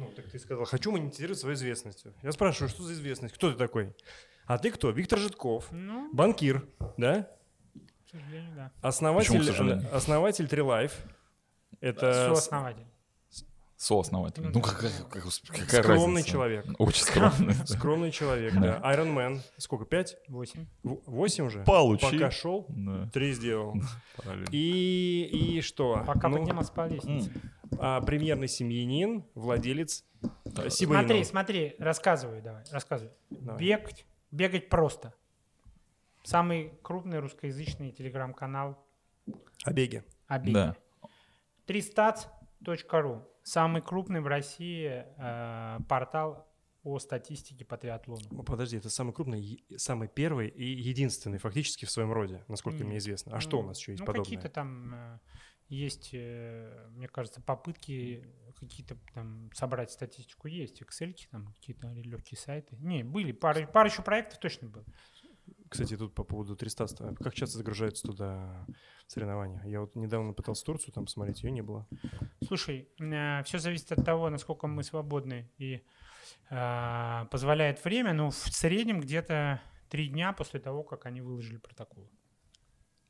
Ну, так ты сказал, хочу монетизировать свою известность. Я спрашиваю, что за известность? Кто ты такой? А ты кто? Виктор Житков, Ну, банкир, да? к сожалению, да. Основатель, Почему, к сожалению? основатель Трилайф. Это Сооснователь. Сооснователь. Ну Ну, какая, какая, какая скромный разница? человек. Очень скромный. Скромный человек, Да. Iron Man. Сколько, пять? Восемь. Восемь уже? Получи. Пока шел, три сделал. И, и что? Пока Ну, поднимался по лестнице. А, премьерный семьянин, владелец Сиба Смотри, смотри, рассказывай давай, рассказывай. Давай. Бегать, бегать просто. Самый крупный русскоязычный телеграм-канал О беге. о беге. Да. 3stats.ru. Самый крупный в России э, портал о статистике по триатлону. О, Подожди, это самый крупный, самый первый и единственный фактически в своем роде, насколько Нет. мне известно. А Ну, что у нас еще есть ну, подобное? какие-то там э, есть, э, мне кажется, попытки какие-то там собрать статистику есть, Excel, там какие-то легкие сайты. Не, были, пара, пара еще проектов точно было. Кстати, тут по поводу 300 Как часто загружаются туда соревнования? Я вот недавно пытался Турцию там посмотреть, ее не было. Слушай, все зависит от того, насколько мы свободны и э, позволяет время. Ну, в среднем где-то три дня после того, как они выложили протокол.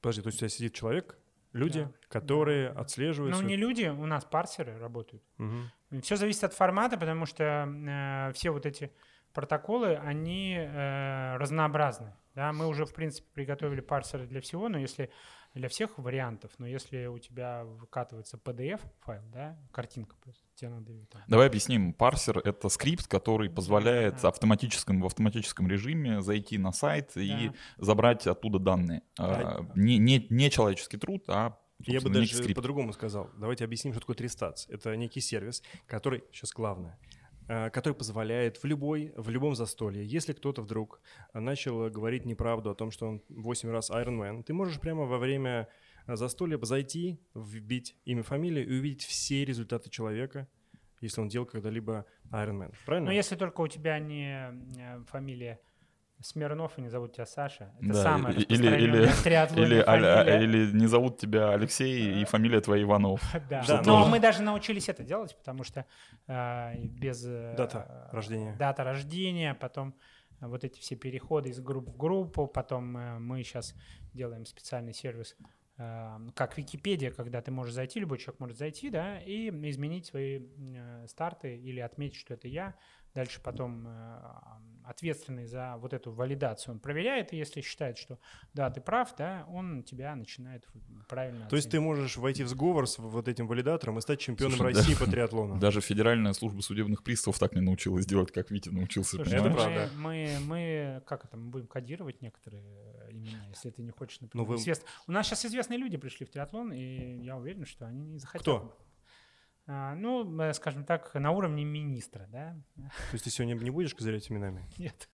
Подожди, то есть у тебя сидит человек, люди, Да, которые да. отслеживают... Ну, не люди, у нас парсеры работают. Мгм. Все зависит от формата, потому что э, все вот эти протоколы, они э, разнообразны. Да? Мы уже, в принципе, приготовили парсеры для всего, но если для всех вариантов, но если у тебя выкатывается PDF-файл, да, картинка просто, тебе надо там Давай объясним. Парсер — это скрипт, который позволяет Да. автоматическом, в автоматическом режиме зайти на сайт и Да. забрать оттуда данные. А, Не, не, не человеческий труд, а Я бы даже скрипт. по-другому сказал. Давайте объясним, что такое 3Stats. Это некий сервис, который, сейчас главное, который позволяет в, любой, в любом застолье, если кто-то вдруг начал говорить неправду о том, что он 8 раз Iron Man, ты можешь прямо во время э, застолья зайти, вбить имя, фамилию и увидеть все результаты человека, если он делал когда-либо Iron Man. Правильно? Но если только у тебя не э, фамилия Смирнов и не зовут тебя Саша, это Да, самая и- или- или- Или, а- а- или не зовут тебя Алексей и фамилия твоя Иванов. Да. Что Но мы даже научились это делать, потому что э, без э, Дата рождения. дата рождения, потом вот эти все переходы из групп в группу, потом э, мы сейчас делаем специальный сервис, э, как Википедия, когда ты можешь зайти, любой человек может зайти, да, и изменить свои э, старты или отметить, что это я. Дальше потом э, ответственный за вот эту валидацию он проверяет, и если считает, что да, ты прав, да, он тебя начинает правильно То есть ты оценивать. можешь войти в сговор с вот этим валидатором и стать чемпионом Слушай, да. России по триатлону. Даже Федеральная служба судебных приставов так не научилась делать, как Витя научился. Слушай, Это мы, понимаешь? правда. Мы, мы, как это, мы будем кодировать некоторые э, имена, если ты не хочешь, например, Ну, вы- У нас сейчас известные люди пришли в триатлон, и я уверен, что они не захотят. Кто? А, ну, э, скажем так, на уровне министра, да? То есть ты сегодня не будешь козырять именами? Нет.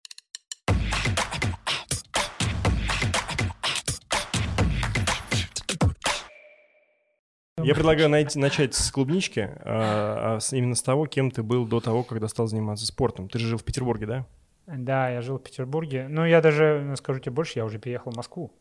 Я предлагаю найти, начать с клубнички, а, а именно с того, кем ты был до того, когда стал заниматься спортом. Ты же жил в Петербурге, да? Да, я жил в Петербурге. Ну, я даже, скажу тебе больше, я уже переехал в Москву.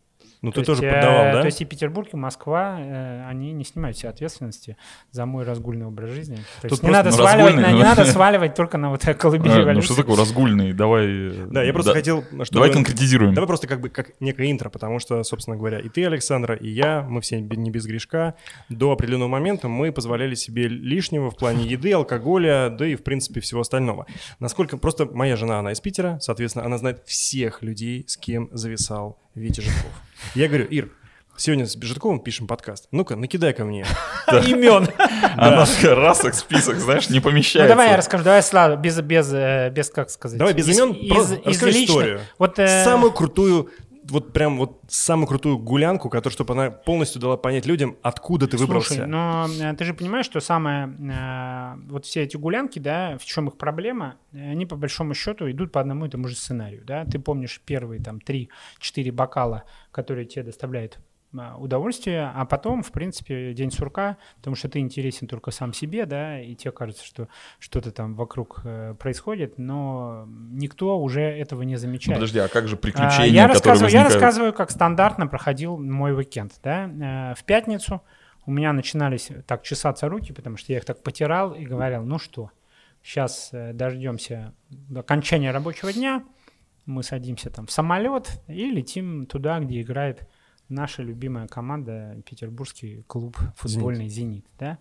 Ну, То ты тоже есть, э, поддавал, да? То есть и Петербург, и Москва, э, они не снимают все ответственности за мой разгульный образ жизни. То есть не надо, ну, сваливать, на- не надо сваливать только на вот колыбель А, ну что такое разгульный? Давай. э, Да, я просто хотел, чтобы... Давай конкретизируем. Давай просто как бы как некое интро, потому что, собственно говоря, и ты, Александра, и я, мы все не без грешка. До определенного момента мы позволяли себе лишнего в плане еды, алкоголя, да и, в принципе, всего остального. Насколько... Просто моя жена, она из Питера, соответственно, она знает всех людей, с кем зависал Витя Житков. Я говорю, Ир, сегодня с Житковым пишем подкаст. Ну-ка, накидай ко мне. Имен. Она раз их список, знаешь, не Ну помещается. давай я расскажу, давай сразу, без, без, э, без как сказать. Давай без имен, расскажи историю. Вот, э, Самую крутую, вот прям вот самую крутую гулянку, которая, чтобы она полностью дала понять людям, откуда ты выбрался. Слушай, но э, ты же понимаешь, что самое, э, вот все эти гулянки, да, в чем их проблема, они по большому счету идут по одному и тому же сценарию, да. Ты помнишь первые там 3-4 бокала, которые тебе доставляют э, удовольствие, а потом, в принципе, день сурка, потому что ты интересен только сам себе, да, и тебе кажется, что что-то там вокруг э, происходит, но никто уже этого не Ну, замечает. подожди, а как же А, приключения, Я которые рассказываю, я возникают? рассказываю, как стандартно проходил мой уикенд. Да? Э, В пятницу у меня начинались так чесаться руки, потому что я их так потирал и говорил, ну что, сейчас дождемся окончания рабочего дня, мы садимся там в самолет и летим туда, где играет наша любимая команда, петербургский клуб футбольный «Зенит». да?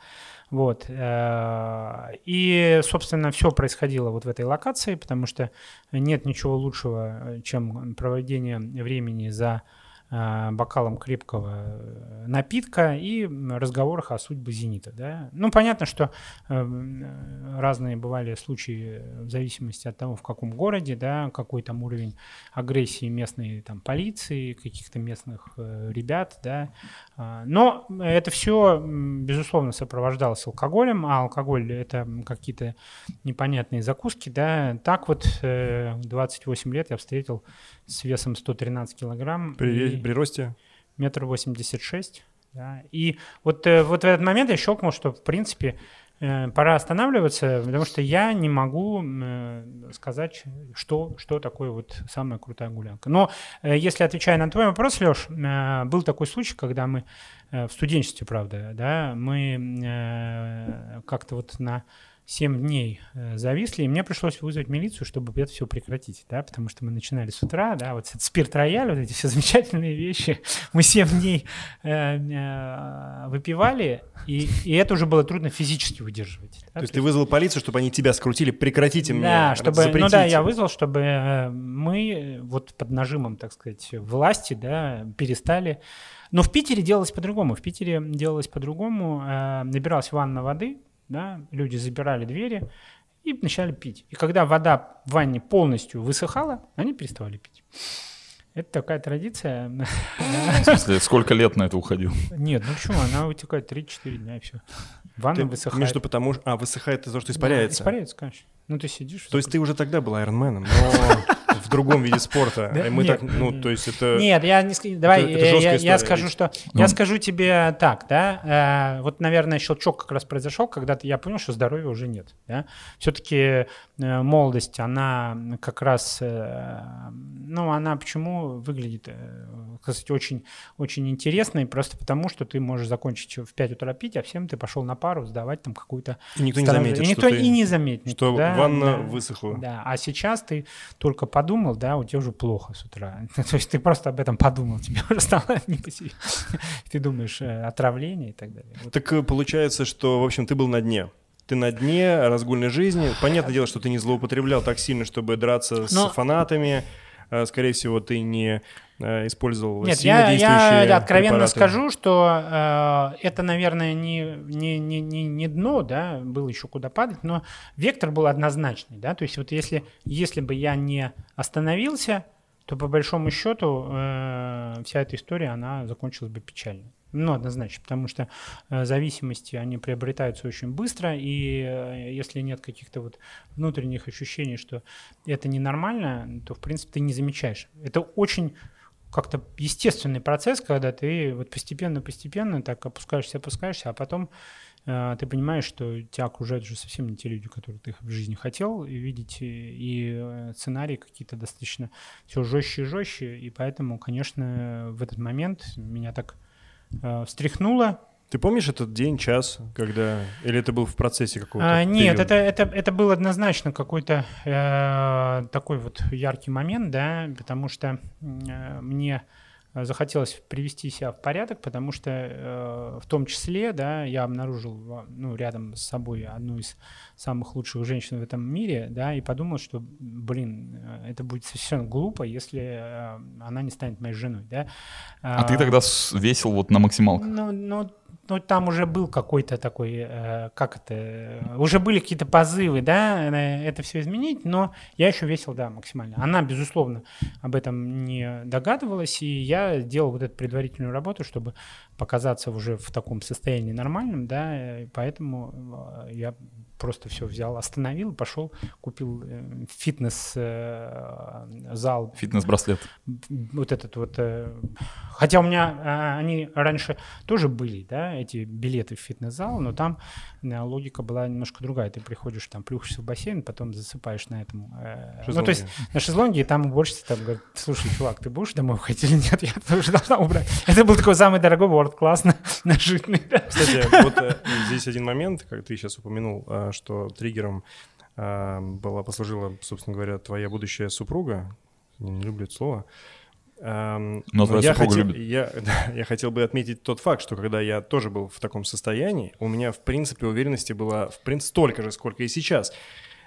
вот. Э, и, собственно, все происходило вот в этой локации, потому что нет ничего лучшего, чем проведение времени за Э, бокалом крепкого э, напитка и разговорах о судьбе «Зенита». Да? Ну, понятно, что э, разные бывали случаи в зависимости от того, в каком городе, да, какой там уровень агрессии местной там, полиции, каких-то местных ребят. Да? Но это все, безусловно, сопровождалось алкоголем, а алкоголь — это какие-то непонятные закуски. Да? Так вот, 28 лет я встретил с весом 113 килограмм. При, при росте? Метр восемьдесят шесть. Да. И вот, э, вот в этот момент я щелкнул, что, в принципе, э, пора останавливаться, потому что я не могу э, сказать, что, что такое вот самая крутая гулянка. Но если отвечая на твой вопрос, Леш, был такой случай, когда мы в студенчестве, правда, да, мы как-то вот на 7 дней э, зависли, и мне пришлось вызвать милицию, чтобы это все прекратить, да, потому что мы начинали с утра, да, вот спирт-рояль, вот эти все замечательные вещи, мы 7 дней э, э, выпивали, и, и это уже было трудно физически выдерживать. Да? То есть ты вызвал полицию, чтобы они тебя скрутили, прекратите мне, Да, чтобы, запретите. ну да, я вызвал, чтобы мы вот под нажимом, так сказать, власти, да, перестали но в Питере делалось по-другому. В Питере делалось по-другому. Набиралась ванна воды, да, люди забирали двери и начинали пить. И когда вода в ванне полностью высыхала, они переставали пить. Это такая традиция. В смысле, сколько лет на это уходил? Нет, ну почему? Она вытекает 3-4 дня и все. Ванна ты, высыхает. Между потому. А, высыхает из-за того, что испаряется. Да, испаряется, конечно. Ну, ты сидишь... То есть ты уже тогда был айронменом, но в другом виде спорта. Да? Мы нет, так, ну, то есть это... Нет, я не... Давай, это, это я, я скажу, что... Ну. Я скажу тебе так, да, э, вот, наверное, щелчок как раз произошел, когда я понял, что здоровья уже нет, да. Все-таки э, молодость, она как раз, э, ну, она почему выглядит, кстати, очень, очень интересной, просто потому, что ты можешь закончить в 5 утра пить, а в 7 ты пошел на пару сдавать там какую-то... И никто не заметит, и никто ты... и не заметит. Что да, ванна да, высохла. Да, а сейчас ты только подумал, да, у тебя уже плохо с утра. То есть ты просто об этом подумал, тебе уже стало не по себе. Ты думаешь э, отравление и так далее. Так э, получается, что, в общем, ты был на дне. Ты на дне разгульной жизни. Понятное дело, что ты не злоупотреблял так сильно, чтобы драться с фанатами. Э, скорее всего, ты не использовал Нет, я, я откровенно препараты. скажу, что э, это, наверное, не, не, не, не, не дно, да, было еще куда падать, но вектор был однозначный, да, то есть вот если, если бы я не остановился, то по большому счету э, вся эта история, она закончилась бы печально. Ну, однозначно, потому что э, зависимости, они приобретаются очень быстро, и э, если нет каких-то вот внутренних ощущений, что это ненормально, то, в принципе, ты не замечаешь. Это очень как-то естественный процесс, когда ты вот постепенно-постепенно так опускаешься, опускаешься, а потом э, ты понимаешь, что тебя окружают уже совсем не те люди, которые ты в жизни хотел видеть, и э, сценарии какие-то достаточно все жестче и жестче, и поэтому, конечно, в этот момент меня так э, встряхнуло, ты помнишь этот день, час, когда... Или это был в процессе какого-то? А, нет, это, это, это был однозначно какой-то э, такой вот яркий момент, да, потому что э, мне захотелось привести себя в порядок, потому что э, в том числе, да, я обнаружил, ну, рядом с собой одну из самых лучших женщин в этом мире, да, и подумал, что, блин, э, это будет совершенно глупо, если э, она не станет моей женой, да. А, а ты тогда весил вот на максималку? Ну, ну ну, там уже был какой-то такой, э, как это, уже были какие-то позывы, да, это все изменить, но я еще весил, да, максимально. Она, безусловно, об этом не догадывалась, и я делал вот эту предварительную работу, чтобы показаться уже в таком состоянии нормальном, да, поэтому э, я просто все взял, остановил, пошел, купил э, фитнес-зал. Э, Фитнес-браслет. Вот этот вот. Э, хотя у меня они раньше тоже были, да, эти билеты в фитнес-зал, но там логика была немножко другая. Ты приходишь, там, плюхаешься в бассейн, потом засыпаешь на этом. Шезлонге. Ну, то есть на шезлонге, и там уборщица там говорит, слушай, чувак, ты будешь домой уходить или нет? Я тоже должна убрать. Это был такой самый дорогой world класс на житный. Кстати, вот здесь один момент, как ты сейчас упомянул, что триггером а, была, послужила, собственно говоря, твоя будущая супруга. Не, не люблю это слово. Но твоя я хотел, любит. Я, да, я хотел бы отметить тот факт, что когда я тоже был в таком состоянии, у меня, в принципе, уверенности была, в принципе, столько же, сколько и сейчас.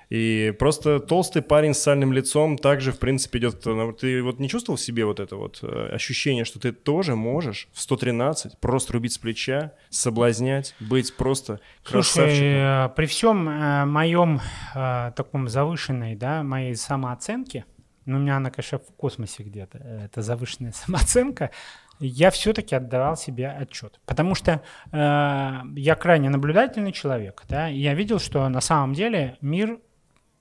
И просто толстый парень с сальным лицом также, в принципе, идет... Ты вот не чувствовал в себе вот это вот э, ощущение, что ты тоже можешь в 113 просто рубить с плеча, соблазнять, быть просто Слушай, красавчиком? э, при всем э, моем таком завышенной, да, моей самооценке, ну, у меня она, конечно, в космосе где-то, это завышенная самооценка, я все-таки отдавал себе отчет. Потому что э, я крайне наблюдательный человек, да, и я видел, что на самом деле мир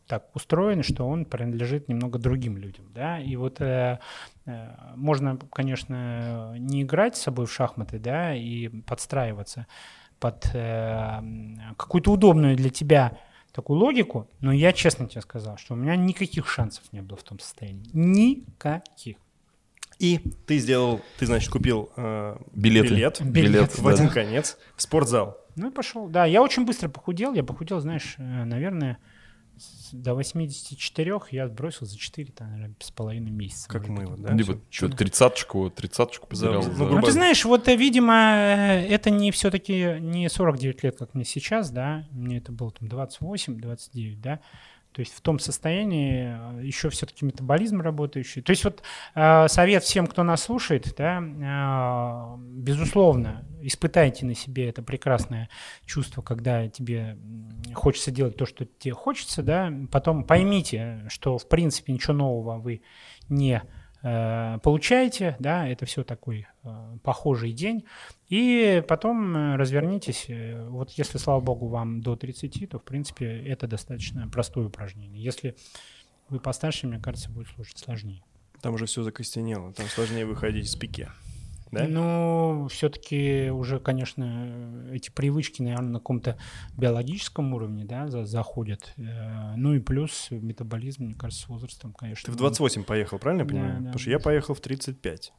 так устроен, что он принадлежит немного другим людям, да, и вот э, э, можно, конечно, не играть с собой в шахматы, да, и подстраиваться под э, какую-то удобную для тебя такую логику, но я честно тебе сказал, что у меня никаких шансов не было в том состоянии. Никаких. И ты сделал, ты, значит, купил э, Билеты. билет, Билет, в да. один конец в спортзал. Ну и пошел. Да, я очень быстро похудел. Я похудел, знаешь, э, наверное, до 84 я сбросил за 4, там, наверное, с половиной месяца. Как мы быть. вот, да? Типа, всё что, чудо. тридцаточку, тридцаточку За- потерял. ну, за- Ну, ты знаешь, вот, э, видимо, э, это не все-таки не 49 лет, как мне сейчас, да, мне это было там 28-29, да, то есть в том состоянии э, еще все-таки метаболизм работающий. То есть вот э, совет всем, кто нас слушает, да, э, безусловно, испытайте на себе это прекрасное чувство, когда тебе хочется делать то, что тебе хочется, да, потом поймите, что в принципе ничего нового вы не получаете, да, это все такой э, похожий день, и потом э, развернитесь, э, вот если, слава богу, вам до 30, то, в принципе, это достаточно простое упражнение. Если вы постарше, мне кажется, будет слушать сложнее. Там уже все закостенело, там сложнее выходить из пике. Да? Ну, все-таки уже, конечно, эти привычки, наверное, на каком-то биологическом уровне, да, за- заходят. Э, Ну и плюс метаболизм, мне кажется, с возрастом, конечно. Ты в он- 28 поехал, правильно я Да, понимаю? да. Потому что я поехал в 35.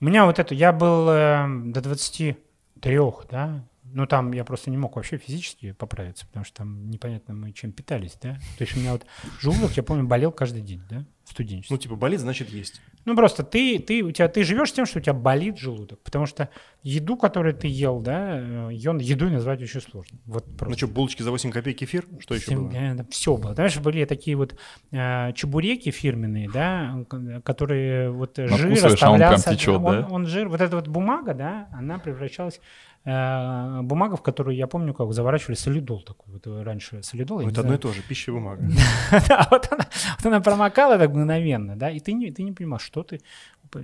У меня вот это, я был э, до 23, да, ну там я просто не мог вообще физически поправиться, потому что там непонятно мы чем питались, да. То есть у меня вот желудок, я помню, болел каждый день, да, в студенчестве. Ну, типа, болит, значит, есть. Ну просто ты, ты, у тебя, ты живешь тем, что у тебя болит желудок, потому что еду, которую ты ел, да, ее едой назвать очень сложно. Вот Ну просто. что, булочки за 8 копеек кефир? Что еще было? Все было. Знаешь, были такие вот э, чебуреки фирменные, да, которые вот жир Накусываешь, а он прям оставлялся. течет, он, да? он жир, вот эта вот бумага, да, она превращалась э, бумага, в которую, я помню, как заворачивали солидол такой. Вот раньше солидол, Ну, это одно и то же, пища и бумага. Да, вот она, вот она промокала так мгновенно, да, и ты не, ты не понимал, что ты...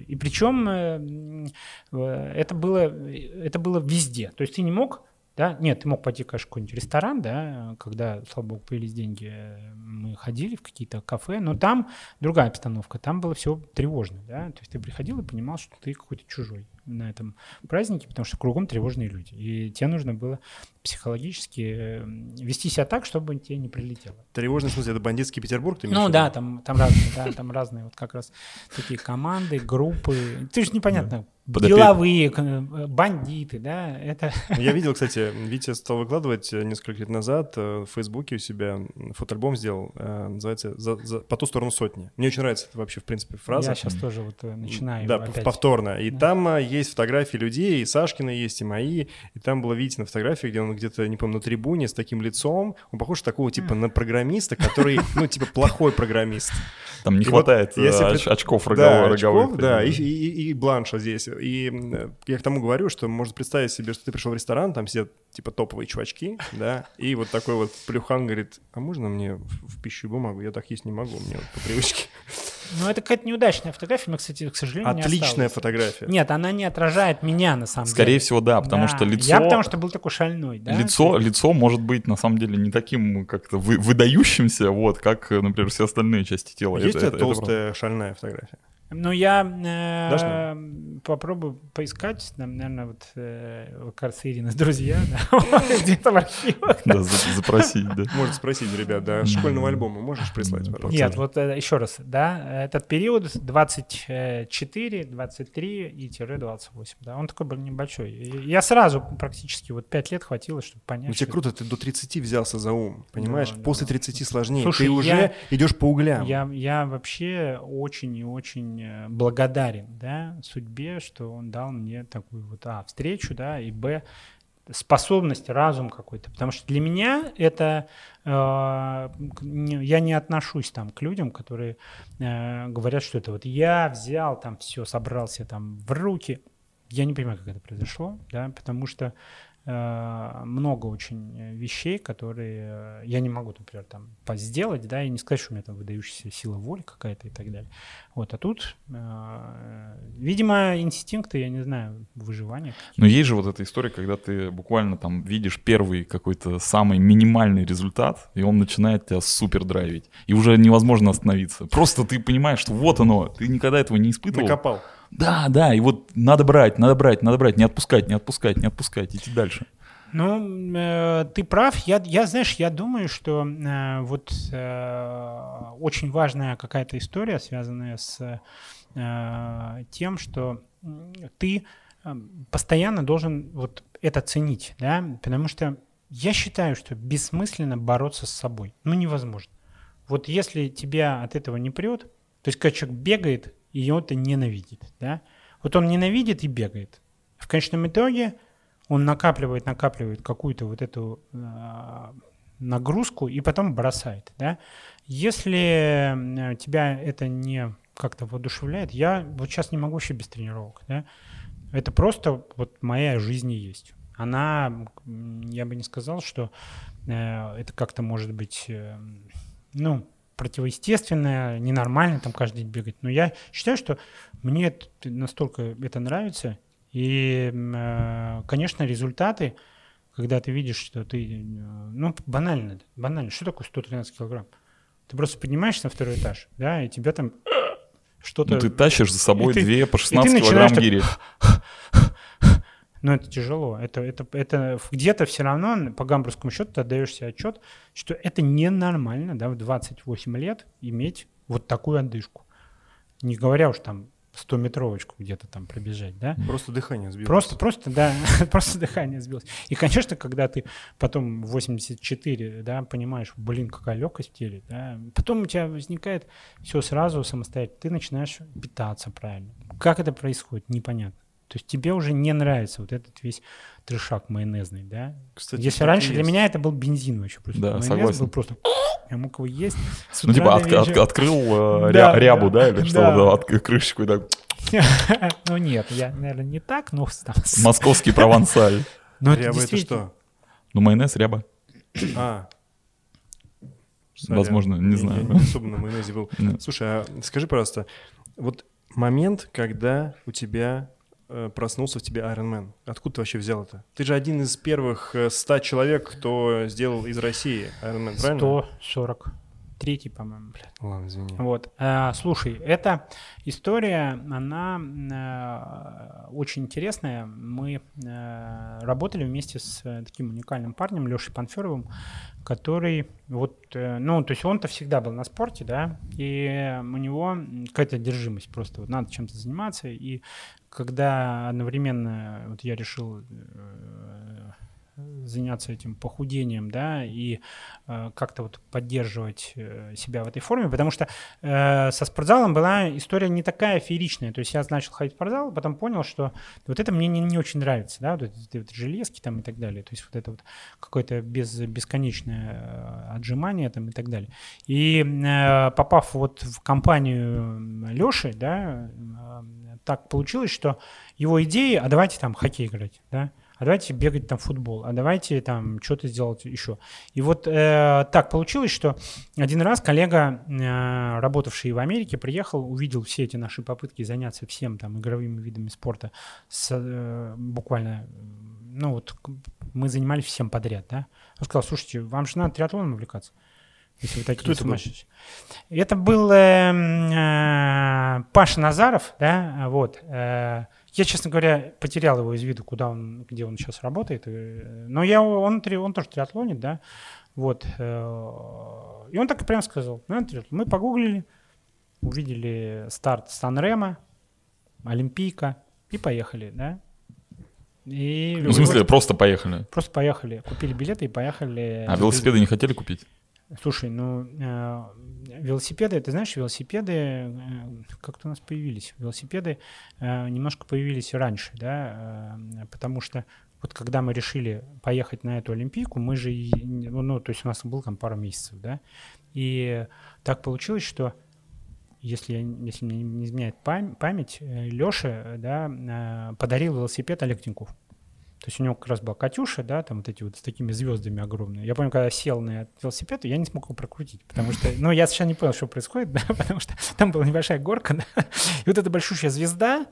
И причем э, это было, это было везде. То есть ты не мог, да, нет, ты мог пойти, конечно, в какой-нибудь ресторан, да, когда, слава богу, появились деньги, э, мы ходили в какие-то кафе, но там другая обстановка, там было все тревожно, да, то есть ты приходил и понимал, что ты какой-то чужой на этом празднике, потому что кругом тревожные люди, и тебе нужно было психологически э, вести себя так, чтобы тебе не прилетело. Тревожный смысл, это бандитский Петербург, ты в Ну да, там, там разные, да, там разные вот как раз такие команды, группы. Ты же непонятно, Подопе- деловые, к- бандиты, да, это... Я видел, кстати, Витя стал выкладывать э, несколько лет назад э, в Фейсбуке у себя фотоальбом сделал, э, называется «За- за- «По ту сторону сотни». Мне очень нравится это вообще, в принципе, фраза. Я сейчас тоже вот э, начинаю Да, опять. повторно. И Да. там а, есть фотографии людей, и Сашкина есть, и мои. И там было Витя на фотографии, где он где-то, не помню, на трибуне с таким лицом. Он похож такого типа на программиста, который, ну, типа плохой программист. Там не И вот хватает э, если оч- очков Да, роговых. очков, роговых да, и, и- и- бланша здесь. И я к тому говорю, что можно представить себе, что ты пришел в ресторан, там сидят типа топовые чувачки, да, и вот такой вот плюхан говорит, а можно мне в, пищу бумагу? Я так есть не могу, мне вот по привычке. Ну, это какая-то неудачная фотография, мы, кстати, к сожалению, не Отличная осталось. фотография. Нет, она не отражает меня, на самом Скорее деле. всего, да, потому Да, что лицо... Я потому что был такой шальной, да? Лицо, лицо может быть на самом деле не таким как-то вы- выдающимся, вот, как, например, все остальные части тела. Есть у Это- тебя это- это толстая шальная фотография? Ну, я Дашь э, попробую поискать, там, наверное, вот э, кажется, Ирина с друзья, да, где-то в архивах. Да, за- запросить, да. Может спросить, ребят, да, школьного альбома можешь прислать, пожалуйста? Нет, вот э, еще раз, да, этот период 24, 23 и тире 28, да, он такой был небольшой. Я сразу практически вот 5 лет хватило, чтобы понять, Ну тебе круто, ты до 30 взялся за ум, понимаешь? После да. 30 сложнее. Ты уже идешь по углям. Я вообще очень и очень э, благодарен, да, судьбе, что он дал мне такую вот, а, встречу, да, и, б, способность, разум какой-то. Потому что для меня это, э, я не отношусь там к людям, которые э, говорят, что это вот я взял там все, собрался там в руки. Я не понимаю, как это произошло, да, потому что много очень э, вещей, которые э, я не могу, например, там сделать, да, и не сказать, что у меня там выдающаяся сила воли какая-то и так далее. Вот, а тут, э, видимо, инстинкты, я не знаю, выживания. Но есть же вот эта история, когда ты буквально там видишь первый какой-то самый минимальный результат, и он начинает тебя супер драйвить. И уже невозможно остановиться. Просто ты понимаешь, что вот оно, ты никогда этого не испытывал. Накопал. Да, да, и вот надо брать, надо брать, надо брать, не отпускать, не отпускать, не отпускать, идти дальше. Ну, э, ты прав. Я, я, знаешь, я думаю, что э, вот э, очень важная какая-то история, связанная с э, тем, что ты э, постоянно должен вот это ценить, да, потому что я считаю, что бессмысленно бороться с собой. Ну, невозможно. Вот если тебя от этого не прет, то есть когда человек бегает, и он это ненавидит, да, вот он ненавидит и бегает. В конечном итоге он накапливает, накапливает какую-то вот эту э, нагрузку и потом бросает, да. Если э, тебя это не как-то воодушевляет, я вот сейчас не могу вообще без тренировок, да. Это просто вот моя жизнь и есть. Она, я бы не сказал, что э, это как-то может быть, э, ну, противоестественное, ненормально там каждый день бегать. Но я считаю, что мне это- настолько это нравится. И, э, конечно, результаты, когда ты видишь, что ты, э, ну, банально, банально, что такое 113 килограмм? Ты просто поднимаешься на второй этаж, да, и тебя там что-то... Ну ты тащишь за собой и ты- две по ты 16 начинаешь килограмм так- гири. Но это тяжело. Это, это, это где-то все равно по гамбургскому счету ты отдаешь себе отчет, что это ненормально, да, в 28 лет иметь вот такую отдышку. Не говоря уж там 100-метровочку где-то там пробежать, да. Просто дыхание сбилось. Просто, просто, да, просто дыхание сбилось. И, конечно, когда ты потом в 84, да, понимаешь, блин, какая легкость в теле, да, потом у тебя возникает все сразу самостоятельно, ты начинаешь питаться правильно. Как это происходит, непонятно. То есть тебе уже не нравится вот этот весь трешак майонезный, да? Кстати, Если раньше для меня это был бензин вообще просто. Да, Майонез согласен. был просто... Я мог его есть Ну типа от- от- открыл э, Да, ря- рябу, да, да, или что, да. да, от крышечку и так. Ну нет, я, наверное, не так, но Московский провансаль. но Ряба это действительно- что? Ну майонез, ряба. А. Возможно, не Я- знаю. Я не особо на майонезе был. Да. Слушай, а скажи, пожалуйста, вот момент, когда у тебя проснулся в тебе Iron Man. Откуда ты вообще взял это? Ты же один из первых э, 100 человек, кто сделал из России Iron Man, правильно? 143, по-моему, блядь. Ладно, извини. Вот. А, слушай, эта история, она э, очень интересная. Мы э, работали вместе с э, таким уникальным парнем, Лешей Панферовым, который вот, э, ну, то есть он-то всегда был на спорте, да, и у него какая-то одержимость просто, вот надо чем-то заниматься, и когда одновременно вот я решил э, заняться этим похудением, да, и э, как-то вот поддерживать э, себя в этой форме, потому что э, со спортзалом была история не такая фееричная, то есть я начал ходить в спортзал, потом понял, что вот это мне не, не очень нравится, да, вот эти вот железки там и так далее, то есть вот это вот какое-то без, бесконечное э, отжимание там и так далее. И э, попав вот в компанию Леши, да, э, так получилось, что его идеи, а давайте там хоккей играть, да, а давайте бегать там в футбол, а давайте там что-то сделать еще. И вот э, так получилось, что один раз коллега, э, работавший в Америке, приехал, увидел все эти наши попытки заняться всем там игровыми видами спорта с, э, буквально, ну вот мы занимались всем подряд, да. Он сказал, слушайте, вам же надо триатлоном увлекаться. Если вы такие Кто это был? Это был э, э, Паша Назаров, да, вот. э, я, честно говоря, потерял его из виду, куда он, где он сейчас работает. Но я, он, он тоже триатлонит, да. Вот. э, И он так и прям сказал. «Ну, триатлон». Мы погуглили, увидели старт Санрема, Олимпийка и поехали, да. И Ну, в смысле, просто поехали. просто поехали, купили билеты и поехали. А велосипеды не хотели купить? Слушай, ну э, велосипеды, ты знаешь, велосипеды э, как-то у нас появились. Велосипеды э, немножко появились раньше, да, э, потому что вот когда мы решили поехать на эту Олимпийку, мы же, ну, ну, то есть у нас был там пару месяцев, да, и так получилось, что если, если мне не изменяет пам- память, Леша, да, э, подарил велосипед Олег Тиньков. То есть у него как раз была Катюша, да, там вот эти вот с такими звездами огромные. Я помню, когда я сел на велосипед, я не смог его прокрутить, потому что, ну, я совершенно не понял, что происходит, да, потому что там была небольшая горка, да, и вот эта большущая звезда,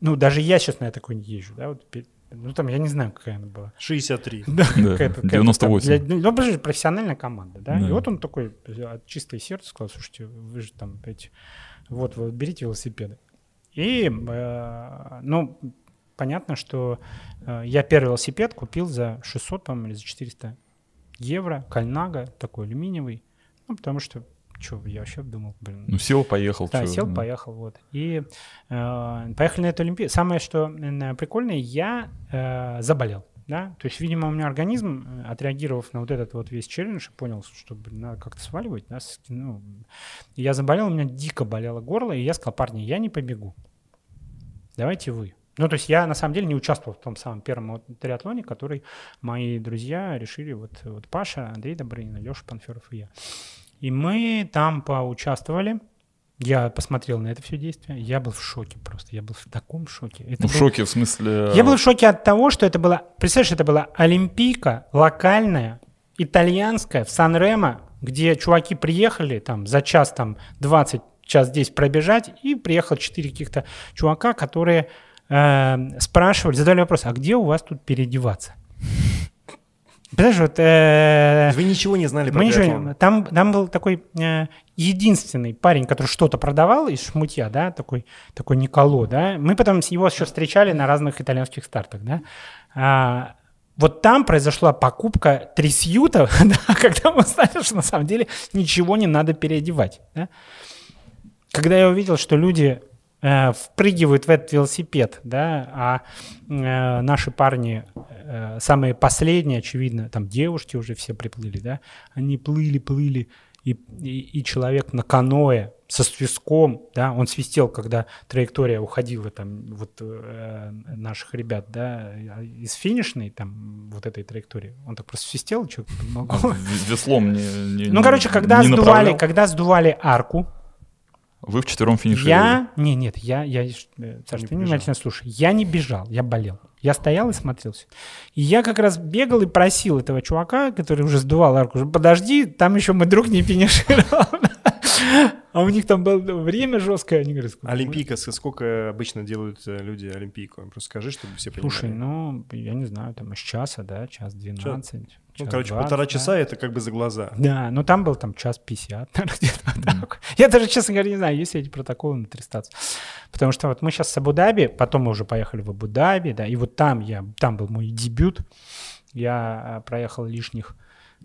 ну, даже я сейчас на такой не езжу, да, вот, ну, там, я не знаю, какая она была. 63. Да, Да, какая-то- там 98. для- Ну, подожди, профессиональная команда, да? Да. И вот он такой э, от чистого сердца сказал, слушайте, вы же там эти, вот, вы берите велосипеды. И, э, ну, понятно, что э, я первый велосипед купил за 600, по-моему, или за 400 евро, Кальнага, такой алюминиевый, ну, потому что, что, я вообще думал, блин, Ну, сел, поехал. да, чё, сел, ну. поехал, вот. И э, поехали на эту Олимпиаду. Самое, что э, прикольное, я э, заболел. Да? То есть, видимо, у меня организм, э, отреагировав на вот этот вот весь челлендж, понял, что блин, надо как-то сваливать. Да? ну, я заболел, у меня дико болело горло, и я сказал, парни, я не побегу. Давайте вы. Ну, то есть я на самом деле не участвовал в том самом первом триатлоне, который мои друзья решили, вот, вот Паша, Андрей Добрынин, Леша Панферов и я. И мы там поучаствовали. Я посмотрел на это все действие. Я был в шоке просто. Я был в таком шоке. Это Ну, в был- шоке, в смысле... Я был в шоке от того, что это была... Представляешь, это была Олимпийка локальная, итальянская, в Сан-Ремо, где чуваки приехали там за час там 20 час здесь пробежать, и приехало четыре каких-то чувака, которые э, спрашивали, задали вопрос, а где у вас тут переодеваться? Понимаешь, вот... э, Вы ничего не знали про ничего не- там, там был такой э, единственный парень, который что-то продавал из шмутья, да, такой, такой Николо, да. Мы потом его еще встречали на разных итальянских стартах, да. А, вот там произошла покупка трясюта, да, когда мы узнали, что на самом деле ничего не надо переодевать. Да? Когда я увидел, что люди э, впрыгивают в этот велосипед, да, а э, наши парни, э, самые последние, очевидно, там девушки уже все приплыли, да, они плыли, плыли, и, и, и человек на каное со свистком, да, он свистел, когда траектория уходила там вот э, наших ребят, да, из финишной там вот этой траектории, он так просто свистел, что в- Веслом не, не- Ну, короче, когда не сдували, направлял? когда сдували арку, Вы вчетвером финишировали? я... Не, нет, я... я э, Саш, Не ты внимательно слушай. Я не бежал, я болел. Я стоял и смотрел всё. И я как раз бегал и просил этого чувака, который уже сдувал арку, уже подожди, там еще мой друг не финишировал. А у них там было время жесткое. Они говорят, сколько? Олимпийка, сколько обычно делают э, люди Олимпийку? Просто скажи, чтобы все понимали. Слушай, ну, я не знаю, там из часа, да, час 12. Ну, час короче, 20, полтора да. часа это как бы за глаза. Да, но там был там час 50, наверное, где-то вот так. Я даже, честно говоря, не знаю, есть ли эти протоколы на 300. Потому что вот мы сейчас с Абу-Даби, потом мы уже поехали в Абу-Даби, да, и вот там я, там был мой дебют. Я э, проехал лишних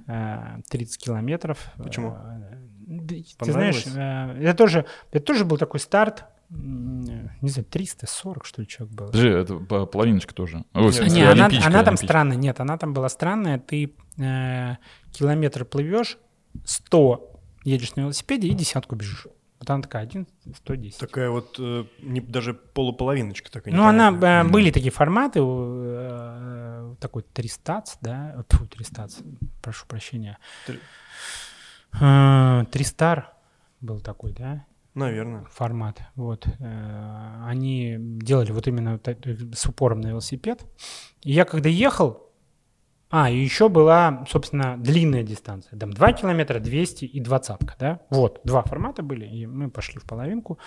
э, 30 километров. Почему? Э, Ты знаешь, э, это тоже, это тоже был такой старт, не знаю, 340, что ли, человек был. Подожди, это по- половиночка тоже. Ой, Нет, смысле, Не, она, она там странная. Нет, она там была странная. Ты э, километр плывешь, 100 едешь на велосипеде и десятку бежишь. Вот она такая, 1, 110. Такая вот э, не, даже полуполовиночка такая. ну, она, э, Мгм. были такие форматы, э, такой 300, да, Фу, 300, прошу прощения. Три- Э, Тристар был такой, да, Наверное. формат. Вот. Э, Они делали вот именно с упором на велосипед. И я когда ехал, а, и еще была, собственно, длинная дистанция. Там 2 километра, 200 и двадцатка, да? Вот, два формата были, и мы пошли в половинку.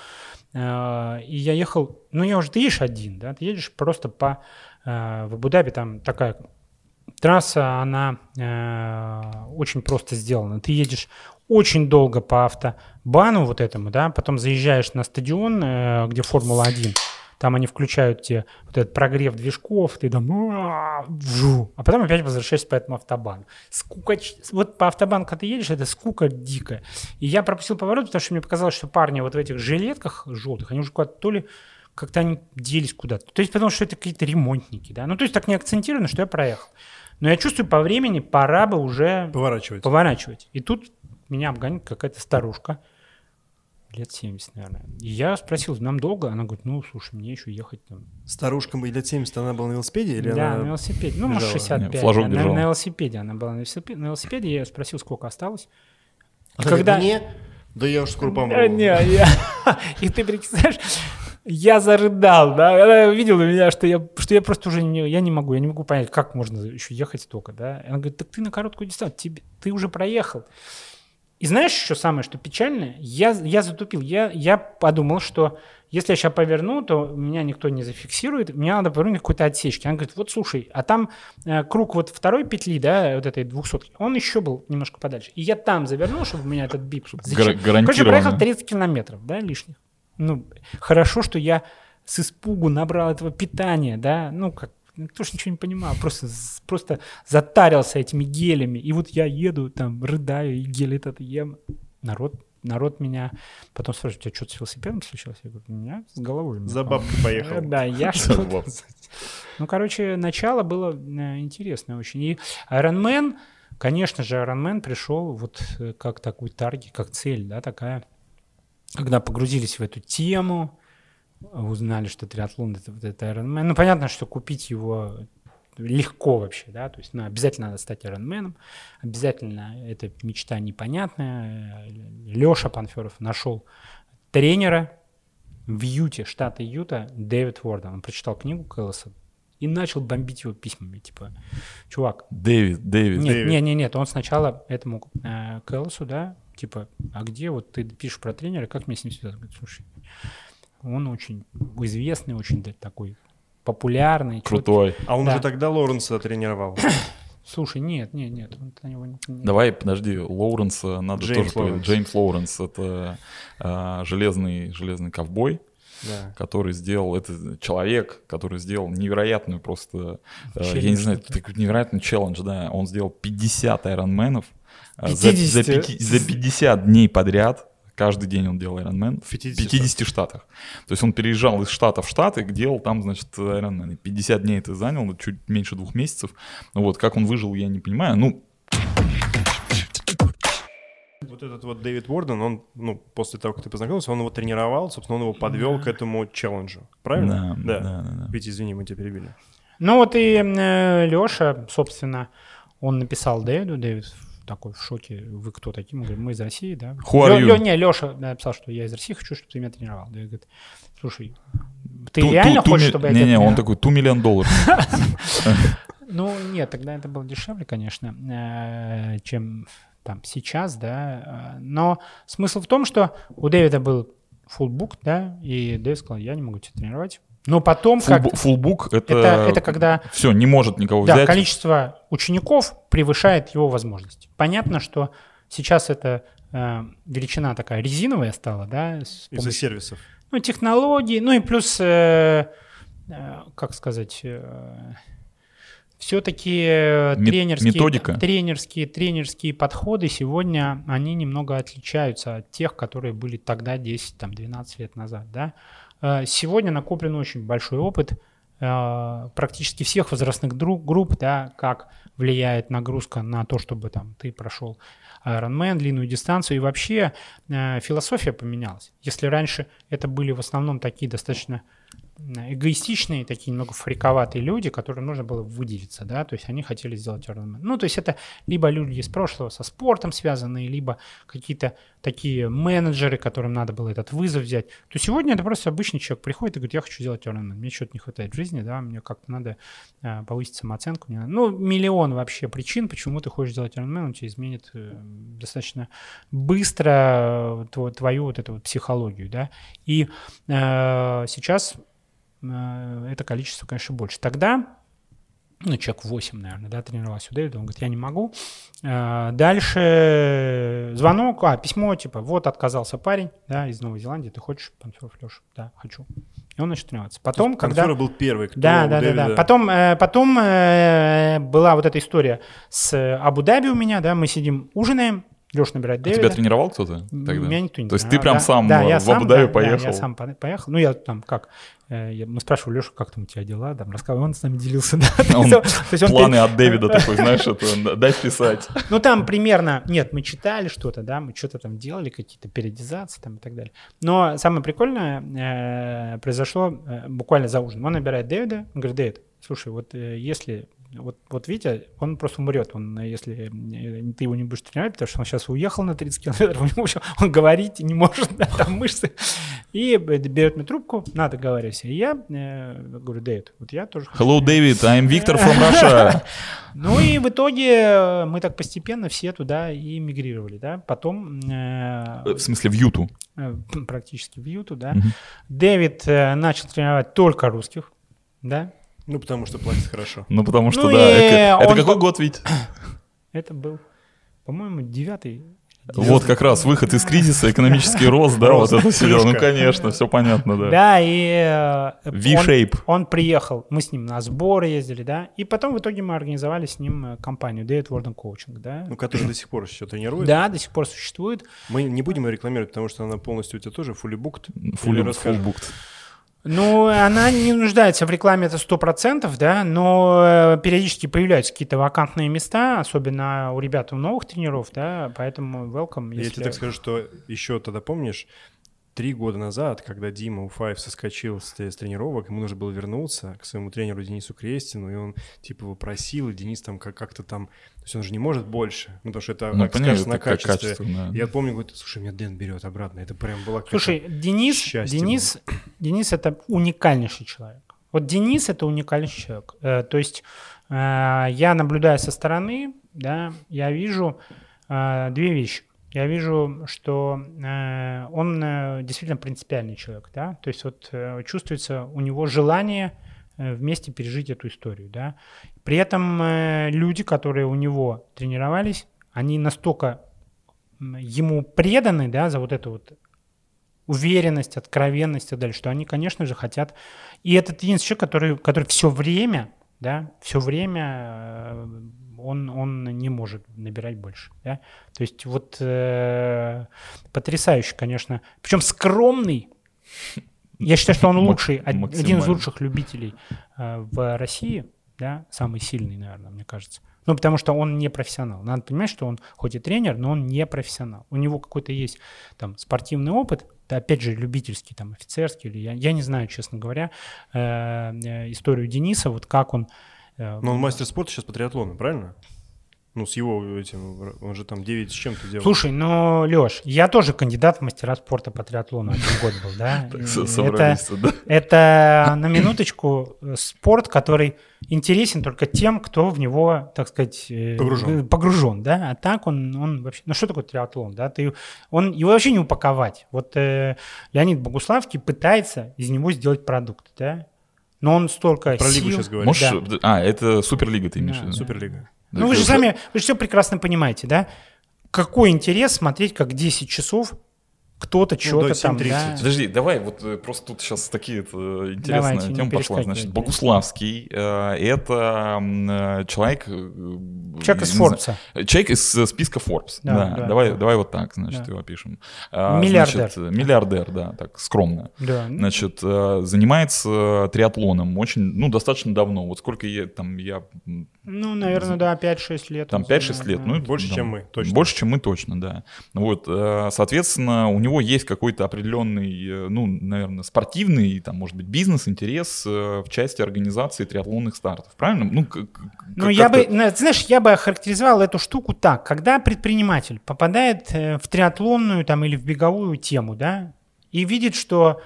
Э, И я ехал, ну, я уже, ты едешь один, да? Ты едешь просто по... э, В Абу-Даби там такая трасса, она э, очень просто сделана. Ты едешь очень долго по автобану вот этому, да, потом заезжаешь на стадион, э, где Формула-1, там они включают тебе вот этот прогрев движков, ты там, а потом опять возвращаешься по этому автобану. Скука, вот по автобану, когда ты едешь, это скука дикая. И я пропустил поворот, потому что мне показалось, что парни вот в этих жилетках желтых, они уже куда-то то ли как-то они делись куда-то. То есть потому что это какие-то ремонтники, да. Ну, то есть так не акцентировано, что я проехал. Но я чувствую, по времени пора бы уже поворачивать. поворачивать. И тут меня обгонит какая-то старушка, лет 70, наверное. И я спросил, нам долго? Она говорит, ну, слушай, мне еще ехать там. Старушка лет 70, она была на велосипеде? Или да, она на велосипеде. Ну, может, 65. Нет, флажок на, на велосипеде она была. На велосипеде, на велосипеде я спросил, сколько осталось. А когда... Мне? Да я уж скоро помру. Не, я... И ты представляешь, я зарыдал, да, она видела меня, что я, что я просто уже не, я не могу, я не могу понять, как можно еще ехать столько, да. Она говорит, так ты на короткую дистанцию, тебе, ты уже проехал. И знаешь еще самое, что печальное? Я, я затупил. Я, я подумал, что если я сейчас поверну, то меня никто не зафиксирует, мне надо повернуть какой-то отсечки. Она говорит, вот слушай, а там э, круг вот второй петли, да, вот этой двухсотки, он еще был немножко подальше. И я там завернул, чтобы у меня этот бип... Гар- Короче, проехал 30 километров, да, лишних. Ну, хорошо, что я с испугу набрал этого питания, да, ну, как никто же ничего не понимал, просто, просто затарился этими гелями. И вот я еду, там, рыдаю, и гель этот ем. Народ, народ меня потом спрашивает, у тебя что-то с велосипедом случилось? Я говорю, у меня с головой. За бабкой поехал. Да, я что Ну, короче, начало было э, интересное очень. И Iron Man, конечно же, Iron Man пришел вот э, как такой таргет, как цель, да, такая когда погрузились в эту тему, узнали, что триатлон это вот это Ironman. Ну, понятно, что купить его легко вообще, да, то есть ну, обязательно надо стать Ironman, обязательно эта мечта непонятная. Леша Панферов нашел тренера в Юте, штата Юта, Дэвид Уорден. Он прочитал книгу Кэллоса и начал бомбить его письмами, типа, чувак. Дэвид, Дэвид. Нет, Дэвид. нет, нет, нет, он сначала этому э, Кэллосу, да, типа, а где вот ты пишешь про тренера, как мне с ним связаться? Говорит, слушай, он очень известный, очень такой популярный. Крутой. А он да. уже тогда Лоуренса тренировал. Слушай, нет, нет, нет. Он на него не, не... Давай, подожди, Лоуренса надо Джеймс тоже Лоуренс. Джеймс Лоуренс — это а, железный, железный ковбой, да. который сделал, это человек, который сделал невероятную просто, челлендж, я не знаю, такой невероятный челлендж, да, он сделал 50 айронменов, 50. За, за, 50, за 50 дней подряд, каждый день он делал Ironman в 50, 50 штатах. То есть он переезжал из штата в штат и делал там, значит, Ironman. 50 дней это заняло, чуть меньше двух месяцев. Ну вот, как он выжил, я не понимаю. Ну, вот этот вот Дэвид Уорден, он, ну, после того, как ты познакомился, он его тренировал, собственно, он его подвел да. к этому челленджу. Правильно? Да, да. да, да, да. Витя, извини, мы тебя перебили. Ну вот и э, Леша, собственно, он написал Дэвиду, Дэвид такой в шоке. Вы кто такие? Мы говорим, мы из России, да. Лё, Лё, не, Леша написал, что я из России, хочу, чтобы ты меня тренировал. Да, говорит, слушай, ты ту, реально ту, хочешь, ту, чтобы я Не, не, он такой, 2 миллион долларов. Ну, нет, тогда это было дешевле, конечно, э, чем там сейчас, да. Но смысл в том, что у Дэвида был фулбук, да, и Дэвид сказал, я не могу тебя тренировать, но потом как... Фулбук это... это... Это когда... Все, не может никого да, взять. количество учеников превышает его возможности. Понятно, что сейчас это э, величина такая резиновая стала, да? Из-за сервисов. Ну, технологии, ну и плюс, э, э, как сказать... Э, все-таки тренерские, методика. тренерские, тренерские подходы сегодня, они немного отличаются от тех, которые были тогда 10-12 лет назад. Да? Э, сегодня накоплен очень большой опыт э, практически всех возрастных групп, да, как влияет нагрузка на то, чтобы там ты прошел Ironman, длинную дистанцию. И вообще э, философия поменялась. Если раньше это были в основном такие достаточно эгоистичные, такие немного фриковатые люди, которым нужно было выделиться, да, то есть они хотели сделать Ironman. Ну, то есть это либо люди из прошлого со спортом связанные, либо какие-то такие менеджеры, которым надо было этот вызов взять. То сегодня это просто обычный человек приходит и говорит, я хочу сделать Ironman, мне что-то не хватает в жизни, да, мне как-то надо э, повысить самооценку. Мне надо... Ну, миллион вообще причин, почему ты хочешь сделать Ironman, он тебе изменит э, достаточно быстро э, твою вот эту вот психологию, да. И э, сейчас это количество, конечно, больше. Тогда ну, человек 8, наверное, да, тренировался у Дэвида, он говорит, я не могу. Э, Дальше звонок, а, письмо, типа, вот отказался парень, да, из Новой Зеландии, ты хочешь, Панферов Леша? Да, хочу. И он начал тренироваться. Потом, когда... Панферов был первый, кто Да, да, да, Дэвида- да. Потом, э, потом э, была вот эта история с э, Абу-Даби у меня, да, мы сидим, ужинаем, Леша набирает А Дэвида. тебя тренировал кто-то тогда? Меня никто не То есть ты прям да. сам да, э, я в сам, Абу-Даби да, да, поехал? я сам по- поехал. Ну, я там как, э, мы спрашивали Лешу, как там у тебя дела, там рассказывал, он с нами делился. да. Он То есть он Планы от Дэвида такой, знаешь, это дай списать. ну, там примерно, нет, мы читали что-то, да, мы что-то там делали, какие-то периодизации там и так далее. Но самое прикольное э, произошло э, буквально за ужином. Он набирает Дэвида, он говорит, Дэвид, слушай, вот э, если, вот, вот Витя, он просто умрет, он, если э, ты его не будешь тренировать, потому что он сейчас уехал на 30 километров, у него он говорить не может, да, там мышцы. И э, берет мне трубку, надо договаривайся. И я э, говорю, Дэвид, вот я тоже Hello, David, I'm Victor from Russia. ну и в итоге э, мы так постепенно все туда и мигрировали, да. Потом э, В смысле, в Юту. э, практически в Юту, да. Дэвид э, начал тренировать только русских, да. Ну, потому что платят хорошо. Ну, потому что, Ну да. и Это это какой по- год, Вить? Это был, по-моему, девятый. Вот как раз выход из кризиса, экономический рост, да, вот это все. Ну, конечно, все понятно, да. Да, и э, он, V-shape. он приехал, мы с ним на сборы ездили, да. И потом в итоге мы организовали с ним э, компанию Дэвид Ворден Коучинг, да. Ну, который до сих пор еще тренирует. Да, до сих пор существует. Мы не будем ее рекламировать, потому что она полностью у тебя тоже fully booked. Расскажешь? booked. Ну, она не нуждается в рекламе, это сто процентов, да, но э, периодически появляются какие-то вакантные места, особенно у ребят у новых тренеров, да, поэтому welcome. Я если- тебе так скажу, что еще тогда помнишь, три года назад, когда Дима Уфаев соскочил с, с тренировок, ему нужно было вернуться к своему тренеру Денису Крестину, и он типа его просил, и Денис там как- как-то там, то есть он же не может больше, ну потому что это Ну, скажется на качестве. качество, да. Я помню, говорит, слушай, меня Дэн берет обратно, это прям было Слушай, Денис, счастье Денис, Денис это уникальнейший человек. Вот Денис это уникальнейший человек. Э, то есть э, я наблюдая со стороны, да, я вижу э, две вещи. Я вижу, что э, он э, действительно принципиальный человек, да, то есть вот э, чувствуется у него желание э, вместе пережить эту историю, да. При этом э, люди, которые у него тренировались, они настолько ему преданы, да, за вот эту вот уверенность, откровенность и так далее, что они, конечно же, хотят. И этот единственный человек, который, который все время, да, все время э, он, он не может набирать больше. Да? То есть вот э, потрясающий, конечно. Причем скромный. Я считаю, что он лучший, од- один из лучших любителей э, в России, да, самый сильный, наверное, мне кажется. Ну, потому что он не профессионал. Надо понимать, что он хоть и тренер, но он не профессионал. У него какой-то есть там спортивный опыт, опять же, любительский, там, офицерский, или я, я не знаю, честно говоря, э, э, историю Дениса, вот как он... э, Но он мастер спорта сейчас по триатлону, правильно? Ну, с его этим, он же там 9 с чем-то делал. Слушай, ну, Леш, я тоже кандидат в мастера спорта по триатлону один год был, да? Это, да. на минуточку, э, спорт, который интересен только тем, кто в него, так сказать... э, Погружен. э, Погружен, да? А так он, он вообще... Ну, что такое триатлон, да? Ты, он, его вообще не упаковать. Вот э, Леонид Богуславский пытается из него сделать продукт, да? Но он столько Про лигу сил- сейчас говоришь. Можешь- Можешь... А, это Суперлига ты имеешь в Да, виду? Суперлига. Ну, вы же сами, вы же все прекрасно понимаете, да? Какой интерес смотреть, как 10 часов кто-то что-то да, там, 7:30. да? Подожди, давай, вот э, просто тут сейчас такие это, интересная Давайте, не тема пошла. Значит, да. Богуславский э, это э, человек... э, Человек из знаю, Форбса. Человек из э, списка Forbes. Да, Да, да, давай, да. давай вот так, значит, Да. его пишем. А, Миллиардер. значит, э, миллиардер, да, так скромно. Да. Значит, э, занимается триатлоном очень, ну, достаточно давно. Вот сколько я там, я Ну, наверное, да, 5-6 лет. там он 5-6 занимает, лет. да. Ну, это Больше, там чем мы, точно. Больше, чем мы, точно, да. Вот, э, соответственно, у него есть какой-то определенный, э, ну, наверное, спортивный, там, может быть, бизнес-интерес э, в части организации триатлонных стартов, правильно? Ну, к- к- Ну, как- я бы, на- знаешь, я бы охарактеризовал эту штуку так. Когда предприниматель попадает э, в триатлонную там или в беговую тему, да, и видит, что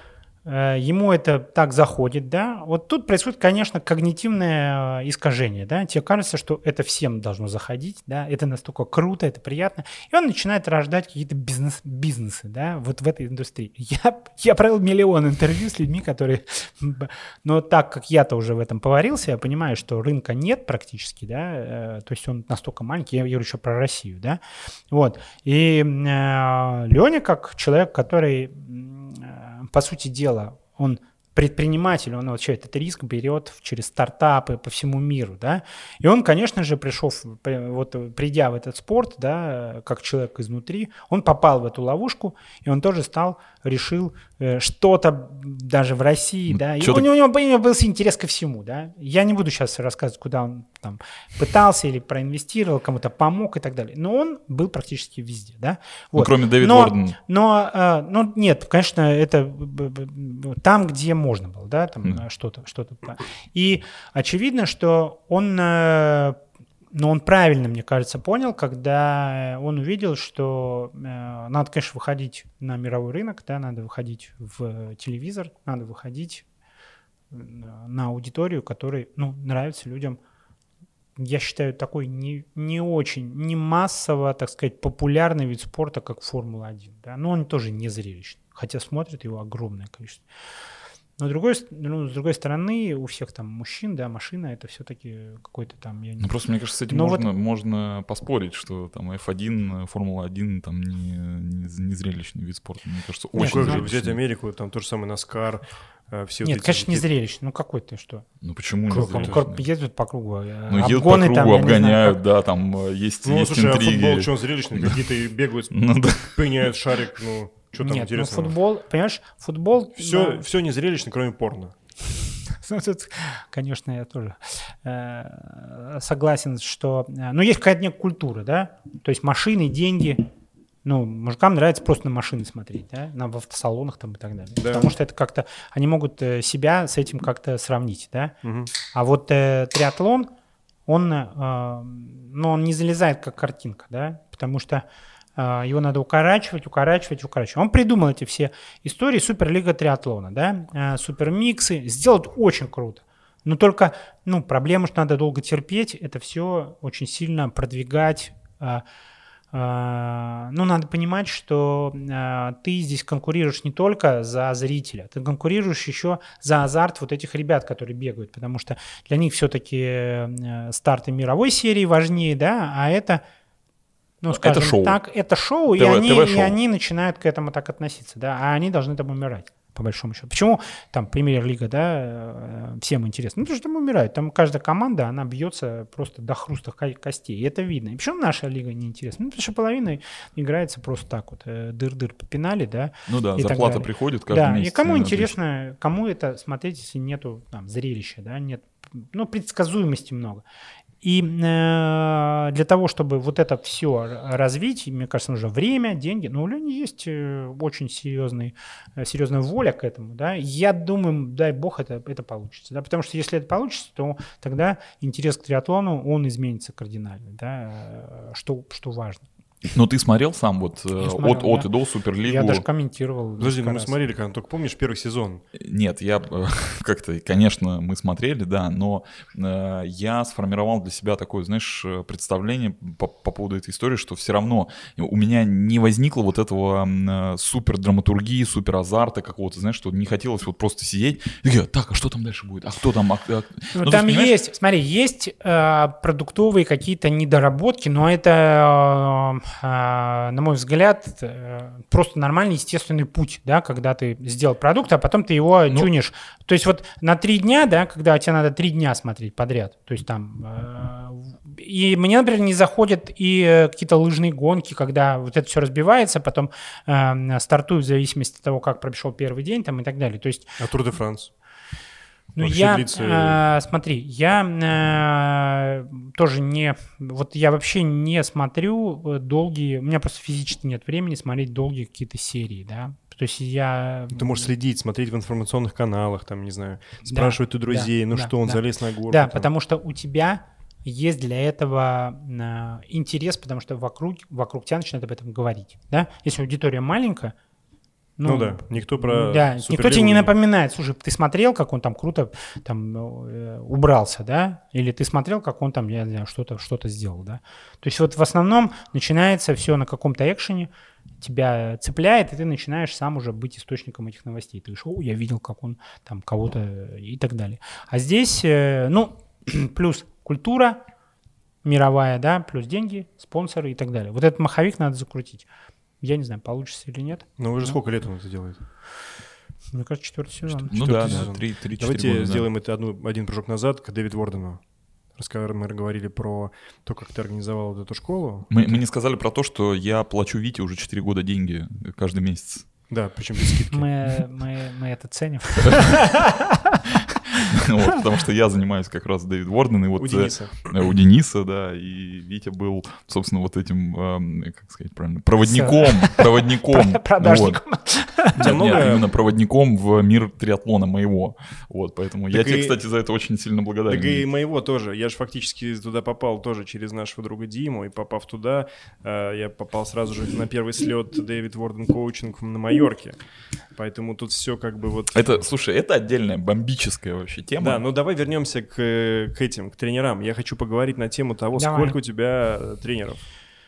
ему это так заходит, да, вот тут происходит, конечно, когнитивное э, искажение, да, тебе кажется, что это всем должно заходить, да, это настолько круто, это приятно, и он начинает рождать какие-то бизнес, бизнесы, да, вот в этой индустрии. Я, я провел миллион интервью с людьми, которые, но так как я-то уже в этом поварился, я понимаю, что рынка нет практически, да, э, то есть он настолько маленький, я говорю еще про Россию, да, вот, и э, Леня как человек, который по сути дела, он предприниматель, он вообще этот риск берет через стартапы по всему миру, да, и он, конечно же, пришел, вот придя в этот спорт, да, как человек изнутри, он попал в эту ловушку, и он тоже стал, решил э, что-то даже в России, да, и у него, у него появился интерес ко всему, да, я не буду сейчас рассказывать, куда он там пытался или проинвестировал, кому-то помог и так далее, но он был практически везде, да. Ну, вот. Ну, кроме Дэвида но, Уордена. Но, но, ну, нет, конечно, это там, где можно было, да, там mm. что-то, что-то. И очевидно, что он, э, но он правильно, мне кажется, понял, когда он увидел, что э, надо, конечно, выходить на мировой рынок, да, надо выходить в телевизор, надо выходить на аудиторию, которой, ну, нравится людям я считаю, такой не, не очень, не массово, так сказать, популярный вид спорта, как Формула-1. Да? Но он тоже не зрелищный, хотя смотрит его огромное количество. Но другой, ну, с другой стороны, у всех там мужчин, да, машина это все-таки какой-то там... Я не... Ну просто мне кажется, с этим Но можно, вот... можно поспорить, что там F1, Формула-1 там не, не, не зрелищный вид спорта. Мне кажется, Нет, очень же взять Америку, там то же самое Наскар, э, все Нет, вот конечно, не зрелищный. Ну какой ты, что? Ну почему Круг, не зрелищный? Ездят по кругу. Э, ну едут по кругу, там, обгоняют, знаю, да, там э, есть, ну, есть слушай, интриги. а футбол, что он зрелищный? Какие-то бегают, пыняют шарик, ну... Что там Нет, ну, интересного? Ну, футбол, понимаешь, футбол... Все, да. все незрелищно, кроме порно. Ну, тут, конечно, я тоже э, согласен, что... Э, ну, есть какая-то некая культура, да? То есть машины, деньги. Ну, мужикам нравится просто на машины смотреть, да? На, в автосалонах там и так далее. Да. Потому что это как-то... Они могут э, себя с этим как-то сравнить, да? Угу. А вот э, триатлон, он, э, ну, он не залезает как картинка, да? Потому что его надо укорачивать, укорачивать, укорачивать. Он придумал эти все истории Суперлига триатлона, да, а, супермиксы, сделать очень круто. Но только, ну, проблема, что надо долго терпеть, это все очень сильно продвигать. А, ну, надо понимать, что ты здесь конкурируешь не только за зрителя, ты конкурируешь еще за азарт вот этих ребят, которые бегают, потому что для них все-таки э, старты мировой серии важнее, да, а это ну, скажем это шоу. так, это шоу, ТВ, и, они, и они начинают к этому так относиться, да, а они должны там умирать по большому счету. Почему там премьер-лига, да, э, всем интересно? Ну, потому что там умирают. Там каждая команда, она бьется просто до хруста костей. И это видно. И почему наша лига не интересна? Ну, потому что половина играется просто так вот. Э, дыр-дыр попинали, да. Ну да, зарплата приходит каждый да, месяц. И кому интересно, кому это смотреть, если нету там зрелища, да, нет ну, предсказуемости много. И э, для того, чтобы вот это все развить, мне кажется, нужно время, деньги. Но у Лени есть э, очень серьезный, э, серьезная воля к этому. Да? Я думаю, дай бог, это, это получится. Да? Потому что если это получится, то тогда интерес к триатлону, он изменится кардинально, да? Что, что важно. Ну, ты смотрел сам вот э, смотрел, от, да. от и до Суперлигу? Я даже комментировал. Подожди, ну мы смотрели, когда только помнишь первый сезон? Нет, я э, как-то, конечно, мы смотрели, да, но э, я сформировал для себя такое, знаешь, представление по, по поводу этой истории, что все равно у меня не возникло вот этого э, супер драматургии, супер азарта какого-то, знаешь, что не хотелось вот просто сидеть и такие, так, а что там дальше будет? А кто там? А, а... Ну, ну, там есть, есть, смотри, есть э, продуктовые какие-то недоработки, но это э, на мой взгляд, э, просто нормальный естественный путь, да, когда ты сделал продукт, а потом ты его ну, тюнишь. То есть вот на три дня, да, когда тебе надо три дня смотреть подряд, то есть там... Э, и мне, например, не заходят и какие-то лыжные гонки, когда вот это все разбивается, потом э, стартуют в зависимости от того, как прошел первый день там и так далее. То есть... А Тур де Франс? Ну, я, длится... э, смотри, я э, тоже не, вот я вообще не смотрю э, долгие, у меня просто физически нет времени смотреть долгие какие-то серии, да, то есть я... Ты можешь следить, смотреть в информационных каналах, там, не знаю, спрашивать да, у друзей, да, ну да, что, он да. залез на гору. Да, там. потому что у тебя есть для этого э, интерес, потому что вокруг, вокруг тебя начинают об этом говорить, да. Если аудитория маленькая, Ну, да, никто про Да, никто тебе не напоминает, слушай, ты смотрел, как он там круто там э, убрался, да? Или ты смотрел, как он там, я не знаю, что-то что сделал, да? То есть вот в основном начинается все на каком-то экшене, тебя цепляет, и ты начинаешь сам уже быть источником этих новостей. Ты говоришь, о, я видел, как он там кого-то и так далее. А здесь, э, ну, плюс культура мировая, да, плюс деньги, спонсоры и так далее. Вот этот маховик надо закрутить. Я не знаю, получится или нет. Ну уже Ну. сколько лет он это делает? Мне кажется, четвертый сезон. Ну Четвертый да, да, сезон. 3-4 Давайте года. да. сделаем это одну, один прыжок назад к Дэвиду Вордену. Раска- Мы говорили про то, как ты организовал вот эту школу. Мы, мы не сказали про то, что я плачу Вите уже 4 года деньги каждый месяц. Да, причем без скидки. Мы, мы, мы это ценим. Вот, Потому что я занимаюсь как раз Дэвид Ворден, и вот У э, Дениса. э, у Дениса, да, и Витя был, собственно, вот этим, эм, как сказать правильно, проводником, проводником. Вот. Продажником. Нет, много- нет, именно проводником в мир триатлона моего. Вот, поэтому я Так тебе, и- кстати, за это очень сильно благодарен. Так и моего тоже. Я же фактически туда попал тоже через нашего друга Диму. И попав туда, э, я попал сразу же на первый слет Дэвид Ворден коучинг на Майорке. Поэтому тут все как бы вот... Это, слушай, это отдельная бомбическая вообще тема. Да, ну давай вернемся к, к этим, к тренерам. Я хочу поговорить на тему того, Давай. сколько у тебя тренеров.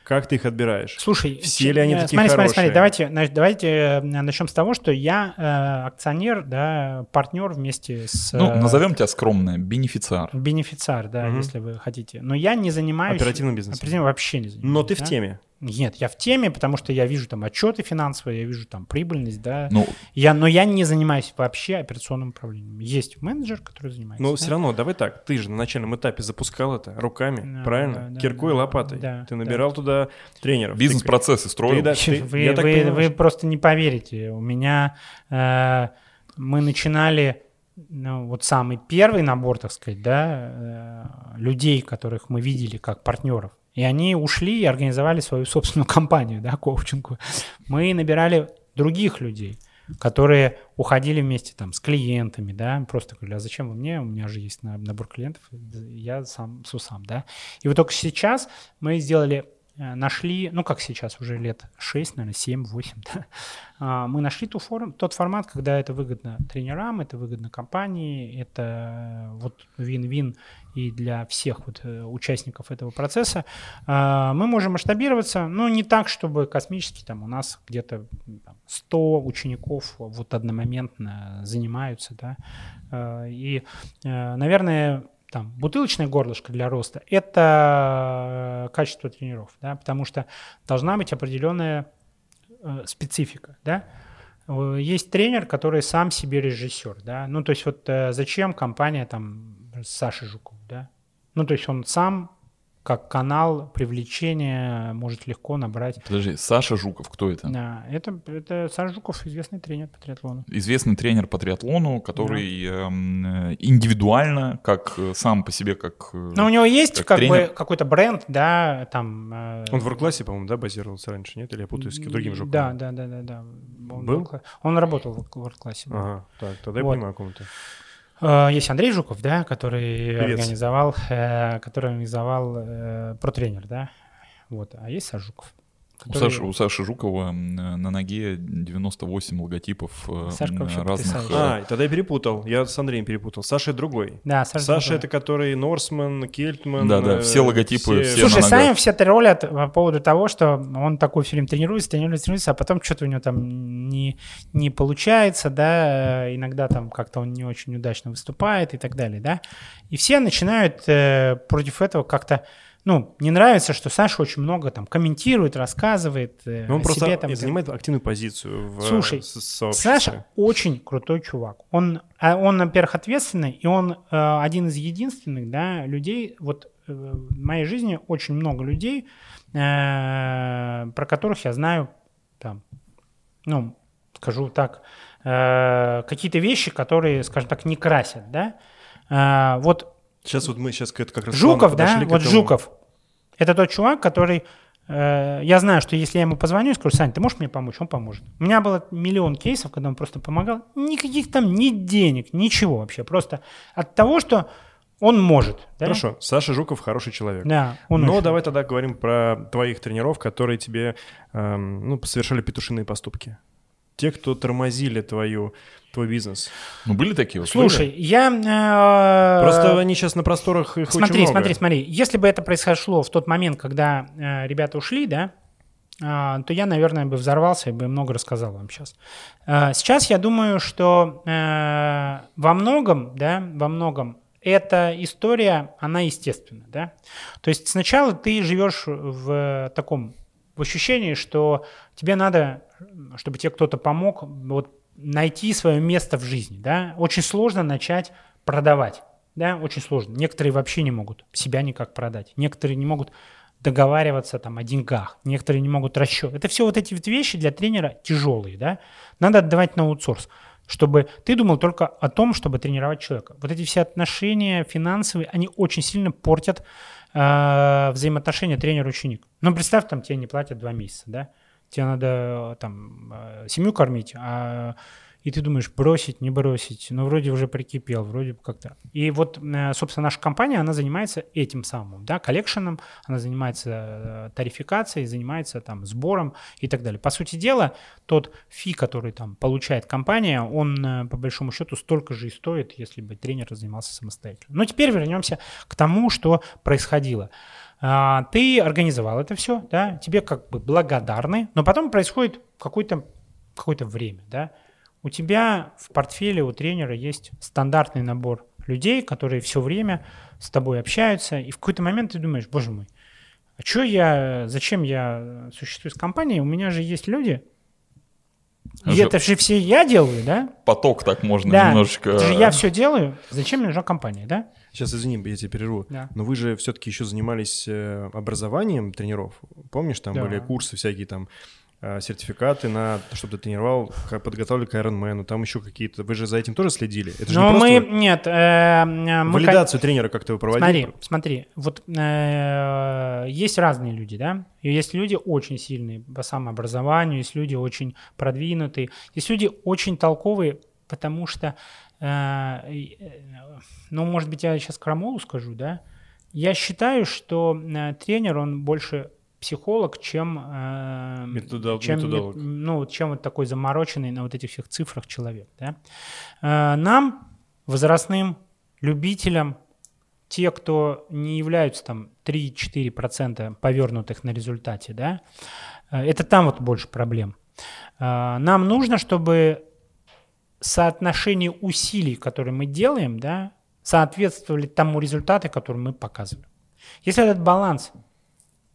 Как ты их отбираешь? Слушай, Все ли они э, такие смотри, смотри, хорошие? смотри, давайте, значит, давайте э, начнем с того, что я э, акционер, да, партнер вместе с... Ну, э, назовем тебя скромно, бенефициар. Бенефициар, да, Мгм. если вы хотите. Но я не занимаюсь... Оперативным бизнесом. Оперативным вообще не занимаюсь. Но ты в да. теме. Нет, я в теме, потому что я вижу там отчеты финансовые, я вижу там прибыльность, да. Ну, Я, но я не занимаюсь вообще операционным управлением. Есть менеджер, который занимается. Но да. все равно, давай так, ты же на начальном этапе запускал это руками, Да, правильно? да, да, Киркой да, лопатой. да, ты да. набирал туда тренеров. Ты- бизнес-процессы строил. ты да- Вы, я так вы- понимаю, вы просто не поверите. У меня э, мы начинали ну, вот самый первый набор, так сказать, да, э, людей, которых мы видели как партнеров. И они ушли и организовали свою собственную компанию, да, коучинговую. Мы набирали других людей, которые уходили вместе там с клиентами, да, просто говорили, а зачем вы мне, у меня же есть на- набор клиентов, я сам сусам, да. И вот только сейчас мы сделали э, нашли, ну как сейчас, уже лет 6, наверное, 7, 8, да, а, мы нашли ту форм, тот формат, когда это выгодно тренерам, это выгодно компании, это э, вот вин-вин и для всех вот э, участников этого процесса. А, Мы можем масштабироваться, но не так, чтобы космически там у нас где-то м, там, 100 учеников вот одномоментно занимаются, да, А, и, э, наверное, там, бутылочное горлышко для роста – это качество тренеров, да, потому что должна быть определенная э, специфика, да. Есть тренер, который сам себе режиссер, да, ну, то есть вот зачем компания там с Сашей Жуков, да, ну, то есть он сам как канал привлечения может легко набрать. Подожди, Саша Жуков, кто это? Да, это, это Саша Жуков, известный тренер по триатлону. Известный тренер по триатлону, который эм, э, индивидуально, как э, сам по себе, как... э, Но у него есть Как как, тренер. бы какой-то бренд, да, там. э, Он в классе, по-моему, да, базировался раньше, нет? Или я путаюсь с другим жуком? Да, да, да, да, да. Он, Был? он работал в классе. Ага, так, тогда я Вот. понимаю, о ком ты. Э, Есть Андрей Жуков, да, который Певец. организовал, э, который организовал э, протренер, да. Вот, а есть Саш Жуков. У который- Саши, у Саши Жукова на ноге 98 логотипов э, Сашка разных... потрясающий. А, тогда я перепутал. Я с Андреем перепутал. Саша другой. Да, Саша, Саша Жуков. это который Норсман, Кельтман. Да-да, э, все логотипы, все Слушай, на сами все троллят по поводу того, что он такой все время тренируется, тренируется, тренируется, а потом что-то у него там не, не получается, да, э, иногда там как-то он не очень удачно выступает и так далее, да. И все начинают э, против этого как-то, ну, не нравится, что Саша очень много там комментирует, рассказывает э, Ну, он просто себе. Там, занимает активную позицию в Слушай, э, с- сообществе. Саша очень крутой чувак. Он, а он во-первых, ответственный, и он э, один из единственных да, людей. Вот э, в моей жизни очень много людей, э, про которых я знаю, там, ну, скажу так, э, какие-то вещи, которые, скажем так, не красят, да. Э, вот Сейчас вот мы сейчас как раз Жуков, да, вот. Жуков. Это тот чувак, который... э, я знаю, что если я ему позвоню и скажу, Сань, ты можешь мне помочь? Он поможет. У меня было миллион кейсов, когда он просто помогал. Никаких там ни денег, ничего вообще. Просто от того, что он может. да? Хорошо, Саша Жуков хороший человек. Да, он Но очень- давай тогда говорим про твоих тренеров, которые тебе эм, ну, совершали петушиные поступки. те, кто тормозили твою, твой бизнес? Ну, были такие вот? Слушай, я... э, Просто они сейчас на просторах их Смотри, очень много. смотри, смотри. Если бы это произошло в тот момент, когда э, ребята ушли, да, а, то я, наверное, бы взорвался и бы много рассказал вам сейчас. А, сейчас я думаю, что э, во многом, да, во многом эта история, она естественна, да. То есть сначала ты живешь в таком в ощущении, что тебе надо, чтобы тебе кто-то помог вот, найти свое место в жизни, да. Очень сложно начать продавать, да, очень сложно. Некоторые вообще не могут себя никак продать, некоторые не могут договариваться там о деньгах, некоторые не могут расчет. Это все вот эти вот вещи для тренера тяжелые, да. Надо отдавать на аутсорс, чтобы ты думал только о том, чтобы тренировать человека. Вот эти все отношения финансовые, они очень сильно портят э, взаимоотношения тренер-ученик. Ну, представь, там тебе не платят два месяца, да, тебе надо э, там э, семью кормить, а и ты думаешь, бросить, не бросить, ну, вроде уже прикипел, вроде бы как-то. И вот, э, собственно, наша компания, она занимается этим самым, да, коллекшеном, она занимается тарификацией, занимается там сбором и так далее. По сути дела, тот фи, который там получает компания, он по большому счету столько же и стоит, если бы тренер занимался самостоятельно. Но теперь вернемся к тому, что происходило. А, Ты организовал это все, да, тебе как бы благодарны, но потом происходит какое-то какое время, да, у тебя в портфеле у тренера есть стандартный набор людей, которые все время с тобой общаются, и в какой-то момент ты думаешь, боже мой, а что я, зачем я существую с компанией? У меня же есть люди, и Же- это же все я делаю, да? Поток так можно да, немножечко... это же я все делаю. Зачем мне нужна компания, да? Сейчас, извини, я тебя перерву. Да. Но вы же все-таки еще занимались э, образованием тренеров. Помнишь, там Да. были курсы всякие там э, сертификаты на то, чтобы ты тренировал, подготовили к Ironman, там еще какие-то. Вы же за этим тоже следили? Это же Но не мы, просто нет, э, э, мы, валидацию тренера как-то вы проводили? Смотри, смотри, вот э, есть разные люди, да, и есть люди очень сильные по самообразованию, есть люди очень продвинутые, есть люди очень толковые, потому что, ну, может быть, я сейчас крамолу скажу, да, я считаю, что э, тренер, он больше психолог, чем, э, Методол- чем, методолог. ну, чем вот такой замороченный на вот этих всех цифрах человек, да. Э, нам, возрастным любителям, те, кто не являются там 3-4% повернутых на результате, да, э, это там вот больше проблем. Э, Нам нужно, чтобы соотношение усилий, которые мы делаем, да, соответствовали тому результату, который мы показываем. Если этот баланс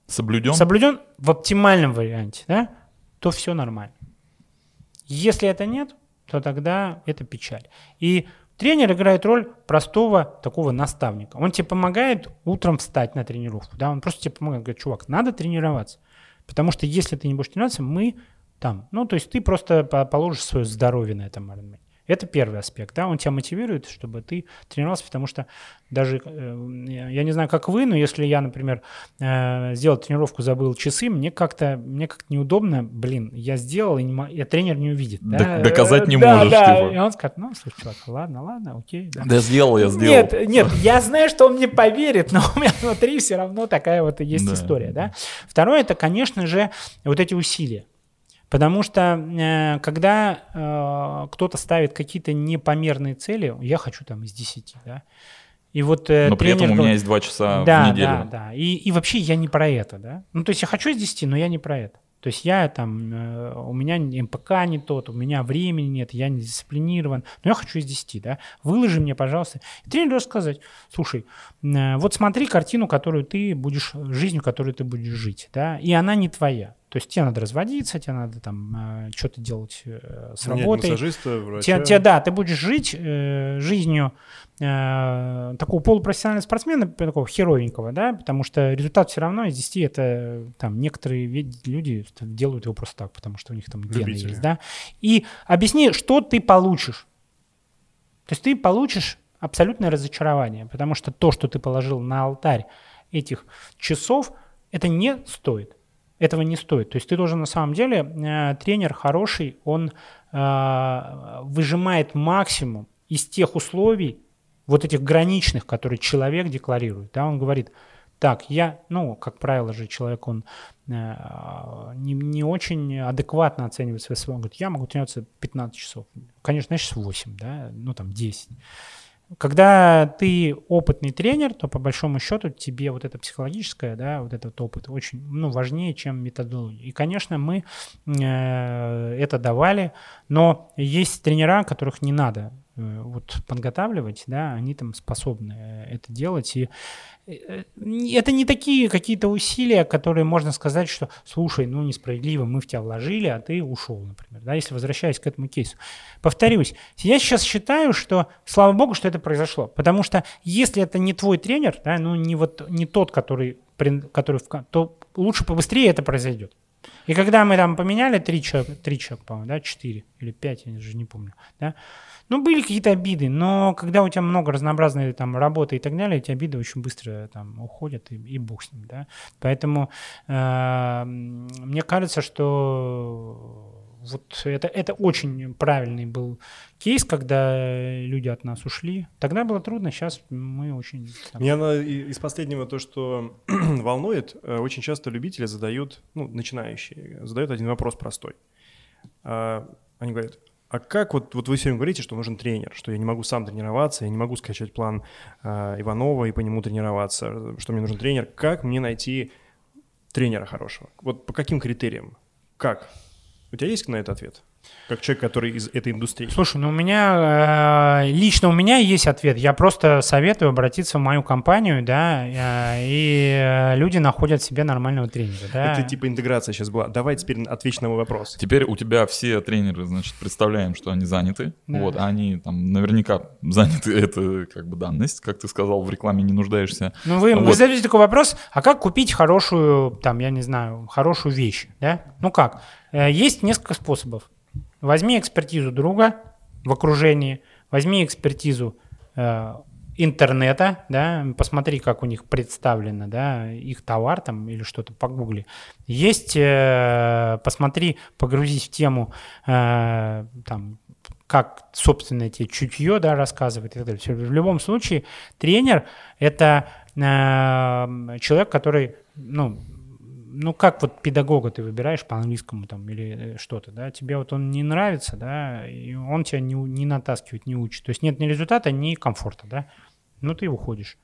Соблюден? соблюден в оптимальном варианте, да, то все нормально. Если это нет, то тогда это печаль. И тренер играет роль простого такого наставника. Он тебе помогает утром встать на тренировку. Да? Он просто тебе помогает, говорит, чувак, надо тренироваться. Потому что если ты не будешь тренироваться, мы там. Ну, то есть ты просто по- положишь свое здоровье на этом Ironman. Это первый аспект, да, он тебя мотивирует, чтобы ты тренировался, потому что даже, э, я не знаю, как вы, но если я, например, э, сделал тренировку, забыл часы, мне как-то, мне как-то неудобно, блин, я сделал, и, не и тренер не увидит. да. Док- доказать не Да, можешь, да. типа. И он скажет, ну, слушай, чувак, ладно, ладно, окей. да. Да сделал, я сделал. Нет, нет, я знаю, что он мне поверит, но у меня внутри все равно такая вот есть Да. история, да. Второе, это, конечно же, вот эти усилия. Потому что э, когда э, кто-то ставит какие-то непомерные цели, я хочу там из 10, да, и вот э, Но при этом у меня говорит, есть два часа да, в неделю. Да, да. И, и вообще я не про это, да. Ну, то есть я хочу из 10, но я не про это. То есть я там, э, у меня МПК не тот, у меня времени нет, я не дисциплинирован, но я хочу из 10, да. Выложи мне, пожалуйста. И тренер должен сказать, слушай, э, вот смотри картину, которую ты будешь, жизнью, которую ты будешь жить, да, и она не твоя. То есть тебе надо разводиться, тебе надо там э, что-то делать э, с работой. массажиста, врача. Те, те- да, ты будешь жить э, жизнью э, такого полупрофессионального спортсмена, такого херовенького, да, потому что результат все равно из 10 это там некоторые люди делают его просто так, потому что у них там гены Любители. есть, да. И объясни, что ты получишь. То есть ты получишь абсолютное разочарование, потому что то, что ты положил на алтарь этих часов, это не стоит. Этого не стоит. То есть ты должен на самом деле, э, тренер хороший, он э, выжимает максимум из тех условий, вот этих граничных, которые человек декларирует. Да, он говорит, так, я, ну, как правило же, человек, он э, не, не очень адекватно оценивает свои свободы. Он говорит, я могу тренироваться 15 часов. Конечно, сейчас 8, да, ну, там, 10. Когда ты опытный тренер, то по большому счету тебе вот это психологическое, да, вот этот опыт очень, ну, важнее, чем методология. И, конечно, мы э, это давали, но есть тренера, которых не надо вот подготавливать, да, они там способны э, это делать, и Э, это не такие какие-то усилия, которые можно сказать, что, слушай, ну несправедливо, мы в тебя вложили, а ты ушел, например, да, если возвращаясь к этому кейсу. Повторюсь, я сейчас считаю, что, слава богу, что это произошло, потому что если это не твой тренер, да, ну не вот не тот, который, который то лучше побыстрее это произойдет. И когда мы там поменяли три человека, три человека, по-моему, да, четыре или пять, я уже не помню, да, ну, были какие-то обиды, но когда у тебя много разнообразной там работы и так далее, эти обиды очень быстро там уходят, и, и бог с ним, да. Поэтому э, мне кажется, что вот это, это очень правильный был кейс, когда люди от нас ушли. Тогда было трудно, сейчас мы очень... Там... Меня на, из последнего то, что волнует, э, очень часто любители задают, ну, начинающие, задают один вопрос простой. А, они говорят, а как вот, вот вы сегодня говорите, что нужен тренер, что я не могу сам тренироваться, я не могу скачать план э, Иванова и по нему тренироваться, что мне нужен тренер. Как мне найти тренера хорошего? Вот по каким критериям? Как? У тебя есть на это ответ? Как человек, который из этой индустрии. Слушай, ну у меня, э, лично у меня есть ответ. Я просто советую обратиться в мою компанию, да, э, и э, люди находят себе нормального тренера, да. Это типа интеграция сейчас была. Давай теперь отвечь на мой вопрос. Теперь у тебя все тренеры, значит, представляем, что они заняты. Да. Вот, они там наверняка заняты, это как бы данность, как ты сказал, в рекламе не нуждаешься. Ну вы, вот. вы задаете такой вопрос, а как купить хорошую, там, я не знаю, хорошую вещь, да? Ну как? Есть несколько способов. Возьми экспертизу друга в окружении, возьми экспертизу э, интернета, да, посмотри, как у них представлено, да, их товар там или что-то по гугле. Есть, э, посмотри, погрузись в тему, э, там, как, собственно, эти чутье, да, рассказывает и так далее. В любом случае, тренер – это э, человек, который, ну, ну как вот педагога ты выбираешь по английскому там или э, что-то, да, тебе вот он не нравится, да, и он тебя не, не натаскивает, не учит. То есть нет ни результата, ни комфорта, да, ну ты уходишь.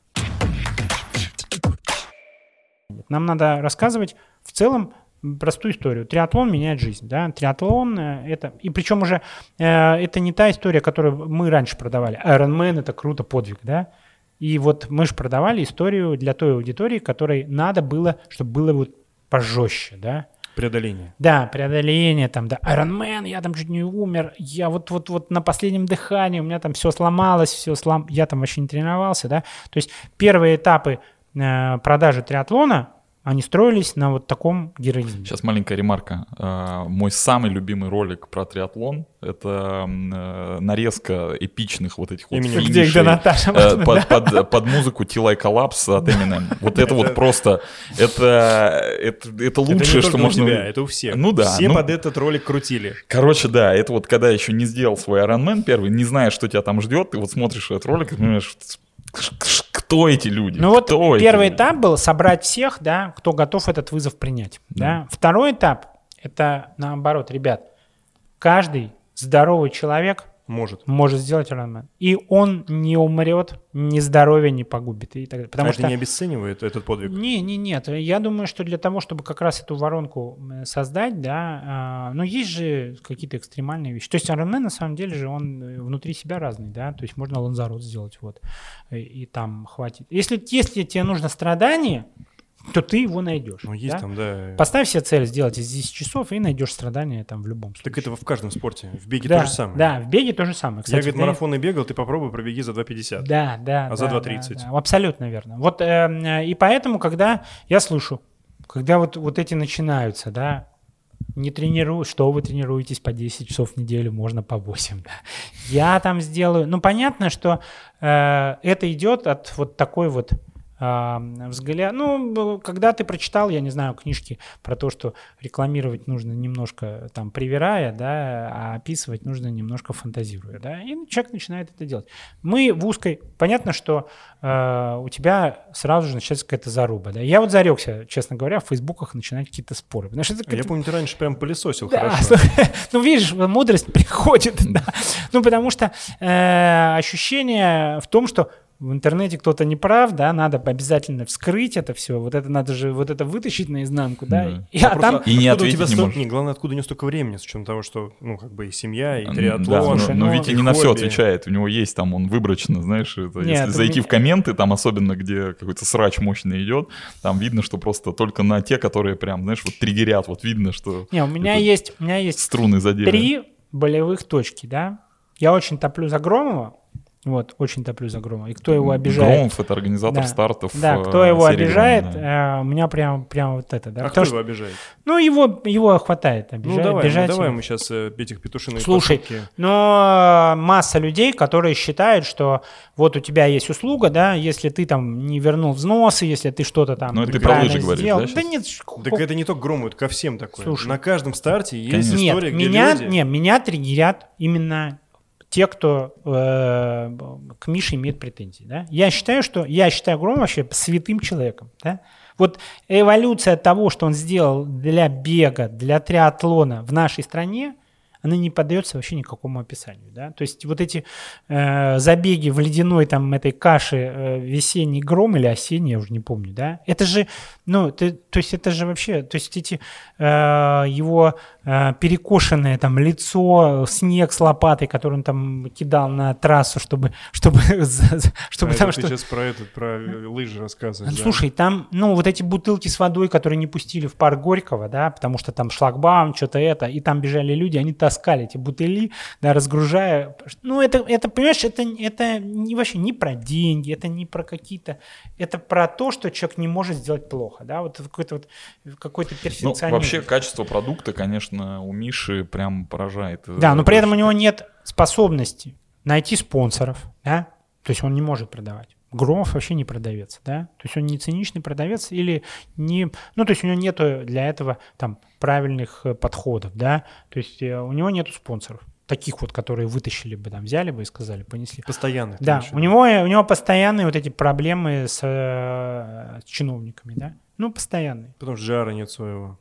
Нам надо рассказывать в целом простую историю. Триатлон меняет жизнь, да, триатлон э, это, и причем уже э, это не та история, которую мы раньше продавали. Ironman это круто, подвиг, да, и вот мы же продавали историю для той аудитории, которой надо было, чтобы было вот пожестче, да. Преодоление. Да, преодоление, там, да, Iron Man, я там чуть не умер, я вот, вот, вот на последнем дыхании, у меня там все сломалось, все слом... я там вообще не тренировался, да. То есть первые этапы э, продажи триатлона, они строились на вот таком героизме. Сейчас маленькая ремарка. А, мой самый любимый ролик про триатлон — это э, нарезка эпичных вот этих вот финишей где, где Наташа, э, под, под, под музыку I Collapse от Eminem. Вот это вот просто, это, это, это лучшее, что можно... тебя, это у всех. Ну да. Все ну под этот ролик крутили. Короче, да, это вот когда еще не сделал свой Iron Man первый, не знаешь, что тебя там ждет, ты вот смотришь этот ролик и понимаешь, кто эти люди? Ну кто вот первый этап был собрать всех, да, кто готов этот вызов принять. Да. Да. Второй этап это наоборот, ребят, каждый здоровый человек может. Может сделать Ironman. И он не умрет, ни здоровья не погубит. И так далее. Потому а что... это не обесценивает этот подвиг? Не, не, нет. Я думаю, что для того, чтобы как раз эту воронку создать, да, а, но есть же какие-то экстремальные вещи. То есть Ironman на самом деле же он э, внутри себя разный, да, то есть можно ланзарот сделать, вот, и, и там хватит. Если, если тебе нужно страдание, то ты его найдешь. Ну, есть да? там, да. Поставь себе цель сделать из 10 часов и найдешь страдания там в любом случае. Так это в каждом спорте. В беге да, то же самое. Да, в беге то же самое. Кстати, Я, говорит, марафоны бегал, ты попробуй пробеги за 2,50. Да, да. А да, за 2,30. Да, да. Абсолютно верно. Вот, э, и поэтому, когда я слышу, когда вот, вот эти начинаются, да, не тренирую, что вы тренируетесь по 10 часов в неделю, можно по 8, да. Я там сделаю, ну, понятно, что э, это идет от вот такой вот взгляд. Ну, когда ты прочитал, я не знаю, книжки про то, что рекламировать нужно немножко там привирая, да, а описывать нужно немножко фантазируя, да, и человек начинает это делать. Мы в узкой, понятно, что э, у тебя сразу же начинается какая-то заруба, да. Я вот зарекся, честно говоря, в фейсбуках начинать какие-то споры. Потому что это Я помню, ты раньше прям пылесосил да, хорошо. ну, видишь, мудрость приходит, да. Ну, потому что э, ощущение в том, что в интернете кто-то не прав, да, надо обязательно вскрыть это все, вот это надо же, вот это вытащить наизнанку, да, Да. и, а там, И не откуда у ответить тебя не столько- можешь. Не, главное, откуда у него столько времени, с учетом того, что, ну, как бы и семья, и триатлон. Да, но, Слушай, но ну, Витя и не на все отвечает. У него есть там, он выборочно, знаешь, это, Нет, если зайти меня- в комменты, там особенно, где какой-то срач мощный идет, там видно, что просто только на те, которые прям, знаешь, вот триггерят, вот видно, что не, у меня есть, у меня есть струны задели. три болевых точки, да, я очень топлю за Громова, вот, очень топлю за Громова, и кто его обижает, Громов — это организатор Да. стартов да, э, кто его серии обижает, «Гром», да. э, у меня прям, прям вот это, да, А кто что, его обижает? ну, его, его хватает Ну, обижать, давай, мы, обижать давай его. мы сейчас этих петушиных Слушай, пошутки. Но масса людей, которые считают, что вот у тебя есть услуга, да, если ты там не вернул взносы, если ты что-то там Ну, это ты про лыжи говоришь, сделал. да, Да щас? нет, Так это не только Грому, это ко всем такое. Слушай. На каждом старте есть Конечно. нет, история, где меня, люди... не, меня триггерят именно те, кто э, к Мише имеет претензии. Да? Я считаю, что я считаю Грома вообще святым человеком. Да? Вот эволюция того, что он сделал для бега, для триатлона в нашей стране, она не поддается вообще никакому описанию. Да? То есть вот эти э, забеги в ледяной там этой каше э, весенний гром или осенний, я уже не помню, да, это же, ну, ты- то есть это же вообще, то есть эти э, его э, перекошенное там лицо, снег с лопатой, который он там кидал на трассу, чтобы, чтобы, чтобы А там ты что сейчас про этот, про лыжи рассказываешь. да? Слушай, там, ну, вот эти бутылки с водой, которые не пустили в парк Горького, да, потому что там шлагбаум, что-то это, и там бежали люди, они таскали эти бутыли, да, разгружая. Ну, это, это понимаешь, это, это не, вообще не про деньги, это не про какие-то, это про то, что человек не может сделать плохо, да, вот какой-то вот, какой-то Ну, перфекционизм. вообще качество продукта, конечно, у Миши прям поражает. Да, но при этом у него нет способности найти спонсоров, да, то есть он не может продавать. Громов вообще не продавец, да, то есть он не циничный продавец или не, ну, то есть у него нету для этого там правильных э, подходов, да, то есть э, у него нету спонсоров, таких вот, которые вытащили бы, там, взяли бы и сказали, понесли. Постоянно. Да, у него, у него постоянные вот эти проблемы с, э, с чиновниками, да, ну, постоянные. Потому что жара нет своего.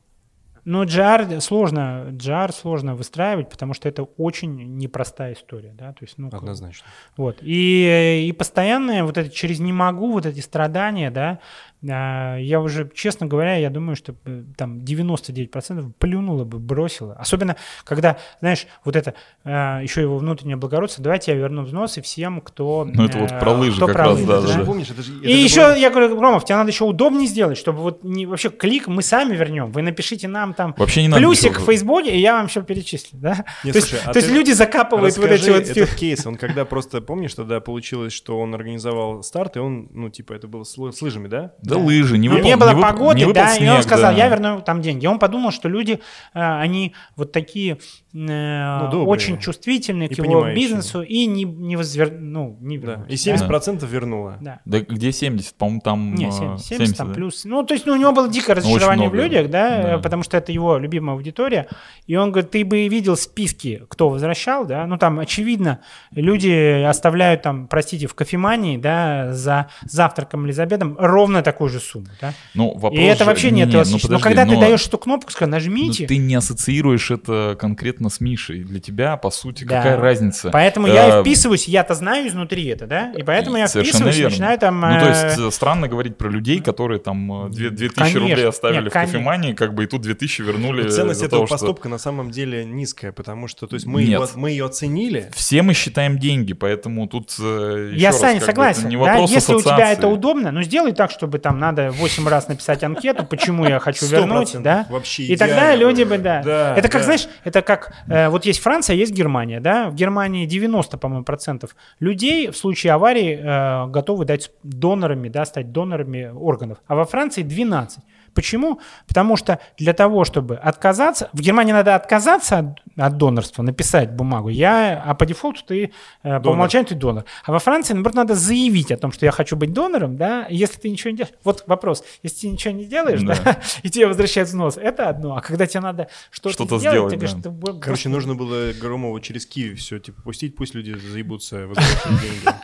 Ну, GR сложно, GR сложно выстраивать, потому что это очень непростая история, да, то есть, ну, Однозначно. вот, и, и постоянные вот эти через «не могу», вот эти страдания, да, я уже, честно говоря, я думаю, что э, там 99% плюнуло бы, бросило, особенно, когда, знаешь, вот это, а, еще его внутреннее благородство, давайте я верну взносы всем, кто... Ну, это вот про лыжи кто как раз, лыжи, да, помнишь, это же... это и еще, было- я говорю, Громов, тебе надо еще удобнее сделать, чтобы вот не, вообще клик мы сами вернем. Вы напишите нам там Вообще не плюсик в Фейсбуке, и я вам все перечислю, да? Не, то, слушай, есть, а то есть люди закапывают вот эти вот... этот кейс, он когда просто, помнишь, тогда получилось, что он организовал старт, и он, ну, типа, это было с лыжами, да? Да, Да. лыжи, не Ну, выпал- не было не погоды, не выпал да, и он снег, сказал, да. я верну там деньги. Он подумал, что люди, э, они вот такие Ну, добрые очень чувствительные и к его бизнесу и не, не возвер... ну, не Да. И 70% вернуло. Да. Да где 70? По-моему, там... Не, э, 70, 70 там да? плюс. Ну, то есть ну, у него было дикое разочарование в людях, да, да. э, потому что это его любимая аудитория. И он говорит, ты бы видел списки, кто возвращал, да, ну там очевидно, люди оставляют там, простите, в кофемании, да, за завтраком или за обедом ровно такую же сумму, да. Ну, вопрос И это же- вообще не, нет не, ну. Но подожди, когда ты но- даешь эту кнопку, скажи, ну, нажмите. ты не ассоциируешь это конкретно с Мишей. Для тебя, по сути, Да. какая разница? Поэтому я и Э, вписываюсь, я-то знаю изнутри это, да, и поэтому я Совершенно вписываюсь и верно. начинаю там... Ну, то э, есть э, странно говорить про людей, которые там э, две- 2000 Конечно. рублей оставили Нет, в кофемании, как бы и тут 2000 вернули. Но ценность этого того, что- поступка на самом деле низкая, потому что, то есть мы, Нет. его, мы ее оценили, Все мы считаем деньги, поэтому тут э, еще Я с Саней согласен. не да, Если у тебя это удобно, ну сделай так, чтобы там надо 8 раз написать анкету, почему я хочу 100% вернуть, да? вообще И тогда люди бы, да. Да, это как, да. знаешь, это как, э, вот есть Франция, есть Германия, да? В Германии 90, по-моему, процентов людей в случае аварии э, готовы дать донорами, да, стать донорами органов. А во Франции 12. Почему? Потому что для того, чтобы отказаться, в Германии надо отказаться от, от донорства, написать бумагу. Я, а по дефолту ты, э, по умолчанию ты донор. А во Франции, наоборот, надо заявить о том, что я хочу быть донором, да, и если ты ничего не делаешь. Вот вопрос, если ты ничего не делаешь, да, Да. и тебе возвращают взнос, это одно. А когда тебе надо что-то, Что-то сделать, сделать, тебе да. что бо- Короче, нужно было Громову через Киев все типа пустить, пусть люди заебутся возвращать деньги.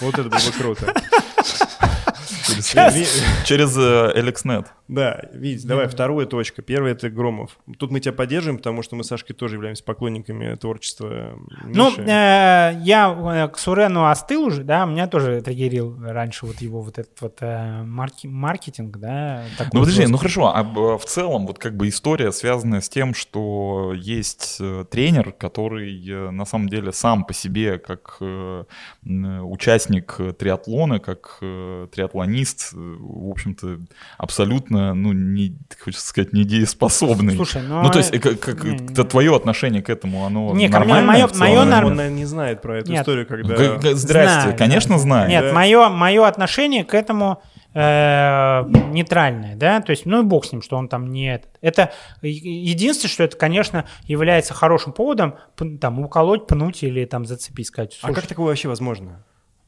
Вот это было бы круто. Через, через э, LXNet. Да, Вить, давай, вторая точка. Первая — это Громов. Тут мы тебя поддерживаем, потому что мы с Сашкой тоже являемся поклонниками творчества Ну, Миши. э, я э, к Сурену остыл уже, да, меня тоже триггерил раньше вот его вот этот вот э, марки- маркетинг, да. Ну подожди, ну хорошо, а в целом вот как бы история связанная с тем, что есть э, тренер, который э, на самом деле сам по себе как э, участник э, триатлона, как э, триатлонист, э, в общем-то абсолютно, ну не, хочется сказать, недееспособный. Слушай, ну... ну то есть э, как, как- это твое отношение к этому, оно Не, нормальное моё он, нар- он, наверное, не знает про эту Нет. историю, когда... Здрасте, Знаю, конечно, да. знаю. Нет, Да. мое, мое отношение к этому э, нейтральное, да, то есть, ну и бог с ним, что он там не этот. Это единственное, что это, конечно, является хорошим поводом там уколоть, пнуть или там зацепить, сказать, А как такое вообще возможно?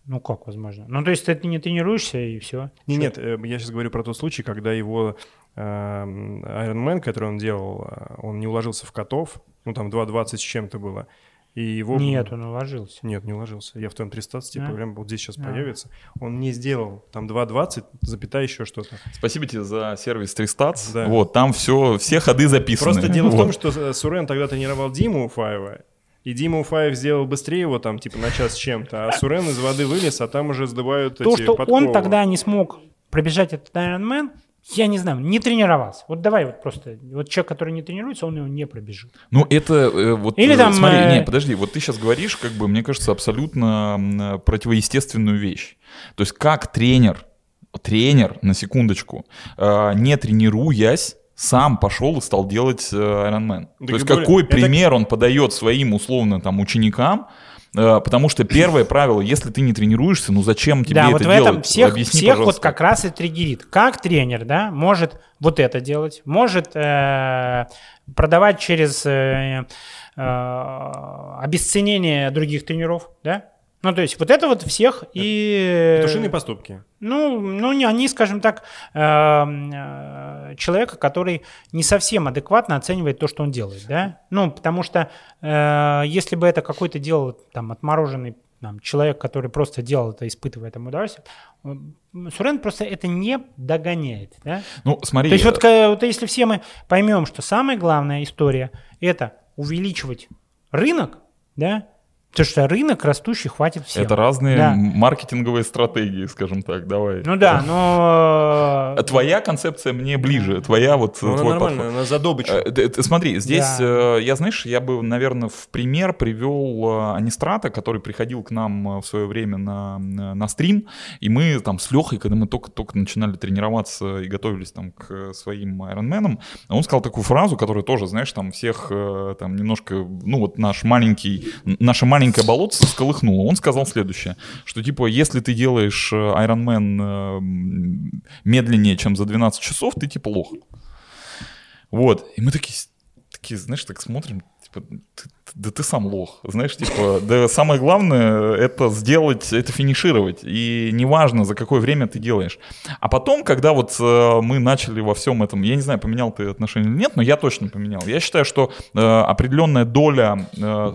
Ну как возможно? Ну то есть ты не тренируешься и все. Не, нет, э, я сейчас говорю про тот случай, когда его эм, Iron Man, который он делал, э, он не уложился в котов, ну там 2.20 с чем-то было, и его... Нет, он уложился. Нет, не уложился. Я в твоем 320 типа, А? прям вот здесь сейчас А. появится. Он не сделал там 2.20, запятая еще что-то. Спасибо тебе за сервис 3stats. Да. Вот, там все, все ходы записаны. Просто дело в Вот. том, что э, Сурен тогда тренировал Диму Уфаева, и Дима Уфаев сделал быстрее его там, типа, на час с чем-то, а Сурен из воды вылез, а там уже сдувают То, эти что подковы. он тогда не смог пробежать этот Ironman, я не знаю, не тренировался. Вот давай вот просто, вот человек, который не тренируется, он его не пробежит. Ну, это э, вот... Или э, там, Смотри, э, не, подожди, вот ты сейчас говоришь, как бы, мне кажется, абсолютно э, противоестественную вещь. То есть как тренер, тренер, на секундочку, э, не тренируясь, сам пошел и стал делать э, Ironman. Да То есть более- какой это- пример он подает своим, условно, там, ученикам, э, Потому что первое правило, если ты не тренируешься, ну зачем тебе да, это вот в делать? этом всех, Объясни, всех вот как раз и триггерит. Как тренер, да, может вот это делать, может э, продавать через э, э, обесценение других тренеров, да? Ну, то есть вот это вот всех и... Петушиные поступки. Ну, ну не они, скажем так, э, э, человека, который не совсем адекватно оценивает то, что он делает, да? Ну, потому что э, если бы это какой-то делал там отмороженный там, человек, который просто делал это, испытывая там удовольствие, Сурен просто это не догоняет, да? Ну, смотри, То есть вот, вот если все мы поймем, что самая главная история это увеличивать рынок, да, потому что рынок растущий хватит всем. это разные Да. маркетинговые стратегии, скажем так, давай. Ну да, но... А Твоя концепция мне ближе, твоя вот Ну, твой нормально, подход. она за добычу. Э, ты Смотри, здесь, Да. э, я, знаешь, я бы, наверное, в пример привел э, Анистрата, который приходил к нам э, в свое время на, на стрим, и мы там с Лехой, когда мы только-только начинали тренироваться и готовились там к э, своим айронменам, он сказал такую фразу, которая тоже, знаешь, там всех э, там немножко, ну вот наш маленький, н- наше маленькое болотце сколыхнуло. Он сказал следующее, что типа, если ты делаешь э, Ironman э, м, медленнее, чем за 12 часов, ты типа лох. Вот. И мы такие, такие, знаешь, так смотрим, типа, ты- да ты сам лох. Знаешь, типа, да самое главное это сделать, это финишировать. И неважно, за какое время ты делаешь. А потом, когда вот э, мы начали во всем этом, я не знаю, поменял ты отношение или нет, но я точно поменял. Я считаю, что э, определенная доля э,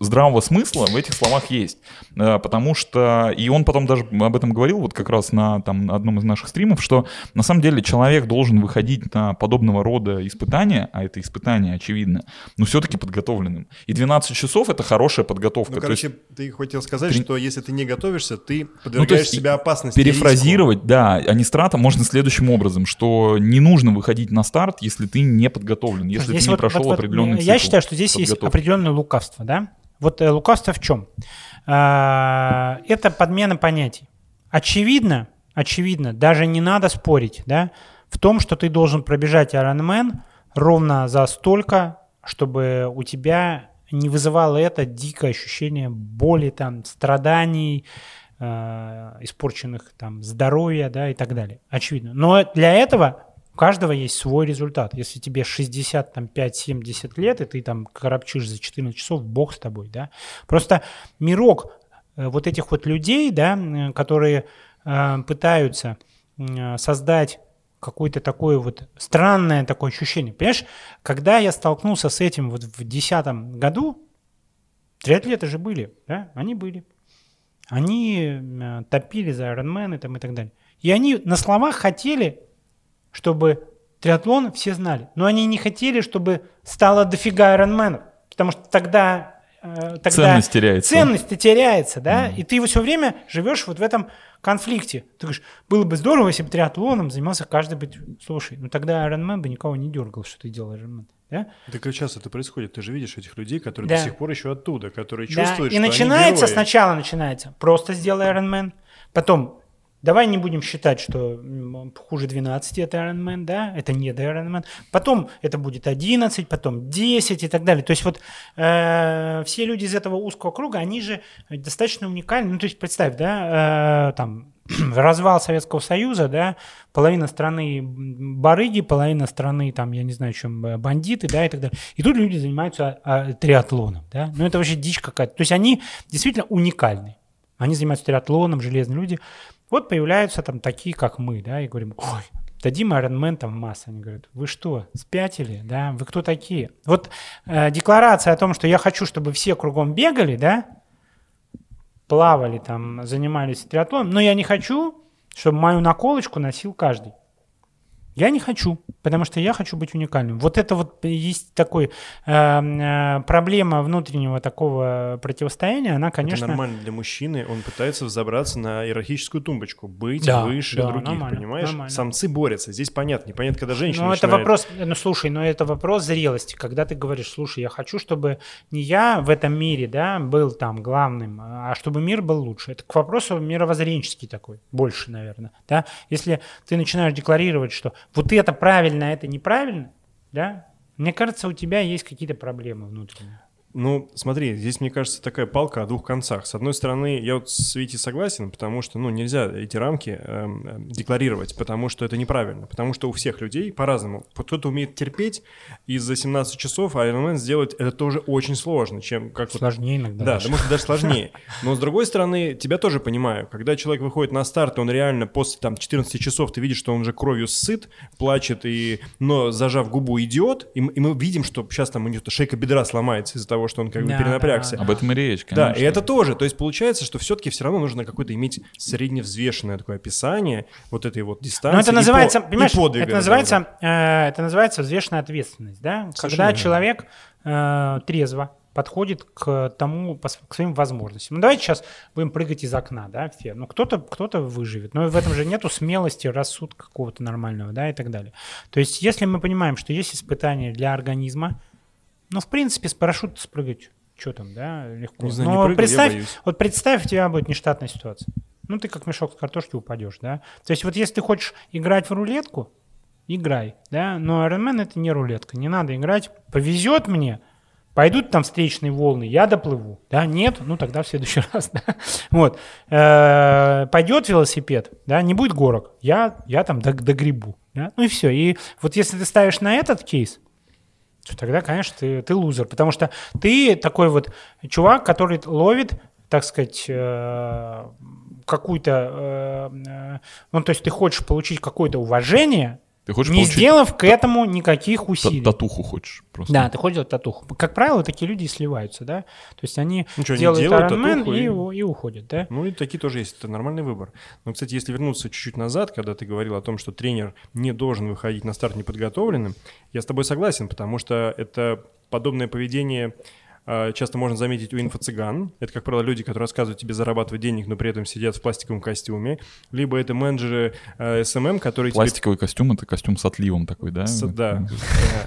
здравого смысла в этих словах есть. Э, потому что, и он потом даже об этом говорил, вот как раз на там, одном из наших стримов, что на самом деле человек должен выходить на подобного рода испытания, а это испытание, очевидно, но все-таки подготовленным. И 12 часов это хорошая подготовка. Ну, То есть короче, ты хотел сказать, трени- что если ты не готовишься, ты Ну, подвергаешь есть себя опасности. перефразировать, да, анистрата можно следующим образом, что не нужно выходить на старт, если ты не подготовлен, если Здесь ты не вот- прошел вот- вот определенный Я цикл считаю, что здесь есть подготовки. определенное лукавство, да? Вот э, лукавство в чем? А, Это подмена понятий. Очевидно, очевидно, даже не надо спорить, да, в том, что ты должен пробежать Ironman ровно за столько, чтобы у тебя не вызывало это дикое ощущение боли, там, страданий, э, испорченных там здоровья, да, и так далее. Очевидно. Но для этого каждого есть свой результат. Если тебе 65-70 лет, и ты там коробчишь за 14 часов, бог с тобой, да. Просто мирок э, вот этих вот людей, да, э, которые э, пытаются э, создать какое-то такое вот странное такое ощущение. Понимаешь, когда я столкнулся с этим вот в 2010 году, триатлеты же были, да, они были. Они э, топили за Ironman там и так далее. И они на словах хотели, чтобы триатлон все знали. Но они не хотели, чтобы стало дофига Ironman. Потому что тогда... э, тогда Ценность теряется. Ценность теряется, да? И ты все время живешь вот в этом конфликте. Ты говоришь, было бы здорово, если бы триатлоном занимался каждый бы... Слушай, ну тогда Ironman бы никого не дергал, что ты делаешь Ironman. Да? Так как часто это происходит? Ты же видишь этих людей, которые Да. до сих пор еще оттуда, которые Да, чувствуют, и что начинается они герои. сначала начинается просто сделай Ironman, потом давай не будем считать, что хуже 12 это Ironman, да, это не до Ironman, потом это будет 11, потом 10 и так далее. То есть вот э, все люди из этого узкого круга, они же достаточно уникальны. Ну то есть представь, да, э, там развал Советского Союза, да, половина страны барыги, половина страны, там, я не знаю, чем э, бандиты, да, и так далее. И тут люди занимаются а, триатлоном, да. Ну, это вообще дичь какая-то. То есть они действительно уникальны. Они занимаются триатлоном, железные люди. Вот появляются там такие, как мы, да, и говорим, ой, дадим Ironman там масса. Они говорят, вы что, спятили, да, вы кто такие? Вот э, декларация о том, что я хочу, чтобы все кругом бегали, да, плавали там, занимались триатлоном, но я не хочу, чтобы мою наколочку носил каждый. Я не хочу, потому что я хочу быть уникальным. Вот это вот есть такой э, э, проблема внутреннего такого противостояния, она, конечно... Это нормально для мужчины, он пытается взобраться на иерархическую тумбочку, быть Да, выше да, других, нормально, понимаешь? нормально. Самцы борются, здесь понятно, непонятно, когда женщина Ну, это начинает- вопрос, ну, слушай, ну, это вопрос зрелости, когда ты говоришь, слушай, я хочу, чтобы не я в этом мире, да, был там главным, а чтобы мир был лучше. Это к вопросу мировоззренческий такой, больше, наверное, да. Если ты начинаешь декларировать, что вот это правильно, а это неправильно, да, мне кажется, у тебя есть какие-то проблемы внутренние. Ну, смотри, здесь, мне кажется, такая палка о двух концах. С одной стороны, я вот с Витей согласен, потому что, ну, нельзя эти рамки эм, декларировать, потому что это неправильно. Потому что у всех людей по-разному. Кто-то умеет терпеть, и за 17 часов Ironman сделать это тоже очень сложно, чем как вот Сложнее иногда. Да, даже. да, может даже сложнее. Но с другой стороны, тебя тоже понимаю. Когда человек выходит на старт, он реально после там 14 часов, ты видишь, что он уже кровью сыт, плачет, и, но зажав губу идет, и, мы- и мы видим, что сейчас там у него шейка бедра сломается из-за того, что он как бы Да, перенапрягся. да, Об этом и речь, Да, конечно. и это тоже. То есть получается, что все-таки все равно нужно какое-то иметь средневзвешенное такое описание вот этой вот дистанции. Но это и называется, по- и понимаешь, подвига это называется, э, это называется взвешенная ответственность, да? Совершенно Когда человек э, трезво подходит к тому, к своим возможностям. Ну, давайте сейчас будем прыгать из окна, да, все. Ну, кто-то кто выживет, но в этом же нету смелости, рассудка какого-то нормального, да, и так далее. То есть, если мы понимаем, что есть испытания для организма, ну, в принципе, с парашюта спрыгать, что там, да, легко. Не знаю, Но не прыгал, я представь, боюсь. вот представь, у тебя будет нештатная ситуация. Ну, ты как мешок с картошки упадешь, да? То есть вот если ты хочешь играть в рулетку, играй, да? Но Ironman это не рулетка, не надо играть. Повезет мне, пойдут там встречные волны, я доплыву, да? Нет, ну тогда в следующий раз, да? Вот. Э, Пойдет велосипед, да? Не будет горок, я, я там дог- догребу, да? Ну и все. И вот если ты ставишь на этот кейс, тогда, конечно, ты, ты лузер, потому что ты такой вот чувак, который ловит, так сказать, э, какую-то, э, э, ну, то есть ты хочешь получить какое-то уважение, Ты хочешь не получить сделав к этому никаких усилий. татуху хочешь просто. Да, ты хочешь делать татуху. Как правило, такие люди и сливаются, да? То есть они Ну что, они делают делают Ironman татуху и, и- уходят, да? Ну и такие тоже есть, это нормальный выбор. Но, кстати, если вернуться чуть-чуть назад, когда ты говорил о том, что тренер не должен выходить на старт неподготовленным, я с тобой согласен, потому что это подобное поведение часто можно заметить у инфо-цыган. Это, как правило, люди, которые рассказывают тебе зарабатывать денег, но при этом сидят в пластиковом костюме. Либо это менеджеры э, СММ, которые тебе Пластиковый костюм это костюм с отливом такой, да? с- да.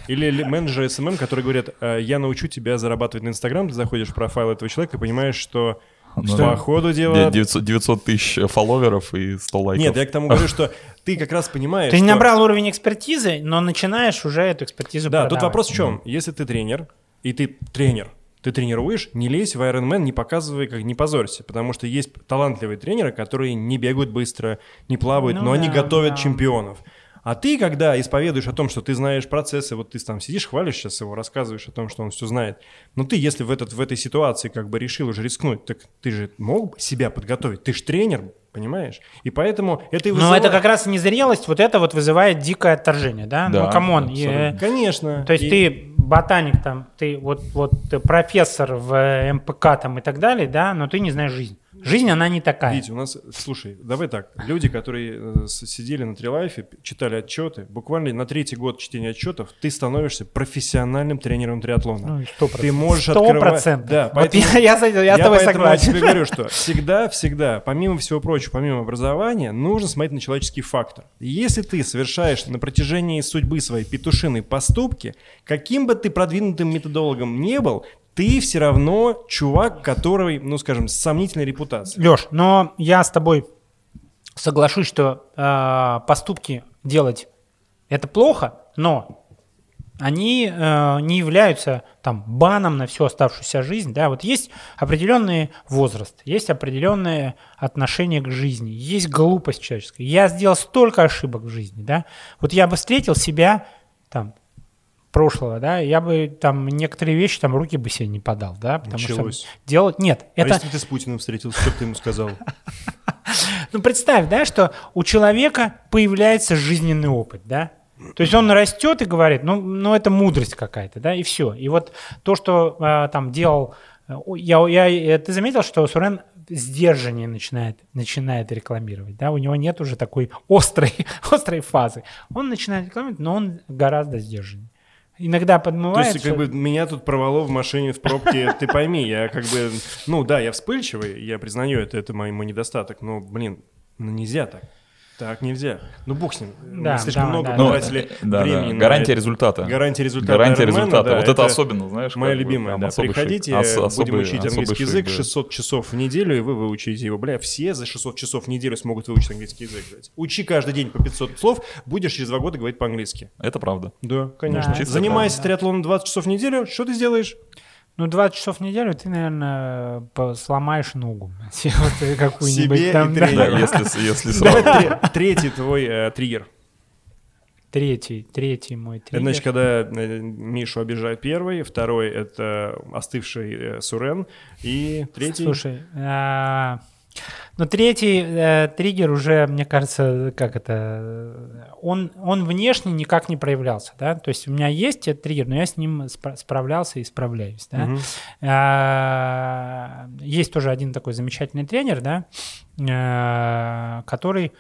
Э, Или ли- менеджеры СММ, которые говорят, э, я научу тебя зарабатывать на Инстаграм, ты заходишь в профайл этого человека и понимаешь, что Ну, по ходу дела... 900, 900 тысяч followers и 100 лайков. Нет, я к тому говорю, что ты как раз понимаешь, Ты не что- набрал уровень экспертизы, но начинаешь уже эту экспертизу Да, тут вопрос в чем? Если ты тренер, и ты тренер, ты тренируешь, не лезь в Ironman, не показывай, как не позорься, потому что есть талантливые тренеры, которые не бегают быстро, не плавают, Ну но они да, готовят да. чемпионов. А ты, когда исповедуешь о том, что ты знаешь процессы, вот ты там сидишь, хвалишь сейчас его, рассказываешь о том, что он все знает, но ты, если в, этот, в этой ситуации как бы решил уже рискнуть, так ты же мог себя подготовить, ты же тренер, понимаешь? И поэтому это и Но вызывает- это как раз незрелость, вот это вот вызывает дикое отторжение, да? Да, ну, come on. э, Конечно. То есть И- ты ботаник там, ты вот, вот профессор в МПК там и так далее, да, но ты не знаешь жизнь. Жизнь, она не такая. Витя, у нас, слушай, давай так, люди, которые э, сидели на Трилайфе, читали отчеты, буквально на третий год чтения отчетов, ты становишься профессиональным тренером триатлона. Ну, сто процентов. Ты можешь Сто открывать- процентов. Да, Вот поэтому- я, я, с этим- я с тобой поэтому согласен. тебе говорю, что всегда, всегда, помимо всего прочего, помимо образования, нужно смотреть на человеческий фактор. Если ты совершаешь на протяжении судьбы своей петушиные поступки, каким бы ты продвинутым методологом не был, ты все равно чувак, который, ну, скажем, с сомнительной репутацией. Леш, но я с тобой соглашусь, что э, поступки делать это плохо, но они э, не являются там баном на всю оставшуюся жизнь, да, вот есть определенный возраст, есть определенное отношение к жизни, есть глупость человеческая. Я сделал столько ошибок в жизни, да, вот я бы встретил себя там прошлого, да, я бы там некоторые вещи там руки бы себе не подал, да, потому Началось. что делать нет, А это если ты с Путиным встретился, что ты ему сказал? ну, представь, да, что у человека появляется жизненный опыт, да? То есть он растет и говорит, ну, ну это мудрость какая-то, да, и все. И вот то, что а, там делал, э, я, я, э, ты заметил, что Сурен сдержаннее начинает, начинает рекламировать, да, у него нет уже такой острой, острой фазы. Он начинает рекламировать, но он гораздо сдержаннее. Иногда То подмывается. есть, как бы, меня тут порвало в машине в пробке, ты пойми, я как бы, ну да, я вспыльчивый, я признаю это, это мой недостаток, но, блин, ну нельзя так. Так нельзя. Ну бог с ним. Да, Мы слишком да, много да, потратили да, да. времени на Гарантия это. результата. Гарантия результата. Гарантия Ironman, результата. да, вот это, особенно, знаешь. Моя любимая, да. шик. Приходите, Ос- будем особый- учить английский шик, язык да. 600 часов в неделю, и вы выучите его. Бля, все за 600 часов в неделю смогут выучить английский язык. блядь. Учи каждый день по 500 слов, будешь через два года говорить по-английски. Это правда. Да, конечно. Да, Занимайся да. триатлоном 20 часов в неделю, что ты сделаешь? Ну, 20 часов в неделю ты, наверное, сломаешь ногу. Какую-нибудь Себе и там, если, тре- третий твой э, триггер. Третий, третий мой триггер. значит, когда э, Мишу обижает первый, второй — это остывший э, Сурен, и третий... Слушай, ну третий э, триггер уже, мне кажется, как это, он, он внешне никак не проявлялся, да, то есть у меня есть этот триггер, но я с ним спра- справлялся и справляюсь, да. А, Есть тоже один такой замечательный тренер, да, э, который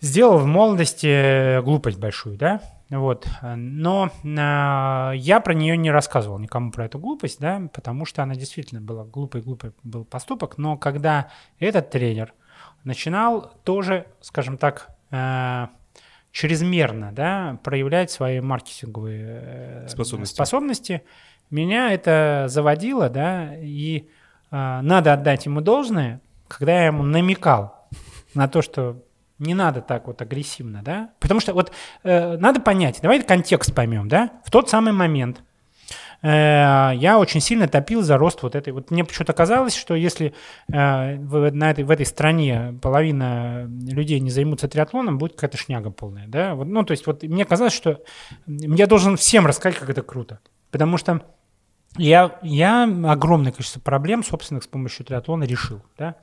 сделал в молодости глупость большую, да, вот, но а, я про нее не рассказывал никому про эту глупость, да, потому что она действительно была глупый-глупый был поступок, но когда этот тренер начинал тоже, скажем так, э, чрезмерно, да, проявлять свои маркетинговые э, Способности. способности, меня это заводило, да, и э, надо отдать ему должное, когда я ему намекал на то, что не надо так вот агрессивно, да, потому что вот э, надо понять, давайте контекст поймем, да, в тот самый момент э, я очень сильно топил за рост вот этой, вот мне почему-то казалось, что если э, в, на этой, в этой стране половина людей не займутся триатлоном, будет какая-то шняга полная, да, вот, ну, то есть вот мне казалось, что я должен всем рассказать, как это круто, потому что я, я огромное количество проблем собственных с помощью триатлона решил, да.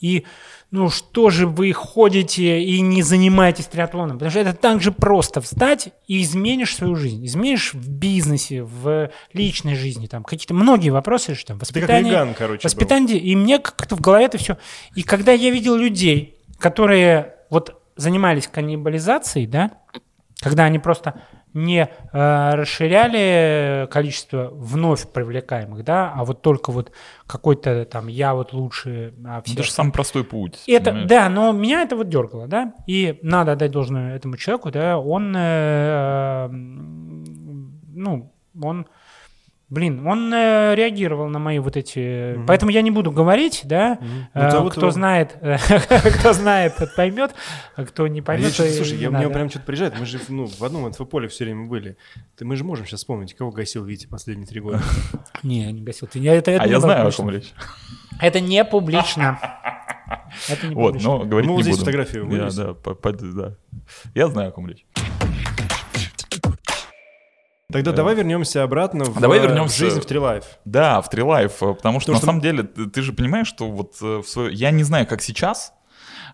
И, ну, что же вы ходите и не занимаетесь триатлоном? Потому что это так же просто встать и изменишь свою жизнь. Изменишь в бизнесе, в личной жизни, там, какие-то многие вопросы, решишь, там, Ты как воспитание. веган, короче, был. Воспитание, и мне как-то в голове это все. И когда я видел людей, которые вот занимались каннибализацией, да, когда они просто не э, расширяли количество вновь привлекаемых, да, а вот только вот какой-то там я вот лучше, а все Это же самый простой путь. это, понимаешь? да, но меня это вот дергало, да, и надо отдать должное этому человеку, да, он, э, ну, он, блин, он э, реагировал на мои вот эти, Мгм. поэтому я не буду говорить, да, Мгм. э, Ну, кто его- знает, кто знает, тот поймет, а кто не А поймет, слушай, я, мне прям что-то приезжает. Мы же ну, в одном инфополе все время были. Ты, мы же можем сейчас вспомнить, кого гасил Витя последние три года. Не, не гасил, ты, не- это, это А не я знаю, о чем речь. Это не публично. Это не Вот, публично. но говорить Мы вот не здесь буду. фотографию Я, вывесим. да, по- по- да. Я знаю, о ком речь. Тогда Да. давай вернемся обратно в, Давай э, вернемся- в жизнь в Трилайф. Да, в Трилайф, э, потому что Потому на что- самом деле ты, же понимаешь, что вот э, в свое- я не знаю, как сейчас,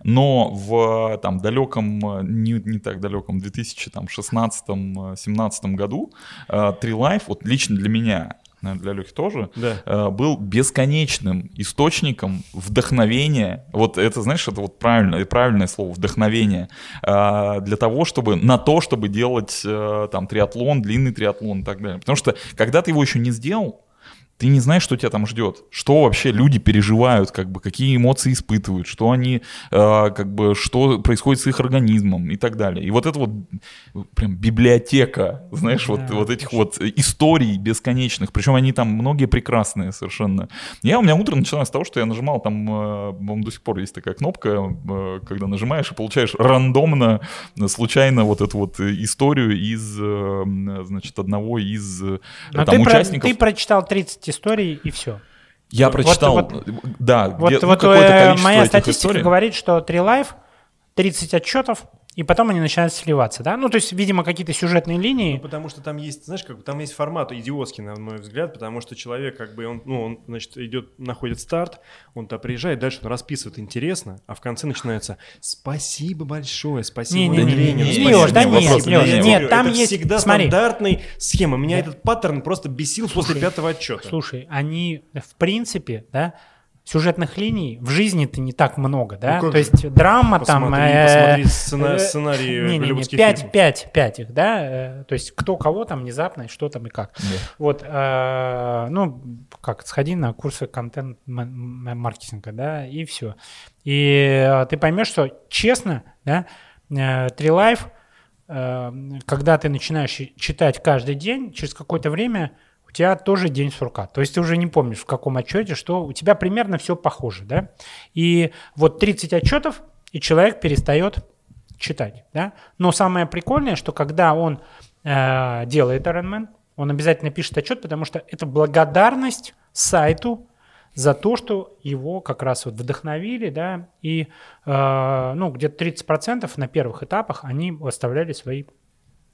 но в э, там далеком, э, не, не так далеком 2016-2017 году э, Трилайф, вот лично для меня, наверное, для Лехи тоже, Да. э, был бесконечным источником вдохновения. Вот это, знаешь, это вот правильное, правильное слово вдохновение э, для того, чтобы на то, чтобы делать э, там триатлон, длинный триатлон и так далее. Потому что когда ты его еще не сделал, ты не знаешь, что тебя там ждет, что вообще люди переживают, как бы какие эмоции испытывают, что они, э, как бы, что происходит с их организмом и так далее. И вот это вот прям библиотека, знаешь, вот, Да, вот этих вот историй бесконечных, причем они там многие прекрасные совершенно. Я у меня утро начиналось с того, что я нажимал там, э, до сих пор есть такая кнопка, э, когда нажимаешь и получаешь рандомно, э, случайно вот эту вот э, историю из, э, значит, одного из э, Но там ты, про- участников. ты прочитал 30 историй и все. Я Вот- прочитал, вот- да, Вот, где- ну, вот какое-то э, количество моя этих статистика историй. говорит, что Tree Life 30 отчетов, и потом они начинают сливаться, да? Ну, то есть, видимо, какие-то сюжетные линии. Ну, потому что там есть, знаешь, как бы там есть формат идиотский, на мой взгляд, потому что человек, как бы, он, ну, он, значит, идет, находит старт, он туда приезжает, дальше он расписывает интересно, а в конце начинается «Спасибо большое, спасибо Не-не-не, Ленину, не-не, спасибо». Лёш, да Вопрос, нет, я Лёш, тебе нет, говорю, там это есть- всегда смотри. стандартная схема. Меня Да. этот паттерн просто бесил после Слушай, пятого отчета. Слушай, они, в принципе, да, сюжетных линий в жизни-то не так много, да? Ну, как То же? есть драма там... Посмотри, э, посмотри сцена- э, сценарии не-не-не, голливудских пять, фильмов. пять, пять их, да? э, То есть кто кого там внезапно, и что там и как. Да. Вот, э, ну, как, сходи на курсы контент-маркетинга, да, и все. И ты поймешь, что честно, да, Tree Life, когда ты начинаешь чи- читать каждый день, через какое-то время у тебя тоже день сурка. То есть ты уже не помнишь, в каком отчете, что у тебя примерно все похоже, да. И вот 30 отчетов, и человек перестает читать, да. Но самое прикольное, что когда он э, делает Ironman, он обязательно пишет отчет, потому что это благодарность сайту за то, что его как раз вот вдохновили, да, и э, ну, где-то 30% на первых этапах они оставляли свои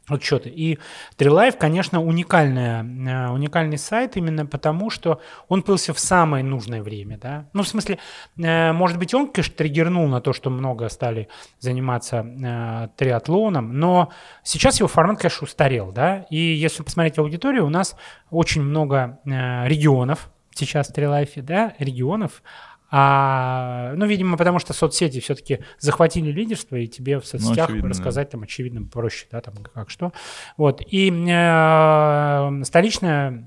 отчеты. И TreeLife, конечно, уникальная, э, уникальный сайт именно потому, что он появился в самое нужное время. Да? Ну, в смысле, э, может быть, он, конечно, триггернул на то, что много стали заниматься э, триатлоном, но сейчас его формат, конечно, устарел. Да? И если посмотреть аудиторию, у нас очень много регионов сейчас в TreeLife, да, регионов, а, ну, видимо, потому что соцсети все-таки захватили лидерство, и тебе в соцсетях очевидно, да. рассказать там очевидно проще, да, там как что. Вот. И э, столичная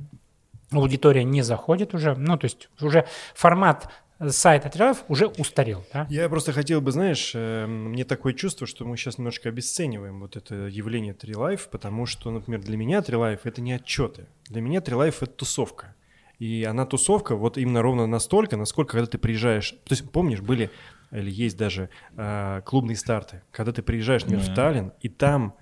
аудитория не заходит уже, ну, то есть уже формат сайта Трилайф уже устарел, да? Я просто хотел бы, знаешь, э, мне такое чувство, что мы сейчас немножко обесцениваем вот это явление Трилайф, потому что, например, для меня Трилайф — это не отчеты. Для меня Трилайф — это тусовка. И она тусовка вот именно ровно настолько, насколько, когда ты приезжаешь... То есть, помнишь, были или есть даже э, клубные старты, когда ты приезжаешь, например, Да. в Таллин, и там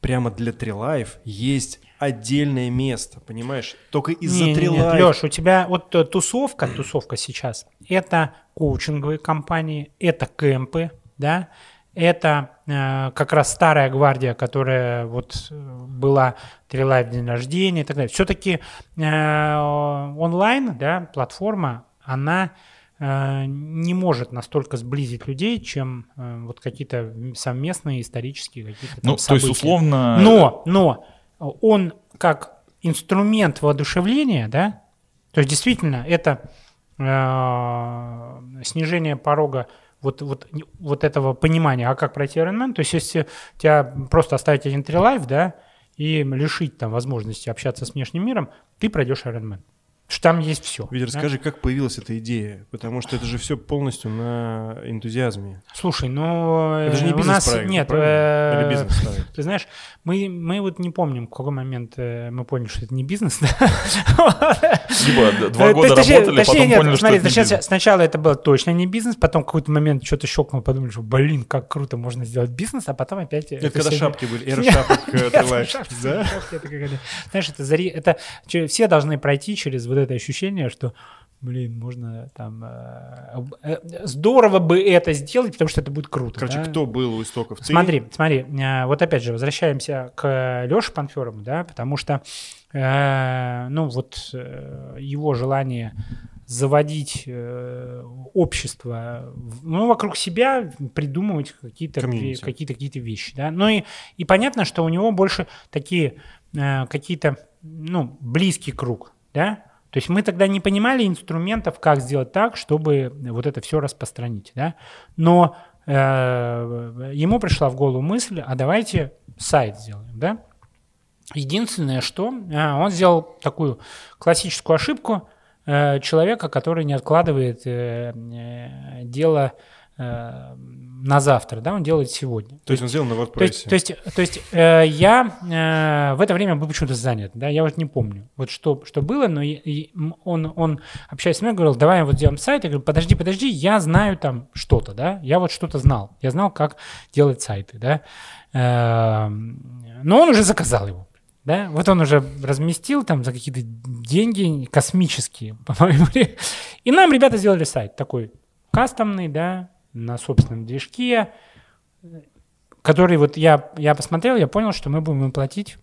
прямо для Трилайф есть отдельное место, понимаешь? Только из-за Трилайф. Леш, у тебя вот э, тусовка, тусовка сейчас, это коучинговые компании, это кемпы, да, это э, как раз старая гвардия, которая вот э, была Трилайф день рождения и так далее. Все-таки онлайн, да, платформа, она э, не может настолько сблизить людей, чем э, вот какие-то совместные исторические какие-то Ну, то есть, события. условно... Но, но он как инструмент воодушевления, да, то есть действительно это э, снижение порога вот, вот, вот этого понимания, а как пройти Ironman, то есть если тебя просто оставить один трилайф, да, и лишить там возможности общаться с внешним миром, ты пройдешь Ironman. Что там есть все. Ведь расскажи, как появилась эта идея, потому что это же все полностью на энтузиазме. Слушай, ну Это же не э, у нас бизнес-проект, нет. правильно? э, Или? Ты знаешь, мы, мы вот не помним, в какой момент э, мы поняли, что это не бизнес. да. Либо два года работали, потом поняли, что это не сначала, бизнес. сначала это было точно не бизнес, потом в какой-то момент что-то щелкнул, подумали, что, блин, как круто можно сделать бизнес, а потом опять... Это когда шапки были, эра шапок Да? какая-то- Знаешь, это, зари- это че- все должны пройти через вот это ощущение, что блин, можно там... э, э, здорово бы это сделать, потому что это будет круто. Короче, да? кто был у истоков? Ты? Смотри, смотри, э, вот опять же, возвращаемся к Леше Панферову, да, потому что, э, ну, вот его желание заводить э, общество, ну, вокруг себя придумывать какие-то какие-то какие-то вещи, да. Ну и, и понятно, что у него больше такие э, какие-то, ну, близкий круг, да. То есть мы тогда не понимали инструментов, как сделать так, чтобы вот это все распространить, да. Но э, ему пришла в голову мысль, а давайте сайт сделаем, да. Единственное, что э, он сделал такую классическую ошибку э, человека, который не откладывает э, э, дело на завтра, да, он делает сегодня. То есть он сделал на То есть, WordPress. то есть, то есть э, я э, в это время был почему-то занят, да, я вот не помню, вот что, что было, но м- он, он, общаясь с мной, говорил, давай вот сделаем сайт, я говорю, подожди, подожди, я знаю там что-то, да, я вот что-то знал, я знал, как делать сайты, да, Эм, но он уже заказал его, да, вот он уже разместил там за какие-то деньги космические, по-моему, и нам ребята сделали сайт такой кастомный, да, на собственном движке, который вот я, я посмотрел, я понял, что мы будем им платить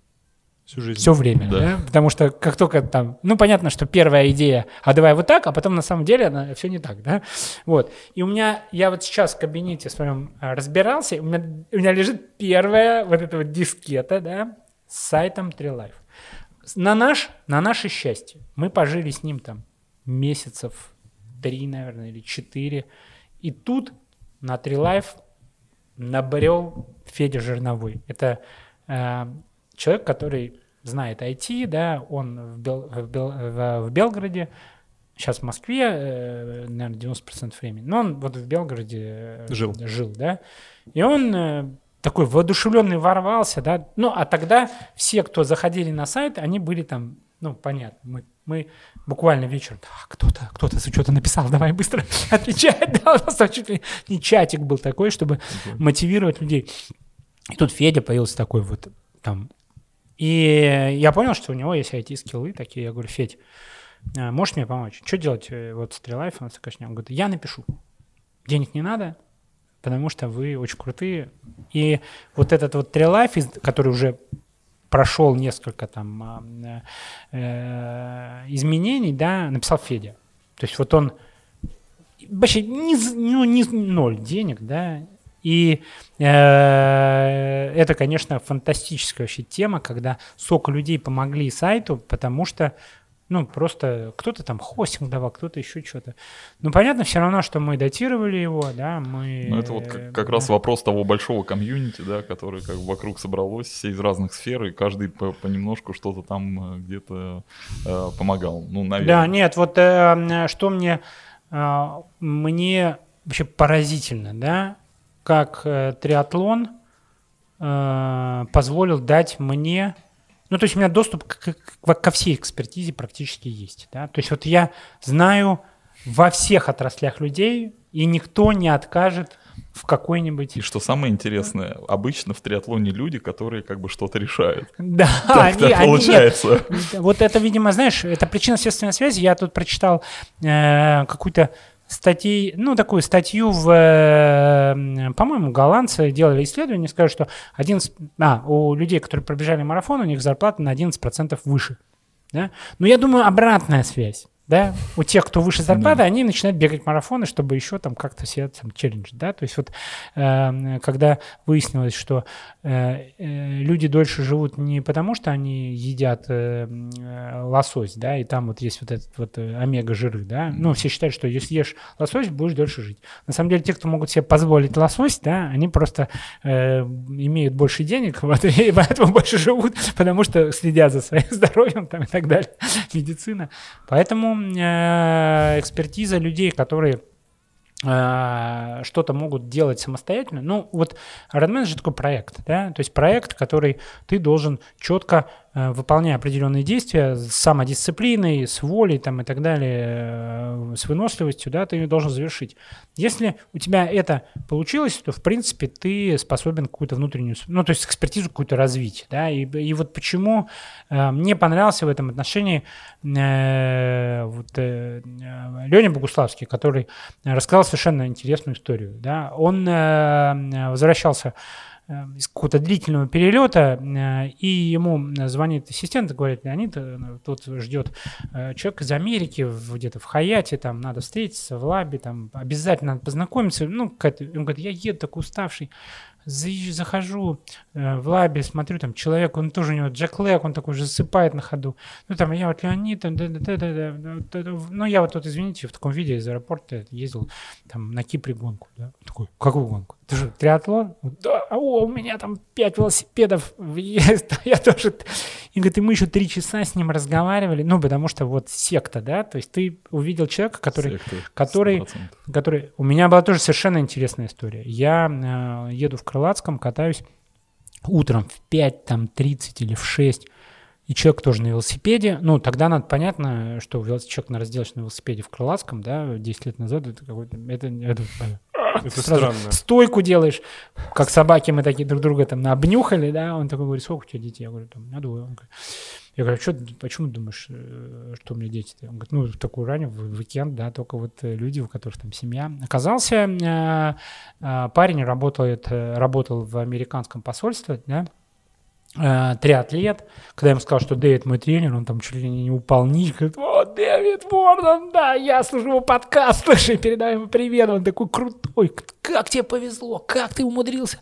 Всю жизнь. все время, Да. да. потому что как только там, ну понятно, что первая идея, а давай вот так, а потом на самом деле все не так, да, вот. И у меня, я вот сейчас в кабинете своем а, разбирался, у меня, у меня лежит первая вот эта вот дискета, да, с сайтом Trilife. На наш, на наше счастье, мы пожили с ним там месяцев три, наверное, или четыре, и тут на Trilife набрел Федя Жирновой. Это э, человек, который знает IT, да, он в, Бел- в Бел- в- в Белгороде, сейчас в Москве, э, наверное, 90% времени, но он вот в Белгороде э, Жил. жил, да, и он э, такой воодушевленный ворвался, да, ну, а тогда все, кто заходили на сайт, они были там, ну, понятно, мы, мы буквально вечером, «Да, кто-то, кто-то что-то написал, давай быстро отвечать, да, у нас там чуть ли не чатик был такой, чтобы мотивировать людей. И тут Федя появился такой вот там. И я понял, что у него есть IT-скиллы такие. Я говорю, Федь, а, можешь мне помочь? Что делать э, вот с Трилайф? Он такой, он говорит, я напишу. Денег не надо, потому что вы очень крутые. И вот этот вот Трилайф, который уже прошел несколько там э, изменений, да, написал Федя. То есть вот он вообще не, ну, не ноль денег, да, и э, это, конечно, фантастическая вообще тема, когда столько людей помогли сайту, потому что, ну, просто кто-то там хостинг давал, кто-то еще что-то. Ну, понятно все равно, что мы датировали его, да, мы... Ну, это вот как, как раз вопрос того большого комьюнити, да, который как бы вокруг собралось, все из разных сфер, и каждый по- понемножку что-то там э, где-то э, помогал. Ну, наверное. Да, нет, вот э, что мне, э, мне вообще поразительно, да, как э, триатлон э, позволил дать мне, ну, то есть у меня доступ к- к- ко всей экспертизе практически есть, да, то есть вот я знаю во всех отраслях людей, и никто не откажет в какой-нибудь... И что самое интересное, обычно в триатлоне люди, которые как бы что-то решают. Да, Так, они- так они- нет, получается. Вот это, видимо, знаешь, это причинно-следственная связь. Я тут прочитал э, какую-то статью, ну, такую статью в, э, по-моему, голландцы делали исследование, сказали, что 11, а, у людей, которые пробежали марафон, у них зарплата на 11% выше. Да? Но я думаю, обратная связь. Да, у тех, кто выше зарплаты, они начинают бегать марафоны, чтобы еще там как-то себе там челлендж, да, то есть вот э, когда выяснилось, что э, э, люди дольше живут не потому, что они едят э, э, лосось, да, и там вот есть вот этот вот э, омега-жиры, да, ну, все считают, что если ешь лосось, будешь дольше жить. На самом деле, те, кто могут себе позволить лосось, да, они просто э, имеют больше денег, вот, и поэтому больше живут, потому что следят за своим здоровьем там, и так далее, медицина. Поэтому э, экспертиза людей, которые э, что-то могут делать самостоятельно. Ну, вот Redman же такой проект, да, то есть проект, который ты должен четко, выполняя определенные действия, с самодисциплиной, с волей там и так далее, э, с выносливостью, да, ты ее должен завершить. Если у тебя это получилось, то, в принципе, ты способен какую-то внутреннюю, ну, то есть экспертизу какую-то развить, да, и, и вот почему э, мне понравился в этом отношении э, вот, э, Леня Богуславский, который рассказал совершенно интересную историю. Да? Он э, возвращался э, Эм, из какого-то длительного перелета, э, и ему звонит ассистент и говорит, Леонид, э, тут ждет э, человек из Америки, где-то в Хаяте, там надо встретиться, в лабе, там обязательно надо познакомиться. Ну, он говорит, я еду так уставший, захожу в лабе, смотрю, там человек, он тоже у него джеклэг, он такой уже засыпает на ходу. Ну, там, я вот Леонид, там, да, да, да, да, ну, я вот тут, извините, в таком виде из аэропорта ездил там на Кипре гонку. Да? Такой, какую гонку? Ты же триатлон? Да, а, о, у меня там пять велосипедов я тоже. И говорит, и мы еще три часа с ним разговаривали, ну, потому что вот секта, да, то есть ты увидел человека, который Секта, который- 100%. который... У меня была тоже совершенно интересная история. Я э, еду в Крылатском, катаюсь утром в 5, там, 30 или в 6, и человек тоже на велосипеде. Ну, тогда надо понятно, что человек на разделочном велосипеде в Крылатском, да, 10 лет назад, это какой-то... Это, это, Это странно. стойку делаешь, как собаки мы такие друг друга там обнюхали, да, он такой говорит, сколько у тебя детей? Я говорю, там, на двое. Я говорю, что, почему думаешь, э, что у меня дети-то? Он говорит, ну, в такую ранее, в уикенд, да, только вот э, люди, у которых там семья. Оказался, э, парень работает, работал в американском посольстве, да, э, триатлет. Когда я ему сказал, что Дэвид мой тренер, он там чуть ли не упал ниже, говорит, о, Дэвид Вордон, да, я слушаю его подкаст, слушай, передай ему привет, он такой крутой, как тебе повезло, как ты умудрился.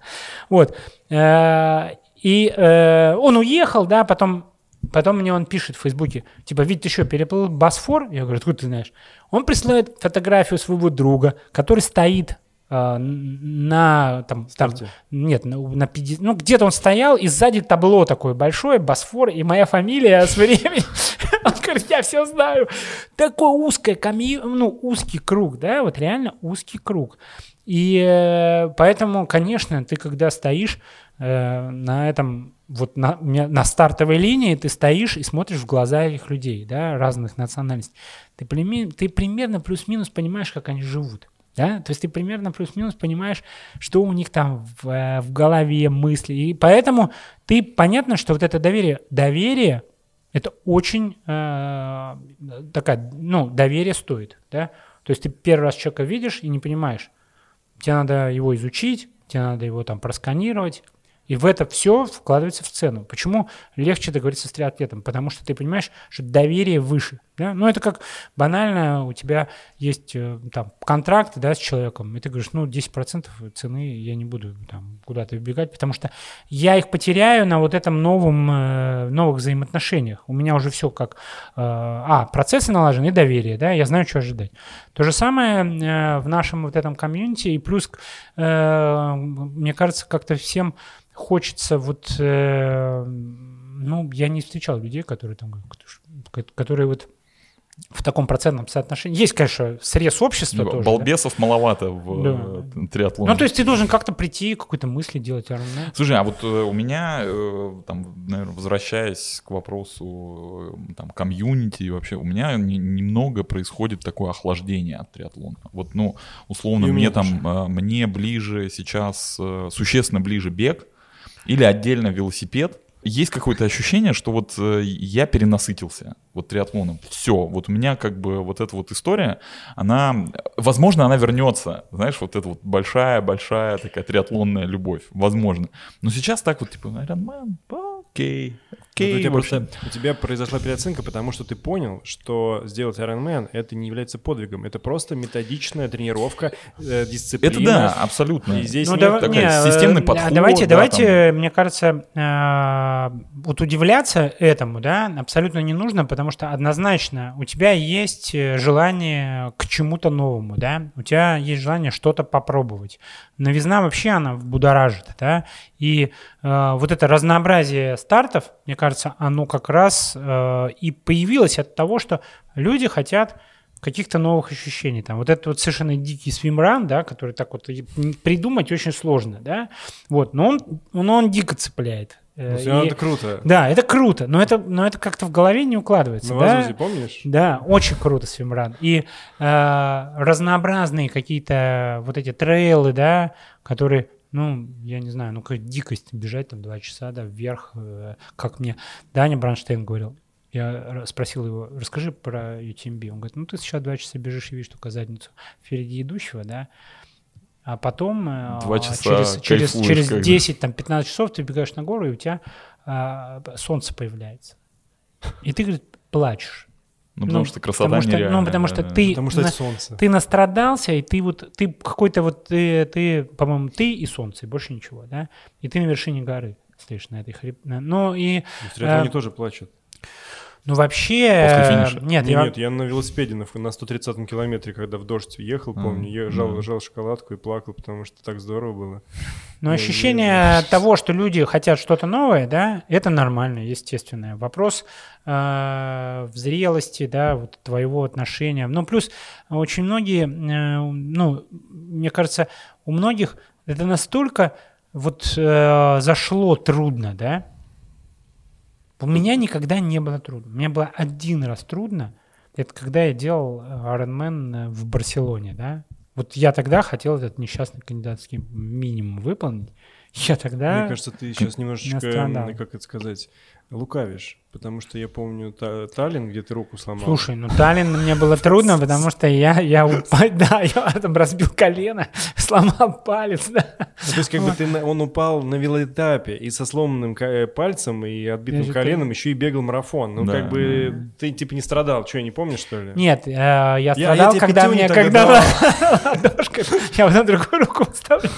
Вот. Э, И э, он уехал, да, потом Потом мне он пишет в Фейсбуке, типа, Вить, ты что, переплыл Босфор? Я говорю, откуда ты знаешь? Он присылает фотографию своего друга, который стоит на, там, там, нет, на, на 50 ну где-то он стоял, и сзади табло такое большое, Босфор, и моя фамилия с временем. Он говорит, я все знаю. Такой узкое комью, ну, узкий круг, да, вот реально узкий круг. И э, поэтому, конечно, ты когда стоишь э, на этом, вот на, на стартовой линии, ты стоишь и смотришь в глаза этих людей, да, разных национальностей. Ты, ты примерно плюс-минус понимаешь, как они живут. Да? То есть ты примерно плюс-минус понимаешь, что у них там в, э, в голове мысли. И поэтому ты понятно, что вот это доверие, доверие это очень э, такая, ну, доверие стоит, да. То есть ты первый раз человека видишь и не понимаешь, тебе надо его изучить, тебе надо его там просканировать, и в это все вкладывается в цену. Почему легче договориться с триатлетом? Потому что ты понимаешь, что доверие выше. Да? Ну, это как банально, у тебя есть э, там контракт да, с человеком, и ты говоришь, ну, 10% цены я не буду там куда-то убегать, потому что я их потеряю на вот этом новом, э, новых взаимоотношениях. У меня уже все как, э, а, процессы налажены доверие, да, я знаю, что ожидать. То же самое в нашем вот этом комьюнити, и плюс, мне кажется, как-то всем хочется вот, ну, я не встречал людей, которые там, ко- которые вот в таком процентном соотношении. Есть, конечно, срез общества тоже. да. Балбесов маловато в Да. э, триатлоне. Ну, то есть ты должен как-то прийти, какой-то мысли делать. Ironman. Слушай, а вот э, у меня, э, там, наверное, возвращаясь к вопросу там, комьюнити и вообще, у меня не- немного происходит такое охлаждение от триатлона. Вот, ну, условно, И мне там, мне ближе сейчас, существенно ближе бег или отдельно велосипед. Есть какое-то ощущение, что вот э, я перенасытился вот триатлоном. Все, вот у меня как бы вот эта вот история, она, возможно, она вернется, знаешь, вот эта вот большая-большая такая триатлонная любовь, возможно. Но сейчас так вот, типа, Iron Man, окей, Вот у, окей. тебя в общем. просто- у тебя произошла переоценка, потому что ты понял, что сделать Ironman это не является подвигом, это просто методичная тренировка, э, дисциплина. Это да, абсолютно. И здесь Ну, нет дава- такой не, э, системный да, подход, Давайте, да, давайте, мне кажется, э, вот удивляться этому, да, абсолютно не нужно, потому что однозначно у тебя есть э, желание к чему-то новому, да, у тебя есть желание что-то попробовать. Новизна вообще она будоражит, да, и э, вот это разнообразие стартов, мне кажется, оно как раз э, и появилось от того, что люди хотят каких-то новых ощущений. Там вот этот вот совершенно дикий swimrun, да, который так вот придумать очень сложно, да, вот, но он, но он дико цепляет. Э, Ну, и- это круто. Да, это круто, но это, но это как-то в голове не укладывается, да? На Вазузе, помнишь? Да, очень круто swimrun. И э, разнообразные какие-то вот эти трейлы, да, которые, ну, я не знаю, ну, какая дикость бежать там два часа, да, вверх, э, как мне Даня Бранштейн говорил. Я спросил его, расскажи про UTMB. Он говорит, ну ты сейчас два часа бежишь и видишь только задницу впереди идущего, да, а потом э, Два часа через, через, через как бы. 10, там, 15 часов ты бегаешь на гору, и у тебя а, солнце появляется. И ты, говорит, плачешь. Ну, потому Ну, что красота потому что- ну, нереальная. потому что ты- Потому что на- солнце. Ты настрадался, и ты вот, ты какой-то вот, ты, ты, по-моему, ты и солнце, и больше ничего, да? И ты на вершине горы стоишь на этой хреб... на- Ну и, В триатлоне э, тоже плачут. Ну вообще... После финиша? Нет, Не, я... Нет, я на велосипеде на, на 130-м километре, когда в дождь ехал, помню, я жал, жал шоколадку и плакал, потому что так здорово было. Но Я- ощущение того, что люди хотят что-то новое, да, это нормально, естественное. Вопрос э, в зрелости, да, вот твоего отношения. Ну, плюс очень многие, э, ну, мне кажется, у многих это настолько вот э, зашло трудно, да. У меня никогда не было трудно. Мне было один раз трудно. Это когда я делал э, Ironman э, в Барселоне, да. Вот я тогда хотел этот несчастный кандидатский минимум выполнить. Я тогда... Мне кажется, ты сейчас немножечко, как это сказать, лукавишь. Потому что я помню Та- Таллин, где ты руку сломал. Слушай, ну Таллин мне было трудно, потому что я, я, упа- да, я там разбил колено, сломал палец, да. Ну, то есть как бы ты, он упал на велоэтапе и со сломанным э, пальцем и отбитым Я коленом еще и бегал марафон. Ну Да. как бы ты типа не страдал, что, не помнишь что ли? Нет, э, я я страдал, когда мне, когда ладошкой, я вот на другую руку вставлял.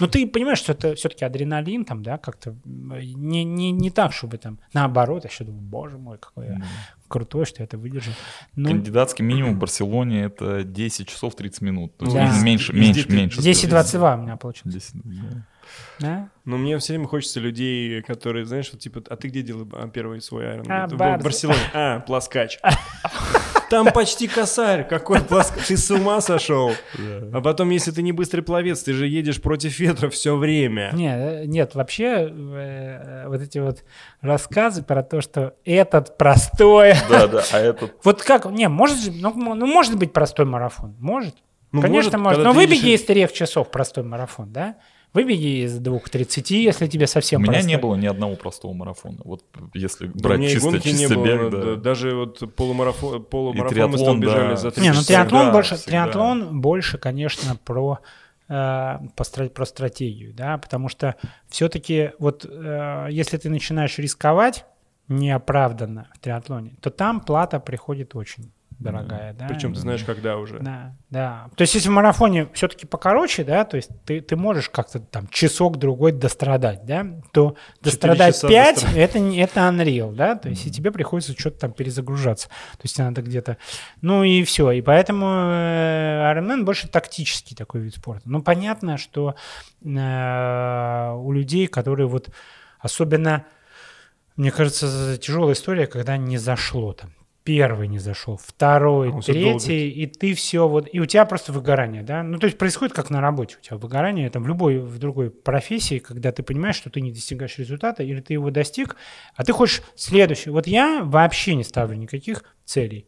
Ну ты понимаешь, что это все-таки адреналин там, да, как-то не, не, не так, чтобы там, наоборот, еще думаю, боже мой, какой я крутой, что я это выдержал. Ну, Кандидатский минимум в Барселоне это 10 часов 30 минут. То есть Да. меньше, меньше, меньше. 10-22 у меня получилось. 10, да. Да? Но мне все время хочется людей, которые, знаешь, вот типа, а ты где делал первый свой айрон? А, В- в Барс. Барселоне. А, плоскач. Там почти косарь. Какой плоскач? Ты с ума сошел? А потом, если ты не быстрый пловец, ты же едешь против ветра все время. Нет, э, нет, вообще э, вот эти вот рассказы про то, что этот простой... Да, да, а этот... Вот как, не, может, же- ну, ну, может быть простой марафон, может. Ну, Конечно, может. когда Но выбеги едешь- из трех часов простой марафон, да? Выбеги из 2.30, если тебе У совсем меня простой. не было ни одного простого марафона. Вот если Да, у брать и чисто, гонки не чисто было, бег, да, да. Даже вот полумарафон, полумарафон мы с триатлон, тобой бежали да. за три Не, ну триатлон Всегда, больше, всегда. триатлон больше, конечно, про э, по про стратегию, да, потому что все-таки вот э, если ты начинаешь рисковать неоправданно в триатлоне, то там плата приходит очень дорогая, да. Причем ты знаешь, когда уже. Да, да. То есть, если в марафоне все-таки покороче, да, то есть ты, ты можешь как-то там часок-другой дострадать, да, то дострадать часа 5 дострадать. это, это unreal, да, то есть и тебе приходится что-то там перезагружаться. То есть надо где-то... Ну и все. И поэтому э, Ironman больше тактический такой вид спорта. Ну, понятно, что э, у людей, которые вот особенно, мне кажется, тяжелая история, когда не зашло там. Первый не зашел, второй, А он третий, и ты все вот, и у тебя просто выгорание, да? Ну, то есть происходит как на работе у тебя выгорание, там в любой, в другой профессии, когда ты понимаешь, что ты не достигаешь результата, или ты его достиг, а ты хочешь следующий. Вот я вообще не ставлю никаких целей.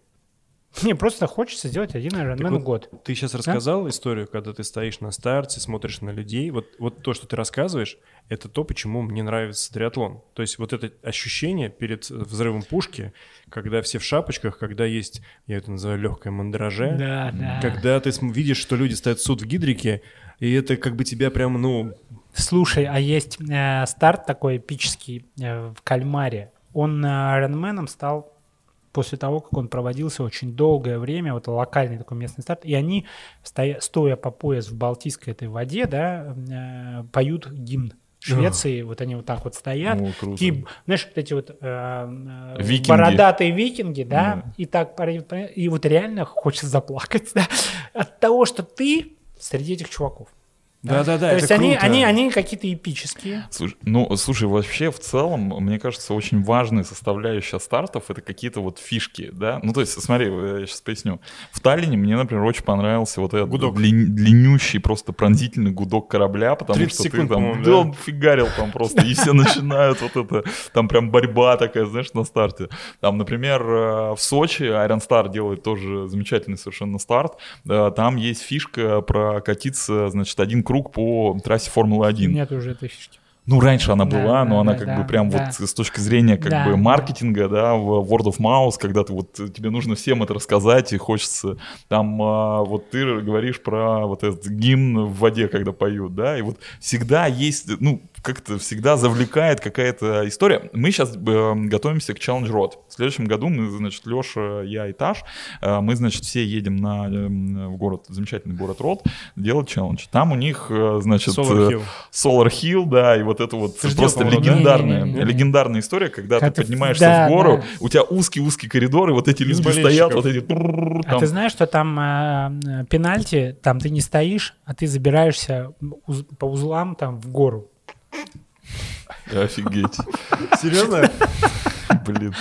Мне просто хочется сделать один Ironman вот в год. Ты сейчас рассказал историю, когда ты стоишь на старте, смотришь на людей. Вот, вот то, что ты рассказываешь, это то, почему мне нравится триатлон. То есть вот это ощущение перед взрывом пушки, когда все в шапочках, когда есть, я это называю легкое мандраже, Да, да. когда ты видишь, что люди стоят суд в гидрике, и это как бы тебя прям, ну, Слушай, а есть э, старт такой эпический э, в Кальмаре. Он э, Ironman стал после того, как он проводился очень долгое время, вот локальный такой местный старт, и они, стоя, стоя по пояс в Балтийской этой воде, да, э, поют гимн Швеции, вот они вот так вот стоят, О, круто. Такие, знаешь, вот эти вот э, э, Викинги. бородатые викинги, да, Да. и так и вот реально хочется заплакать, да, от того, что ты среди этих чуваков. Да-да-да, То это есть они, круто. они, они какие-то эпические. Слушай, ну, слушай, вообще в целом, мне кажется, очень важная составляющая стартов это какие-то вот фишки, да. Ну, то есть, смотри, я сейчас поясню. В Таллине мне, например, очень понравился вот этот Гудок. длин- длиннющий, просто пронзительный гудок корабля, потому 30 что ты секунд, там, по-моему, да, да. он фигарил там просто, и все начинают вот это, там прям борьба такая, знаешь, на старте. Там, например, э, в Сочи Iron Star делает тоже замечательный совершенно старт. Э, Там есть фишка прокатиться, значит, один круг по трассе Формулы-1. Нет уже этой фишки. Ну, раньше она Да, была, но да, она да, как да, бы прям да. вот с точки зрения как Да, бы да. маркетинга, да, в World of Mouse, когда ты вот тебе нужно всем это рассказать и хочется там а, вот ты говоришь про вот этот гимн в воде, когда поют, да, и вот всегда есть, ну как-то всегда завлекает какая-то история. Мы сейчас готовимся к Challenge Road. В следующем году мы, значит, Леша, я и Таш, э, мы, значит, все едем на, э, в город, замечательный город Род, делать челлендж. Там у них, э, значит, Solar э, Hill. Solar Hill, да, и вот это вот ж просто делал, по-моему, да? легендарная, Не-не-не-не. легендарная история, когда Когда ты ты- поднимаешься да, в гору, да. у тебя узкий-узкий коридор, и вот эти люди стоят, вот эти... трррррр, А там. ты знаешь, что там э, э, пенальти, там ты не стоишь, а ты забираешься по узлам там в гору. Офигеть, Серьезно? блин.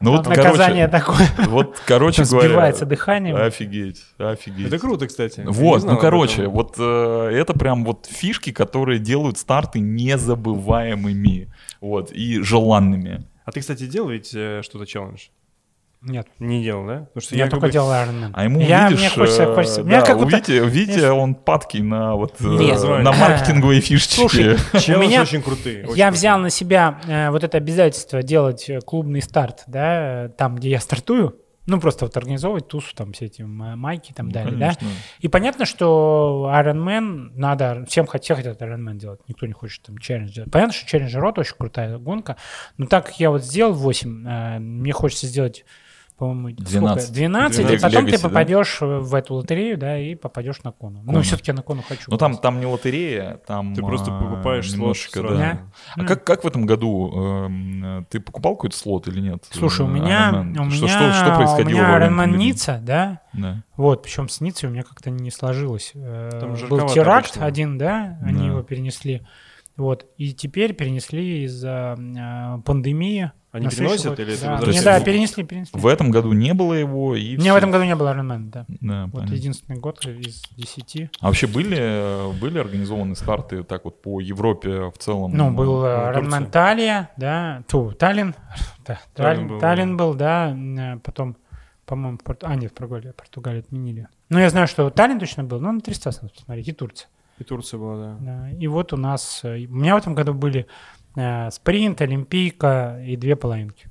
Ну вот, наказание короче, такое, вот, короче говоря, сбивается дыханием. офигеть, офигеть. Это круто, кстати. Вот, ну короче, этом. вот э, это прям вот фишки, которые делают старты незабываемыми, вот, и желанными. А ты, кстати, делал ведь э, что-то челлендж? Нет, Не делал, да? Потому что я, как только бы- делал Iron Man. А ему, я, видишь, мне хочется, э, хочется. да, как у будто... Вити, знаешь- он падкий на вот э, Нет. на маркетинговые фишечки. Слушай, у Челлендж меня- очень крутые. очень Я крутые. взял на себя э, вот это обязательство делать э, клубный старт, да, там, где я стартую. Ну, просто вот организовывать тусу, там, все эти майки и там Ну, далее, да. конечно. И понятно, что Iron Man надо, всем хот- все хотят Iron Man делать, никто не хочет там челлендж делать. Понятно, что челлендж рот очень крутая гонка, но так как я вот сделал 8, э, мне хочется сделать по-моему, 12. сколько? 12, и 12. потом Legacy, ты да? попадешь в эту лотерею, да, и попадешь на кону. Ну, Кону. все-таки я на кону хочу. Ну там, там не лотерея, там Ты просто а, покупаешь слот сразу. да. А как, как в этом году эм, ты покупал какой-то слот или нет? Слушай, у Э, меня, у что, меня, что, что происходило у меня во время Iron Man пандемии? Ницца, да, Да. вот, причем с Ниццей у меня как-то не сложилось. Э, Там Был теракт обычно. один, да, они Да. его перенесли. Вот, и теперь перенесли из-за э, пандемии. Они на переносят или это да, возвращается? не, да, в- перенесли, перенесли. В этом году не было его и У меня всё. в этом году не было Iron Man, да. Да, Вот понятно. единственный год из десяти. А вообще были, были организованы старты так вот по Европе в целом? Ну, был э, в Iron Man Турции. Талия, да, ту, Таллин, да, Таллин Таллин, был, Таллин был, да, м, потом, по-моему, Порт- а, нет, Португалия, Португалию отменили. Ну, я знаю, что Таллин точно был, но на 300 надо посмотреть, и Турция. И Турция была, да. Да. И вот у нас, э, у меня в этом году были э, спринт, олимпийка и две половинки.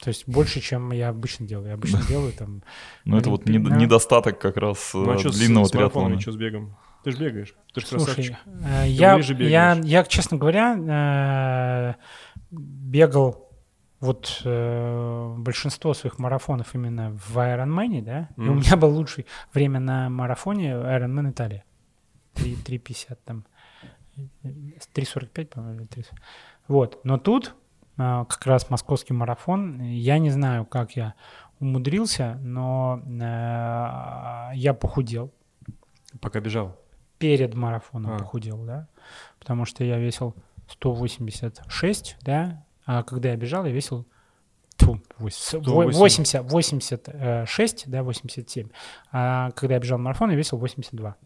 То есть больше, чем я обычно делаю. Я обычно делаю там... Ну, это вот недостаток как раз э, Ну а что длинного с, с марафоном, триатлона. что с бегом? Ты же бегаешь. Ты же красавчик. э, я, я, я, честно говоря, э, бегал вот э, большинство своих марафонов именно в Ironman, да, и у меня был лучший время на марафоне Ironman Италия. 3, 3.50 там, э, 3.45, по-моему, или 3. Вот, но тут э, как раз московский марафон, я не знаю, как я умудрился, но э, я похудел Пока бежал. перед марафоном А. похудел, да, потому что я весил 186, да, а когда я бежал, я весил тьфу, вось- 108. 80, 86, да, 87, а когда я бежал марафон, я весил 82.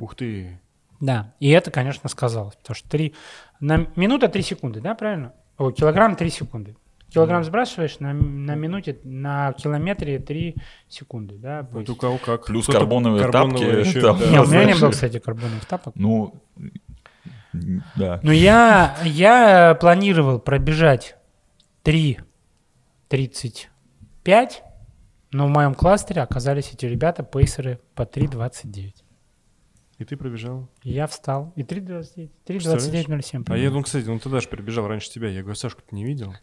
Ух ты. Да, и это, конечно, сказалось, потому что 3, на минута 3 секунды, да, правильно? О, килограмм 3 секунды. Килограмм сбрасываешь на, на минуте, на километре 3 секунды, да. Вот у кого как. Плюс Кто-то карбоновые карбоновые тапки, еще, там. да. Не, у меня не было, кстати, карбоновых тапок. Ну, да. Ну, я, я планировал пробежать 3.35, но в моем кластере оказались эти ребята, пейсеры, по 3.29. И ты пробежал. Я встал. И 3.29, Представляешь? 3.29.07. А я, ну, кстати, ну ты даже прибежал раньше тебя. Я говорю, Сашку ты не видел?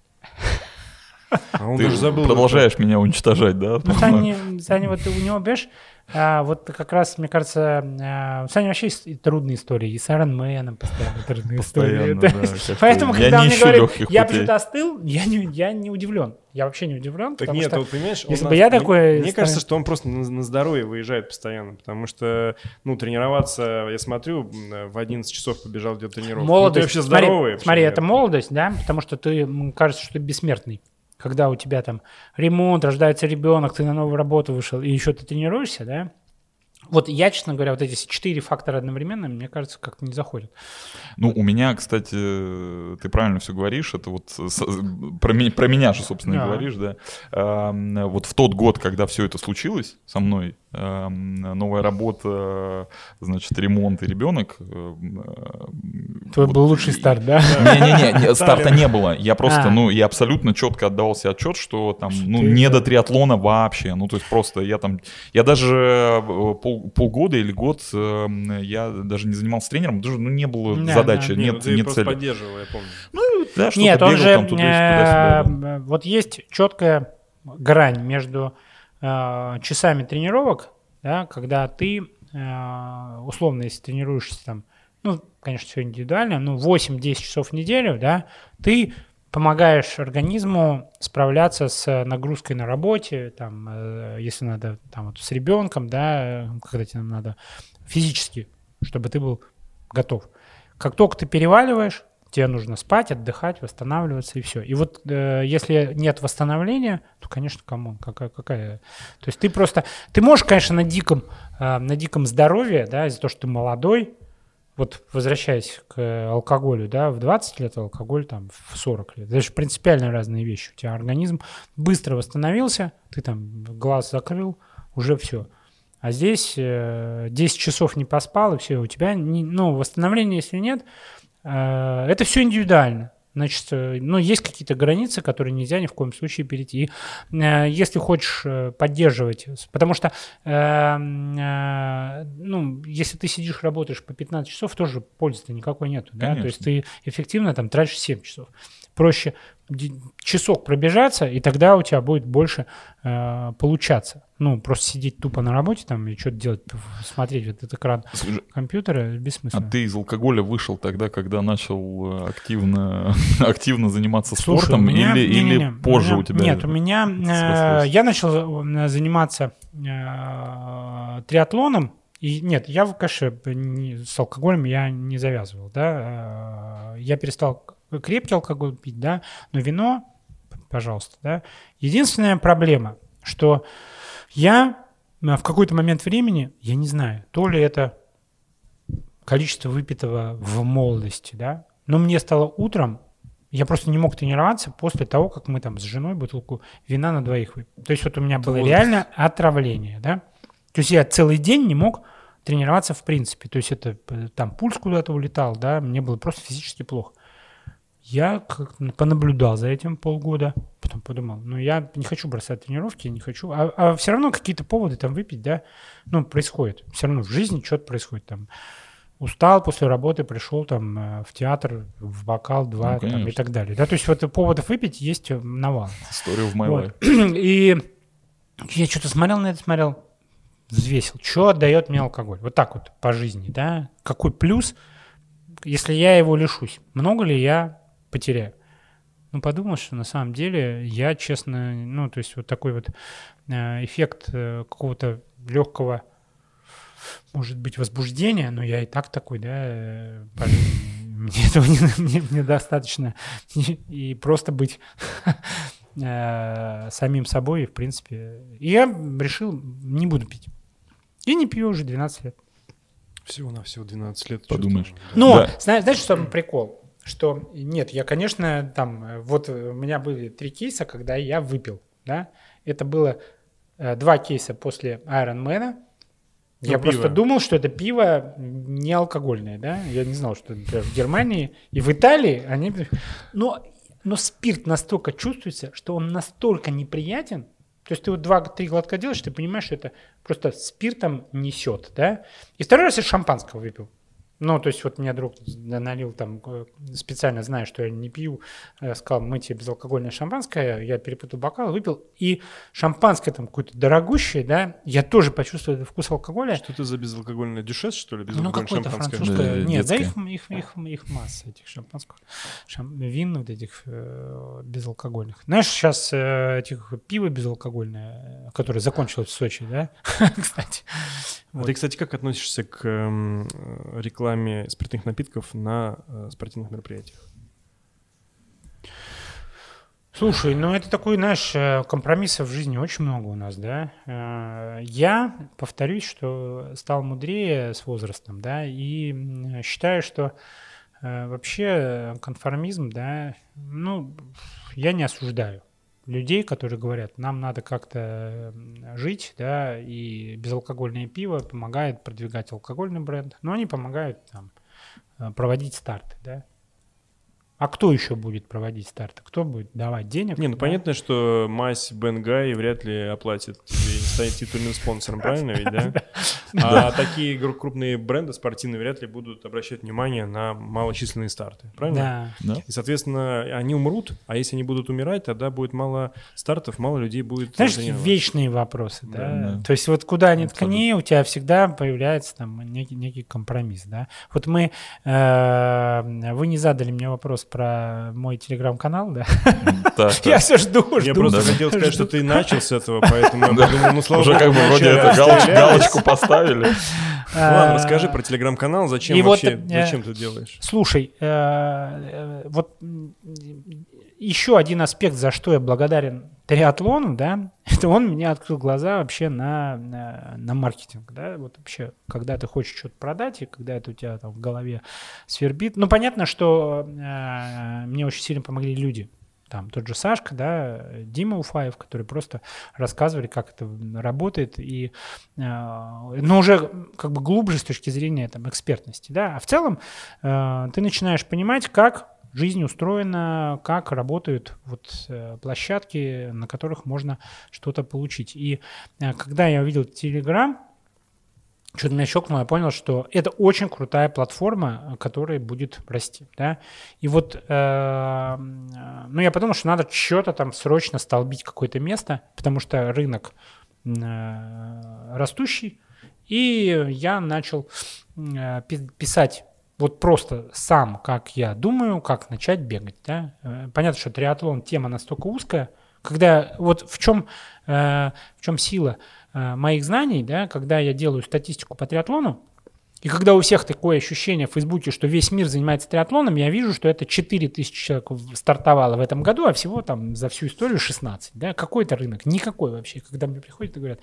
А он Ты даже забыл. продолжаешь меня уничтожать, да? Ну, Саня, Саня, вот у него, понимаешь, а, вот как раз, мне кажется, а, у Сани вообще есть и трудные истории, и с Ironman постоянно трудные истории. Постоянно, То да, Поэтому, я когда мне ищу говорит, легких я почему-то остыл, я не, я не удивлен. Я вообще не удивлен, Так нет, что вот понимаешь, он если бы я мне- такой Мне кажется, что он просто на, на здоровье выезжает постоянно, потому что, ну, тренироваться, я смотрю, в 11 часов побежал где-то тренировку. Ну, ты молодость. вообще смотри, здоровый. смотри, это молодость, да, потому что ты, кажется, что ты бессмертный. Когда у тебя там ремонт, рождается ребенок, ты на новую работу вышел, и еще ты тренируешься, да, вот я, честно говоря, вот эти четыре фактора одновременно, мне кажется, как-то не заходят. Ну, у меня, кстати, ты правильно все говоришь, это вот про, меня, про меня же, собственно, и говоришь, да. Вот в тот год, когда все это случилось со мной, новая работа, значит, ремонт и ребенок. э, Твой вот. был лучший старт, да? Не-не-не, не, старта не было. Я просто, А. ну, я абсолютно четко отдавал себе отчет, что там, Что ну, ты не до триатлона вообще. Ну, то есть просто я там, я даже э, пол- полгода или год э, я даже не занимался тренером, даже, ну, не было Да, задачи, да. Не, ну нет, нет цели. поддерживал, я помню. Да, что-то Нет, бегал же там туда- туда-сюда, да. э, вот есть четкая грань между часами тренировок, да, когда ты э, условно, если тренируешься там, ну, конечно, все индивидуально, ну, 8-10 часов в неделю, да, ты помогаешь организму справляться с нагрузкой на работе, там, э, если надо, там, вот с ребенком, да, э, когда тебе надо физически, чтобы ты был готов. Как только ты переваливаешь, тебе нужно спать, отдыхать, восстанавливаться и все. И вот э, если нет восстановления, то, конечно, кому, какая, какая. То есть ты просто, ты можешь, конечно, на диком, э, на диком здоровье, да, из-за того, что ты молодой, вот возвращаясь к алкоголю, да, в 20 лет алкоголь там в 40 лет. Это же принципиально разные вещи. У тебя организм быстро восстановился, ты там глаз закрыл, уже все. А здесь э, 10 часов не поспал, и все, у тебя, не- ну, восстановления, если нет, это все индивидуально. Значит, э, ну, есть какие-то границы, которые нельзя ни в коем случае перейти. И, э, если хочешь э, поддерживать, потому что, э, э, ну, если ты сидишь, работаешь по 15 часов, тоже пользы-то никакой нету, да, то есть ты эффективно там тратишь 7 часов. Проще часок пробежаться, и тогда у тебя будет больше э, получаться. Ну, просто сидеть тупо на работе там и что-то делать, смотреть в этот экран Слушай, компьютера А бессмысленно. ты из алкоголя вышел тогда, когда начал э, активно, активно заниматься Слушай, спортом, у меня- или, не-не-не, или позже меня- у тебя? Нет, у меня... э, я начал э, заниматься э, триатлоном. И нет, я, конечно, не- с алкоголем я не завязывал, да. Э, Я перестал крепкий алкоголь пить, да, но вино, пожалуйста, да. Единственная проблема, что я э, в какой-то момент времени, я не знаю, то ли это количество выпитого в молодости, да, но мне стало утром, я просто не мог тренироваться после того, как мы там с женой бутылку вина на двоих выпили. То есть вот у меня было реально отравление, да. То есть я целый день не мог тренироваться в принципе. То есть это э, там пульс куда-то улетал, да, мне было просто физически плохо. Я как понаблюдал за этим полгода, потом подумал, ну я не хочу бросать тренировки, не хочу, а, все равно какие-то поводы там выпить, да, ну происходит, все равно в жизни что-то происходит там. Устал после работы, пришел там э, в театр, в бокал, два Ну, там, и так далее. Да, то есть вот поводов выпить есть э, навал. История в my Вот. И я что-то смотрел на это, смотрел, взвесил, что отдает мне алкоголь. Вот так вот по жизни, да. Какой плюс, если я его лишусь? Много ли я потеряю? Ну, подумал, что на самом деле я, честно, ну, то есть вот такой вот э, эффект э, какого-то легкого, может быть, возбуждения, но я и так такой, да, э, по. Мне этого не, мне, мне достаточно и, и просто быть э, самим собой, в принципе. И я решил, не буду пить. И не пью уже 12 лет. Всего-навсего 12 лет. Подумаешь. чё-то, да. Но, Да. знаешь, знаешь, что прикол? Что нет, я, конечно, там, э, вот у меня были три кейса, когда я выпил, да. Это было э, два кейса после Ironman. Ну, Я пиво. просто думал, что это пиво не алкогольное, да. Я не знал, что например, в Германии и в Италии они... Но, но спирт настолько чувствуется, что он настолько неприятен, то есть ты вот два-три глотка делаешь, ты понимаешь, что это просто спиртом несет, да. И второй раз я шампанского выпил. Ну, то есть вот мне друг налил там, э, специально зная, что я не пью, э, сказал, мы тебе безалкогольное шампанское, я перепутал бокал, выпил, и шампанское там какое-то дорогущее, да, я тоже почувствовал этот вкус алкоголя. Что это за безалкогольное дюшес, что ли? Ну, Безалкогольное какое-то шампанское? французское. Да, Нет, да их, их, их, их масса, этих шампанских. Шам... Вин вот этих э, безалкогольных. Знаешь, сейчас э, этих пиво безалкогольное, которое закончилось в Сочи, да? Кстати. А Вот. ты, кстати, как относишься к эм, э, рекламе спиртных напитков на э, спортивных мероприятиях? Слушай, ну это такой, знаешь, э, компромиссов в жизни очень много у нас, да. Я повторюсь, что стал мудрее с возрастом, да, и считаю, что вообще конформизм, да, ну, я не осуждаю. Людей, которые говорят, нам надо как-то жить, да, и безалкогольное пиво помогает продвигать алкогольный бренд, но они помогают там э, проводить старты, да. А кто еще будет проводить старты? Кто будет давать денег? Не, ну да? понятно, что мазь Бенгай вряд ли оплатит тебе и станет титульным спонсором, правильно ведь, да? А такие крупные бренды спортивные вряд ли будут обращать внимание на малочисленные старты, правильно? Да. И, соответственно, они умрут, а если они будут умирать, тогда будет мало стартов, мало людей будет Знаешь, вечные вопросы, да? То есть вот куда ни ткни, у тебя всегда появляется там некий, некий компромисс, да? Вот мы, э, вы не задали мне вопрос про мой телеграм-канал, да? Так, Я все жду, жду. Я просто да. хотел сказать, что ты начал с этого, поэтому я подумал, ну, слава Уже как бы вроде это галоч- галочку поставили. Ладно, А, расскажи про телеграм-канал, зачем И вообще, э, зачем ты делаешь? Слушай, э, э, вот еще один аспект, за что я благодарен триатлону, да, это он мне открыл глаза вообще на, на, на маркетинг, да, вот вообще, когда ты хочешь что-то продать, и когда это у тебя там в голове свербит. Ну, понятно, что э, мне очень сильно помогли люди, там тот же Сашка, да, Дима Уфаев, которые просто рассказывали, как это работает, и, э, но уже как бы глубже с точки зрения там экспертности, да, а в целом э, ты начинаешь понимать, как жизнь устроена, как работают вот э, площадки, на которых можно что-то получить. И э, когда я увидел Telegram, что-то меня щелкнуло, я понял, что это очень крутая платформа, которая будет расти, да. И вот, э, э, ну, я подумал, что надо что-то там срочно столбить какое-то место, потому что рынок э, растущий, и я начал э, пи- писать вот просто сам, как я думаю, как начать бегать, да. Э, Понятно, что триатлон тема настолько узкая, когда вот в чем, э, в чем сила э, моих знаний, да, когда я делаю статистику по триатлону, и когда у всех такое ощущение в Фейсбуке, что весь мир занимается триатлоном, я вижу, что это 4000 человек в- стартовало в этом году, а всего там за всю историю 16. Да? Какой это рынок? Никакой вообще. Когда мне приходят и говорят,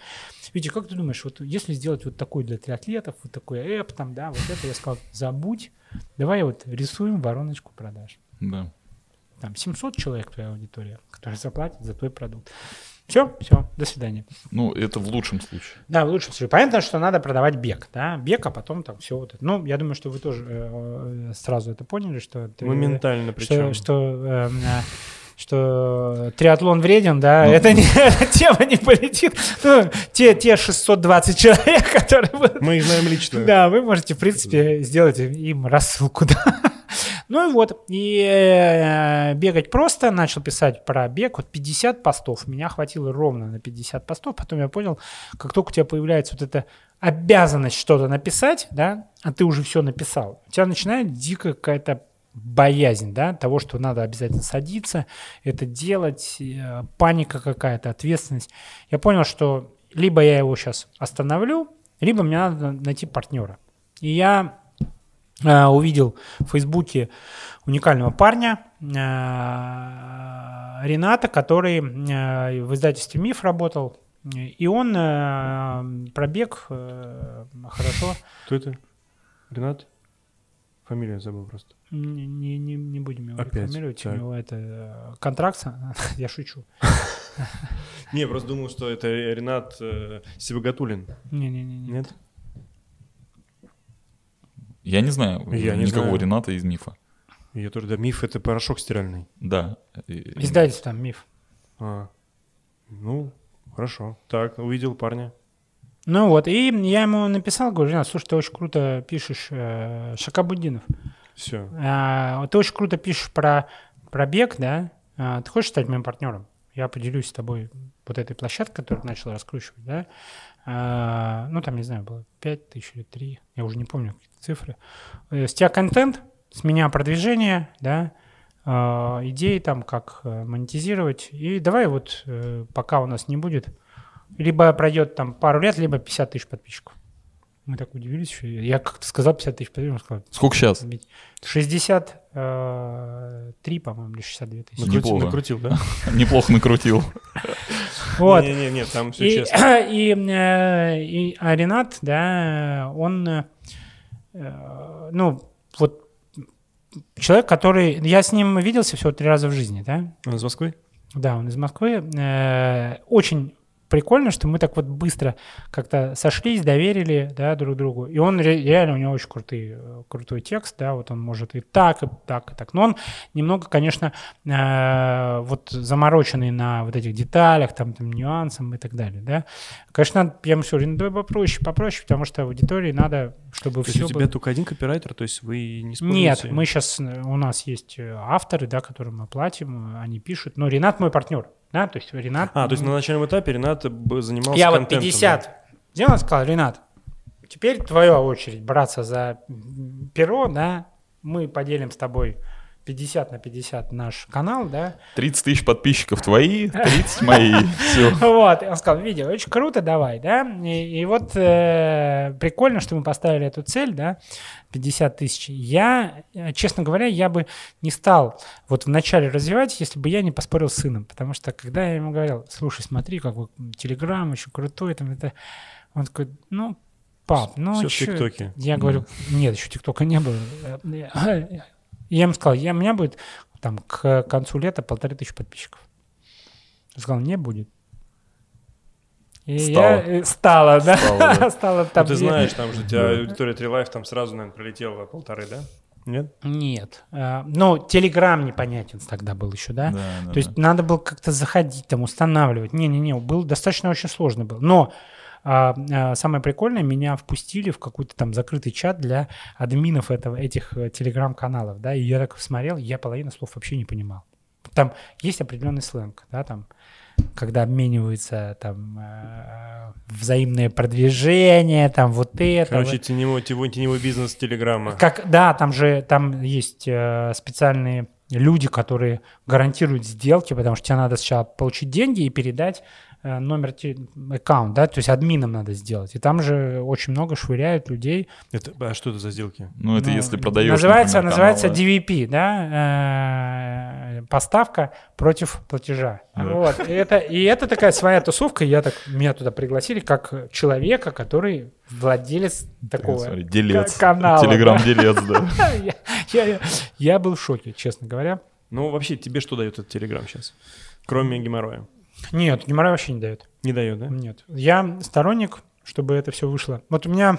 Витя, как ты думаешь, вот если сделать вот такой для триатлетов, вот такой эп, там, да, вот это, я сказал, забудь, давай вот рисуем вороночку продаж. Да. Там 700 человек твоя аудитория, которая заплатит за твой продукт. Все, все, до свидания. Ну, это в лучшем случае. Да, в лучшем случае. Понятно, что надо продавать бег, да, бег, а потом там все вот это. Ну, я думаю, что вы тоже э, сразу это поняли, что... ты- Моментально причем. Что, что, эм, э, что триатлон вреден, да, Ну, это не, тема не полетит. Ну, те, те 620 человек, которые Мы их знаем лично. да, вы можете, в принципе, сделать им рассылку. Да. Ну и вот, и э, бегать просто, начал писать про бег, вот 50 постов, меня хватило ровно на 50 постов, потом я понял, как только у тебя появляется вот эта обязанность что-то написать, да, а ты уже все написал, у тебя начинает дикая какая-то боязнь, да, того, что надо обязательно садиться, это делать, э, паника какая-то, ответственность. Я понял, что либо я его сейчас остановлю, либо мне надо найти партнера. И я увидел в Фейсбуке уникального парня э, Рената, который э, в издательстве «Миф» работал, и он э, пробег э, хорошо. Кто это? Ренат? Фамилию забыл просто. Не, не, не- не будем его Опять, рекламировать, у так. него это э, контракт, я шучу. Не, просто думал, что это Ренат э, Сибагатулин. Не-не-не. Нет? Я не знаю Я не никакого знаю. Рената из мифа. Я тоже, да, миф это порошок стиральный. Да. Издательство там «Миф». А, ну, хорошо. Так, увидел парня. Ну вот, и я ему написал, говорю, Ренат, слушай, ты очень круто пишешь, э, Шакабуддинов, Все. А, ты очень круто пишешь про, про бег, да? А, ты хочешь стать моим партнером? Я поделюсь с тобой вот этой площадкой, которую ты начал раскручивать, да? А, ну, там, не знаю, было 5 тысяч или 3, я уже не помню какие цифры. Э, С тебя контент, с меня продвижение, да? А, идеи там, как э, монетизировать. И давай вот, э, пока у нас не будет, либо пройдет там пару лет, либо 50 тысяч подписчиков. Мы так удивились. что Я как-то сказал 50 тысяч подписчиков, он сказал, Сколько сейчас? Бить. 63, по-моему, или 62 тысячи. Накрутил, Неплохо. накрутил, да? Неплохо накрутил. Вот. Не-не-не, там все И, честно. и, э, а Ренат, да, он, э, э, ну, вот человек, который... Я с ним виделся всего три раза в жизни, да? Он из Москвы? Да, он из Москвы. Э, Очень прикольно, что мы так вот быстро как-то сошлись, доверили, да, друг другу. И он ре- реально, у него очень крутый, э, крутой текст, да, вот он может и так, и так, и так. Но он немного, конечно, э, вот замороченный на вот этих деталях, там, там нюансам и так далее, да. Конечно, надо, я ему говорю, ну давай попроще, попроще, потому что аудитории надо, чтобы То все у тебя только один копирайтер, то есть вы не нет, мы сейчас, у нас есть э, авторы, да, которым мы платим, э, они пишут, но Ренат мой партнер, да, то есть Ренат... А, то есть на начальном этапе Ренат занимался Я вот контентом, 50 сделал, сказал, Ренат, теперь твоя очередь браться за перо, да, мы поделим с тобой 50 на 50 наш канал, да, 30 тысяч подписчиков твои, 30 мои. Все. Вот, он сказал, видео, очень круто, давай, да. И, и вот э, прикольно, что мы поставили эту цель, да, 50 тысяч. Я, честно говоря, я бы не стал вот вначале развивать, если бы я не поспорил с сыном. Потому что когда я ему говорил, слушай, смотри, как бы Телеграм очень крутой, там это... Он такой, ну, пап, ну Всё в чё?» ТикТоке. Я говорю, нет, еще ТикТока не было. Я ему сказал, я, у меня будет там к концу лета полторы тысячи подписчиков. Сказал, не будет. И Стало. я э, стала, да, Стало, да. стала Ну, там. ты знаешь, там же у тебя аудитория 3 Life там сразу, наверное, пролетела полторы, да? Нет? Нет. А, Ну, Телеграм непонятен тогда был еще, да? Да, да, То есть да. надо было как-то заходить, там, устанавливать. Не-не-не, был достаточно очень сложно был. Но а, а, самое прикольное, меня впустили в какой-то там закрытый чат для админов этого, этих э, телеграм-каналов, да, и я так смотрел, я половину слов вообще не понимал. Там есть определенный сленг, да, там, когда обмениваются там э, взаимное продвижение, там вот это. Короче, вот. теневой, теневой, теневой бизнес Телеграма. Как, да, там же там есть э, специальные люди, которые гарантируют сделки, потому что тебе надо сначала получить деньги и передать номер те- аккаунт, да, то есть админом надо сделать. И там же очень много швыряют людей. Это, а что это за сделки? Ну, это Ну, если продаешь, Называется, например, называется. DVP, да, э, поставка против платежа. Да. Вот. И это, и это такая своя тусовка. Я так, меня туда пригласили как человека, который владелец такого Смотри, делец. канала. Телеграм-делец, да. я, я- я был в шоке, честно говоря. Ну, вообще, тебе что дает этот Телеграм сейчас? Кроме геморроя. Нет, геморрой вообще не дает. Не дает, да? Нет. Я сторонник, чтобы это все вышло. Вот у меня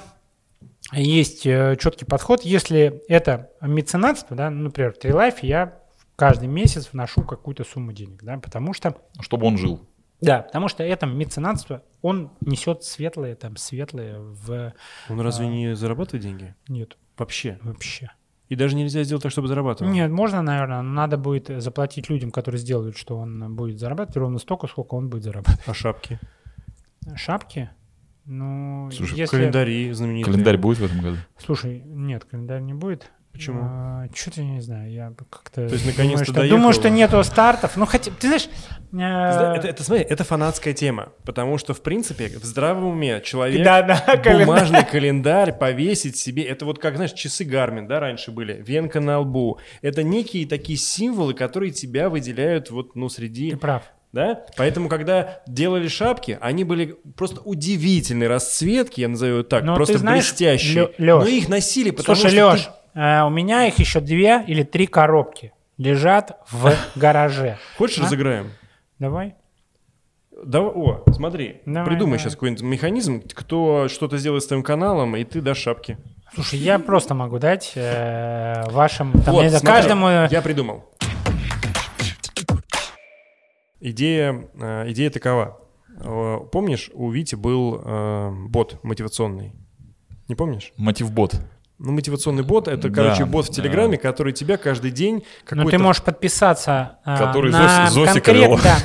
есть четкий подход. Если это меценатство, да, например, в Трилайф я каждый месяц вношу какую-то сумму денег, да, потому что, Чтобы он жил. да, потому что это меценатство, он несет светлое, там, светлое в... Он разве не зарабатывает деньги? Нет, Вообще. вообще. И даже нельзя сделать так, чтобы зарабатывал. Нет, можно, наверное, но надо будет заплатить людям, которые сделают, что он будет зарабатывать ровно столько, сколько он будет зарабатывать. А шапки? Шапки? Ну, Слушай, если... Календари знаменитые. Календарь будет в этом году? Слушай, нет, календарь не будет. Почему? Что-то я не знаю, я как-то... То есть, думаю, наконец-то что, доехал? думаю, что нету стартов. Ну, хотя, ты знаешь... Зна- э, Это, это, смотри, это фанатская тема, потому что, в принципе, в здравом уме человек Да, да, бумажный календарь повесить себе, это вот как, знаешь, часы Гармин, да, раньше были, венка на лбу. Это некие такие символы, которые тебя выделяют вот, ну, среди Ты прав. да? Поэтому, когда делали шапки, они были просто удивительной расцветки, я назову это так, Но просто ты знаешь, блестящие. Лё- Лёш, Но их носили, потому Слушай, что Леш, у меня их еще две или три коробки лежат в гараже. Хочешь, А? разыграем? Давай. Да, о, смотри, Давай, придумай давай. сейчас какой-нибудь механизм, кто что-то сделает с твоим каналом, и ты дашь шапки. Слушай, я просто могу дать э, вашим... Там, вот, смотри, каждому... э, я придумал. Идея, э, идея такова. Э, Помнишь, у Вити был э, бот мотивационный? Не помнишь? Мотивбот. Ну, мотивационный бот — это, Да, короче, бот в да. Телеграме, который тебя каждый день Ну, какой-то... ты можешь подписаться а, Который на Зоси- Зосика конкрет- вела. да.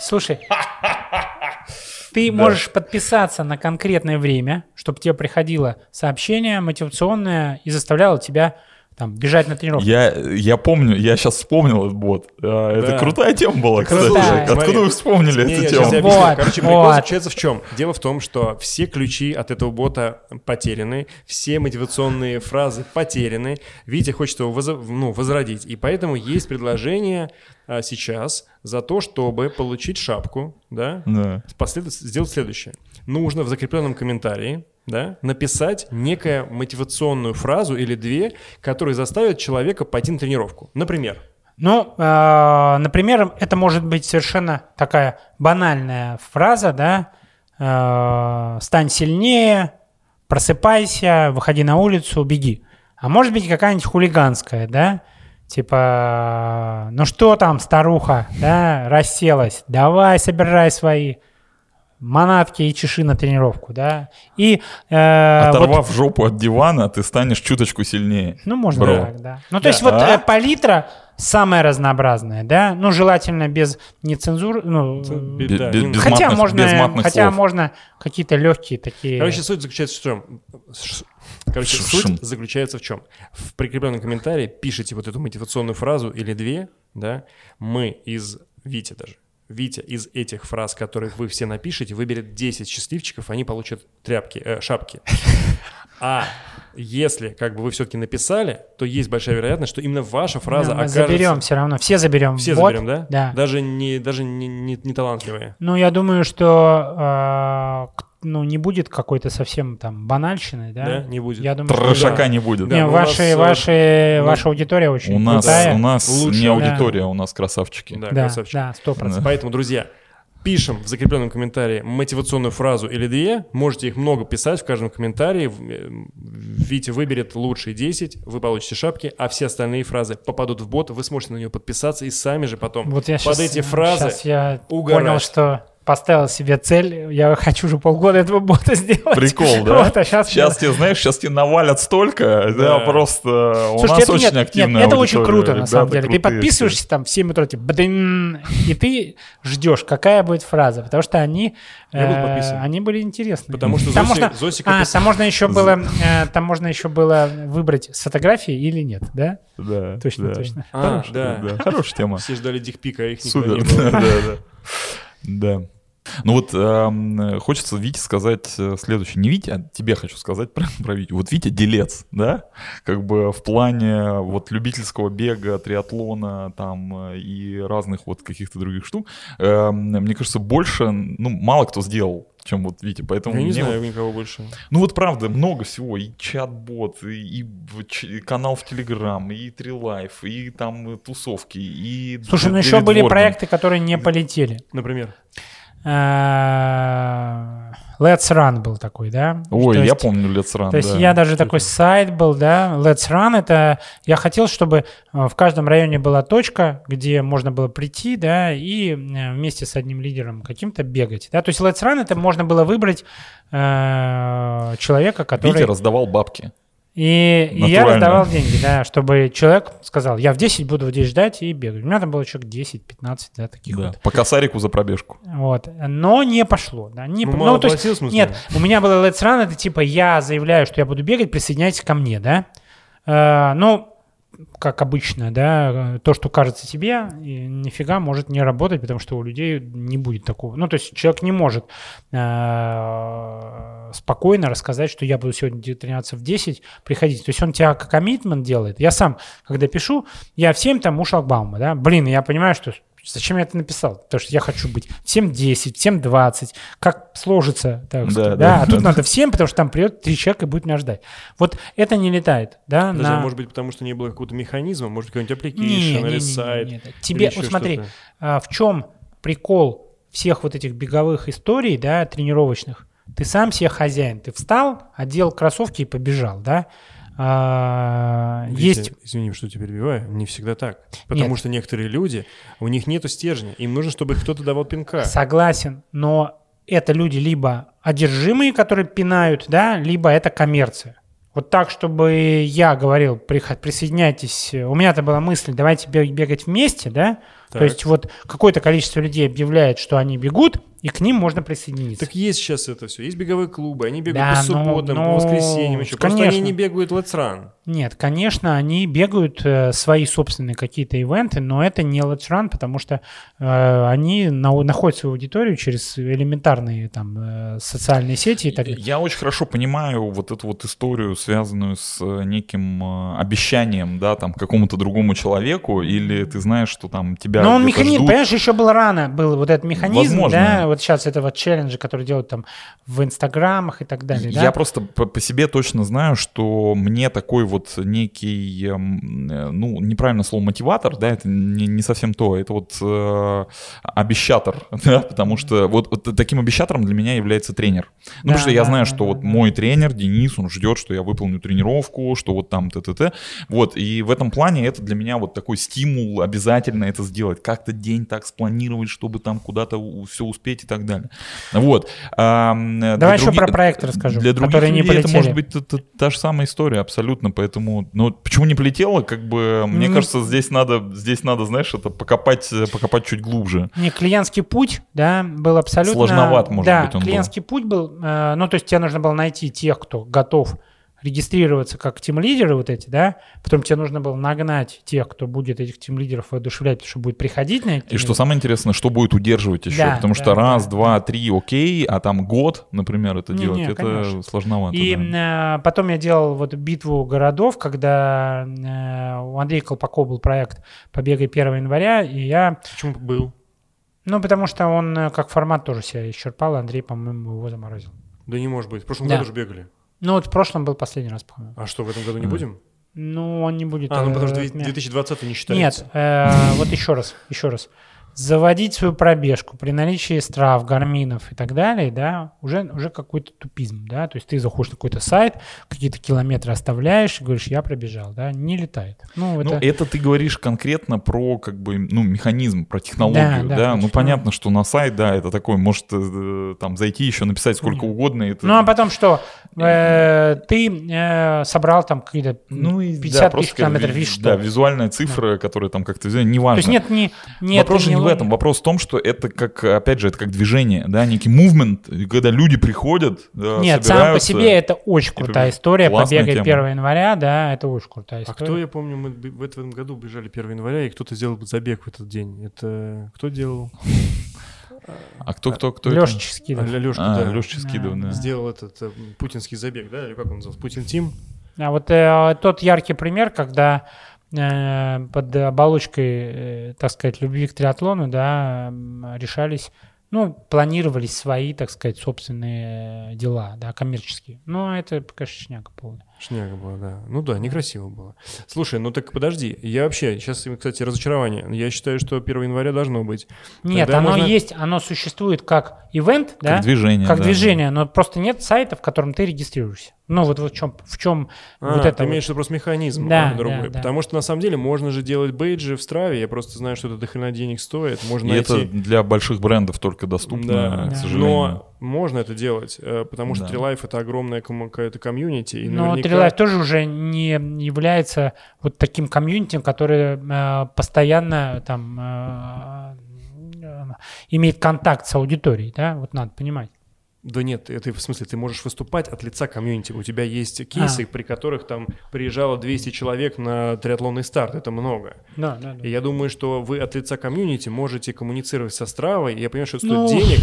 Слушай, ты можешь подписаться на конкретное время, чтобы тебе приходило сообщение мотивационное и заставляло тебя там бежать на тренировку. Я, я помню, я сейчас вспомнил этот бот. А, Это Да. крутая тема была, кстати. Крутая. Откуда вы вспомнили Не, эту я тему? я. Вот, Короче, прикол вот. заключается в чем? Дело в том, что все ключи от этого бота потеряны, все мотивационные фразы потеряны. Витя хочет его возо- ну, возродить. И поэтому есть предложение а, сейчас за то, чтобы получить шапку, да, Да. послед- сделать следующее. Нужно в закрепленном комментарии да, написать некую мотивационную фразу или две, которые заставят человека пойти на тренировку. Например, Ну, э, например, это может быть совершенно такая банальная фраза, да, э, «стань сильнее», «просыпайся», «выходи на улицу», «беги». А может быть какая-нибудь хулиганская, да, типа «ну что там, старуха, да, расселась, давай собирай свои манатки и чеши на тренировку, да, и... э, вот- Оторвав жопу от дивана, ты станешь чуточку сильнее. ну, можно Бро. так, да. Ну, то есть вот А? э, палитра самая разнообразная, да, ну, желательно без нецензуры, ну. Без- без- хотя матных- можно, без матных хотя слов. можно какие-то легкие такие... Короче, суть заключается в чем? Короче, Ш- шим. суть заключается в чем? В прикрепленном комментарии пишите вот эту мотивационную фразу или две, да, мы из Вити даже. Витя из этих фраз, которые вы все напишете, выберет 10 счастливчиков, они получат тряпки, э, шапки. А если как бы вы все-таки написали, то есть большая вероятность, что именно ваша фраза Ну, мы окажется... заберем все равно, все заберем. Все Вот, заберем, да? Да. Даже не, даже не, не, не талантливые. Ну, я думаю, что э, ну, не будет какой-то совсем там банальщины, да? Да? Не будет. Я думаю, что Трошака да. не будет. Да, Не, ну, ваши, нас, э, ваши, ну, ваша аудитория очень У нас, крутая. у нас Лучше, не да. аудитория, у нас красавчики. Да, да, красавчик. да, сто процентов. Поэтому, друзья, пишем в закрепленном комментарии мотивационную фразу или две. Можете их много писать в каждом комментарии. Э, Витя выберет лучшие 10, вы получите шапки, а все остальные фразы попадут в бот, вы сможете на нее подписаться и сами же потом Вот я под щас- эти фразы щас я угорать. понял, что поставил себе цель, я хочу уже полгода этого бота сделать. Прикол, да? Вот, а сейчас, Сейчас тебе, знаешь, сейчас тебе навалят столько, да, Да. просто у Слушайте, нас это, очень нет, активная нет, это очень круто, на самом деле. Ты подписываешься там в 7 утра, типа, и ты ждешь, какая будет фраза, потому что они, э, они были интересны. Потому что там Зоси- можно, Зосика а, там можно еще было, э, там можно еще было выбрать с фотографией или нет, да? Да, Точно, да. точно. А, Хорошая, да. да, хорошая тема. Все ждали дикпика, а их никогда Супер, не было. да, да, да. Ну вот эм, хочется Вите сказать э, следующее. Не Вите, а тебе хочу сказать про, про Витю. Вот Витя делец, да? Как бы в плане вот любительского бега, триатлона там э, и разных вот каких-то других штук. Эм, мне кажется, больше, ну, мало кто сделал чем вот Витя, поэтому Я не знаю вот- никого больше. ну вот правда, много всего. И чат-бот, и, и ч- и канал в Телеграм, и Трилайф, и там э, тусовки, и... Слушай, ну еще были проекты, которые не полетели. Например. Э, Let's Run был такой, да? Ой, То я есть- помню Let's Run, То есть да. я даже такой сайт был, да, Let's Run, это я хотел, чтобы э, в каждом районе была точка, где можно было прийти, да, и э, вместе с одним лидером каким-то бегать, да. То есть Let's Run это можно было выбрать э, человека, который... Витя раздавал бабки. И, и я раздавал деньги, да, чтобы человек сказал, я в 10 буду здесь ждать и бегать. У меня там было человек 10-15, да, таких Да. вот. По косарику за пробежку. Вот. Но не пошло, да. Не, Ну, по- мало то есть, смысле? нет, у меня было Let's Run, это типа я заявляю, что я буду бегать, присоединяйтесь ко мне, да. Э, ну, как обычно, да, то, что кажется тебе, нифига может не работать, потому что у людей не будет такого. Ну, то есть человек не может э, спокойно рассказать, что я буду сегодня тренироваться в 10, приходите. То есть он тебя как коммитмент делает. Я сам, когда пишу, я в 7 там у шлагбаума, да, блин, я понимаю, что Зачем я это написал? Потому что я хочу быть всем 10, всем 20. Как сложится, так Да, сказать, да, да, А тут да. надо всем, потому что там придет три человека и будет меня ждать. Вот это не летает, да? Даже, на- может быть, потому что не было какого-то механизма, может, какой-нибудь application или не, сайт. не, не. или Тебе, вот смотри, а, в чем прикол всех вот этих беговых историй, да, тренировочных? Ты сам себе хозяин. Ты встал, одел кроссовки и побежал, да? А, Витя, есть Извини, что тебя перебиваю, не всегда так. Потому Нет. что некоторые люди, у них нету стержня, им нужно, чтобы кто-то давал пинка. Согласен, но это люди либо одержимые, которые пинают, да, либо это коммерция. Вот так, чтобы я говорил, «Приход- присоединяйтесь. У меня-то была мысль, давайте бег- бегать вместе, да? Так. То есть вот какое-то количество людей объявляет, что они бегут, и к ним можно присоединиться. Так есть сейчас это все. Есть беговые клубы, они бегают Да, по ну, субботам, ну, по воскресеньям еще. Просто они конечно. не бегают Let's Run. Нет, конечно, они бегают э, свои собственные какие-то ивенты, но это не Let's Run, потому что э, они на- находят свою аудиторию через элементарные там э, социальные сети и так далее. Я очень хорошо понимаю вот эту вот историю, связанную с э, неким э, обещанием, да, там, какому-то другому человеку, или ты знаешь, что там тебя Но он механизм, ждут. понимаешь, еще было рано, был вот этот механизм, Возможно. да, вот сейчас это вот челленджи, которые делают там в инстаграмах и так далее, да? Я просто по, по себе точно знаю, что мне такой вот некий, эм, э, ну, неправильно слово мотиватор, да, это не, не совсем то, это вот э, обещатор, да, потому что вот, вот таким обещатором для меня является тренер. Ну, Да, потому что я да, знаю, да, что да, вот да. мой тренер Денис, он ждет, что я выполню тренировку, что вот там т-т-т. Вот, и в этом плане это для меня вот такой стимул обязательно это сделать, как-то день так спланировать, чтобы там куда-то все успеть и так далее. Вот. Для Давай еще других- про проекты расскажу, Для других которые не людей это полетели. может быть та, та- та же самая история, абсолютно. Поэтому, ну, почему не полетело, как бы, мне Ну, кажется, здесь надо, здесь надо, знаешь, это покопать, покопать чуть глубже. Не, клиентский путь, да, был абсолютно... Сложноват, может да, быть, он был. клиентский путь был, э, ну, то есть тебе нужно было найти тех, кто готов регистрироваться как тим-лидеры вот эти, да, потом тебе нужно было нагнать тех, кто будет этих тим-лидеров воодушевлять, потому что будет приходить на эти И что самое интересное, что будет удерживать еще, Да, потому да, что раз, да. два, три, окей, а там год, например, это Не, делать, не, это конечно. сложновато. И да. э, потом я делал вот битву городов, когда э, у Андрея Колпакова был проект «Побегай 1 января», и я, Почему был? ну, потому что он э, как формат тоже себя исчерпал, Андрей, по-моему, его заморозил. Да не может быть. В прошлом Да. году же бегали. Ну, вот в прошлом был последний раз, по-моему. А что, в этом году не будем? Ну, он не будет... А, ну э, потому что отмя- 2020 не считается. Нет, э, вот еще раз, еще раз. Заводить свою пробежку при наличии страв, гарминов и так далее, да, уже, уже какой-то тупизм, да, то есть ты заходишь на какой-то сайт, какие-то километры оставляешь и говоришь, я пробежал, да, не летает. Ну, Ну, это... это ты говоришь конкретно про как бы, ну, механизм, про технологию, Да, да, да, ну, понятно, что на сайт, да, это такой, может, э, там, зайти еще, написать сколько Мгм. угодно, это... Ну, а потом что? Э, ты э, собрал там какие-то Ну, и, 50 да, тысяч километров, видишь, что? Да, визуальная цифра, которая там как-то, неважно. То есть нет, не, нет, вопрос не в этом, вопрос в том, что это как, опять же, это как движение, да, некий movement, когда люди приходят, да, Нет, сам по себе это очень и крутая история. Побегай тема. 1 января, да, это очень крутая А история. кто, я помню, мы в этом году бежали 1 января, и кто-то сделал забег в этот день. Это кто делал? А кто, кто, кто Леша это? Ческидов. Лешка, А, да. Леша Ческидов, да. Сделал этот э, путинский забег, да? Или как он назывался? Путин Тим? А вот э, тот яркий пример, когда под оболочкой, э, так сказать, любви к триатлону, да, решались, ну, планировались свои, так сказать, собственные э, дела, да, коммерческие. Ну, это, конечно, шняга полная. Шняга была, да. Ну да, некрасиво было. Слушай, ну так подожди. Я вообще, сейчас, кстати, разочарование. Я считаю, что 1 января должно быть. Нет, Тогда оно можно- есть, оно существует как ивент, да, Как движение. как да. движение, но просто нет сайта, в котором ты регистрируешься. Ну, вот, вот в чем, в чем А, вот ты это вот. имеешь в виду просто механизм Да, а, другой. да, да. Потому что на самом деле можно же делать бейджи в Страве. Я просто знаю, что это дохрена денег стоит. Можно И это найти. для больших брендов только доступно, Да, к Да. сожалению. но можно это делать, э, потому что Да. Трилайф это огромная какая-то комьюнити. И Но наверняка- Trilife тоже уже не является вот таким комьюнити, который э, постоянно там э, э, имеет контакт с аудиторией, да, вот надо понимать. Да нет, это в смысле, ты можешь выступать от лица комьюнити. У тебя есть кейсы, при которых там приезжало 200 человек на триатлонный старт. Это много. Да, да, И я думаю, что вы от лица комьюнити можете коммуницировать со Стравой. Я понимаю, что это стоит Ну, денег,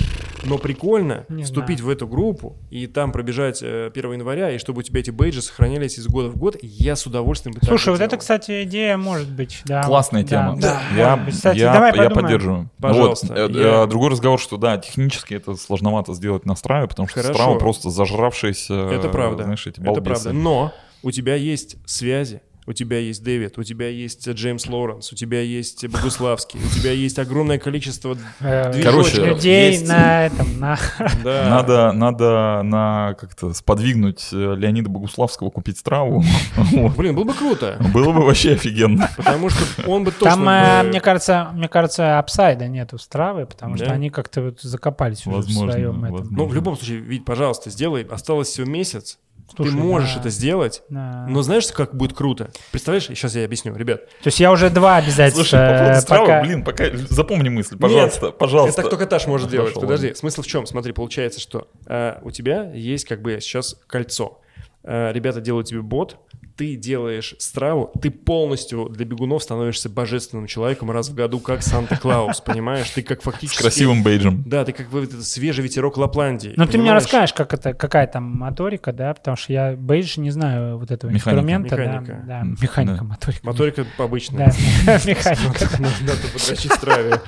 но прикольно не вступить знаю. в эту группу и там пробежать э, 1 января, и чтобы у тебя эти бейджи сохранялись из года в год. Я с удовольствием бы Слушай, вот это, кстати, идея может быть, да. Классная да, тема. Да, я, быть. Кстати, я, давай я подумаем. поддерживаю. Пожалуйста, Вот, э, я- э, Другой разговор, что да, технически это сложновато сделать на Страве, потому что Хорошо. Страва просто зажравшаяся, Это правда. знаешь, эти Это балбесы. правда. Но у тебя есть связи, у тебя есть Дэвид, у тебя есть Джеймс Лоуренс, у тебя есть Богуславский, у тебя есть огромное количество... Э, Короче, людей есть- на этом, на... Да, Надо, надо на как-то сподвигнуть э, Леонида Богуславского купить Страву. Вот. Блин, было бы круто, Было бы вообще офигенно. потому что он бы точно... Там, э, бы- мне кажется, мне кажется, апсайда нету стравы, потому что они как-то вот закопались уже в своем этом. Ну, в любом случае, Вить, пожалуйста, сделай. Осталось всего месяц. Слушай, ты можешь да. это сделать. Да. Но знаешь, как будет круто? Представляешь, сейчас я объясню, ребят. То есть я уже два обязательства. Слушай, по поводу э, Стравы, пока- блин, пока запомни мысль, пожалуйста, пожалуйста. Это только Таш может делать. Подожди, смысл в чем? Смотри, получается, что э, у тебя есть как бы сейчас кольцо. Э, ребята делают тебе бот, ты делаешь страву, ты полностью для бегунов становишься божественным человеком раз в году, как Санта-Клаус, понимаешь? Ты как С фактически... красивым бейджем. Да, ты как этот свежий ветерок Лапландии. Ну, ты мне понимаешь? расскажешь, как это, какая там моторика, да, потому что я бейдж не знаю вот этого Механика. инструмента. да, Механика. Да, М, механика, да. моторика. Моторика обычная. Да, механика. Надо подрочить страве.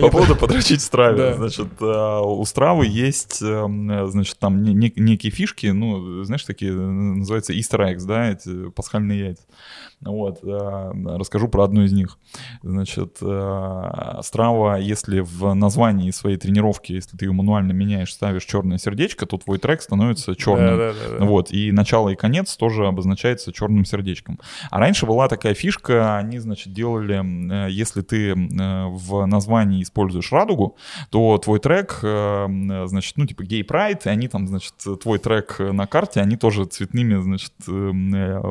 По поводу подрочить Страве. Значит, э, у Стравы есть, э, значит, там не- не- некие фишки, ну, знаешь, такие, э, называются easter eggs, да, эти пасхальные яйца. Вот, э, расскажу про одну из них. Значит, э, Страва, если в названии своей тренировки, если ты ее мануально меняешь, ставишь черное сердечко, то твой трек становится черным. Да-да-да-да. Вот, и начало и конец тоже обозначается черным сердечком. А раньше была такая фишка, они, значит, делали, э, если ты в названии используешь радугу, то твой трек, значит, ну, типа Gay Pride, и они там, значит, твой трек на карте, они тоже цветными, значит,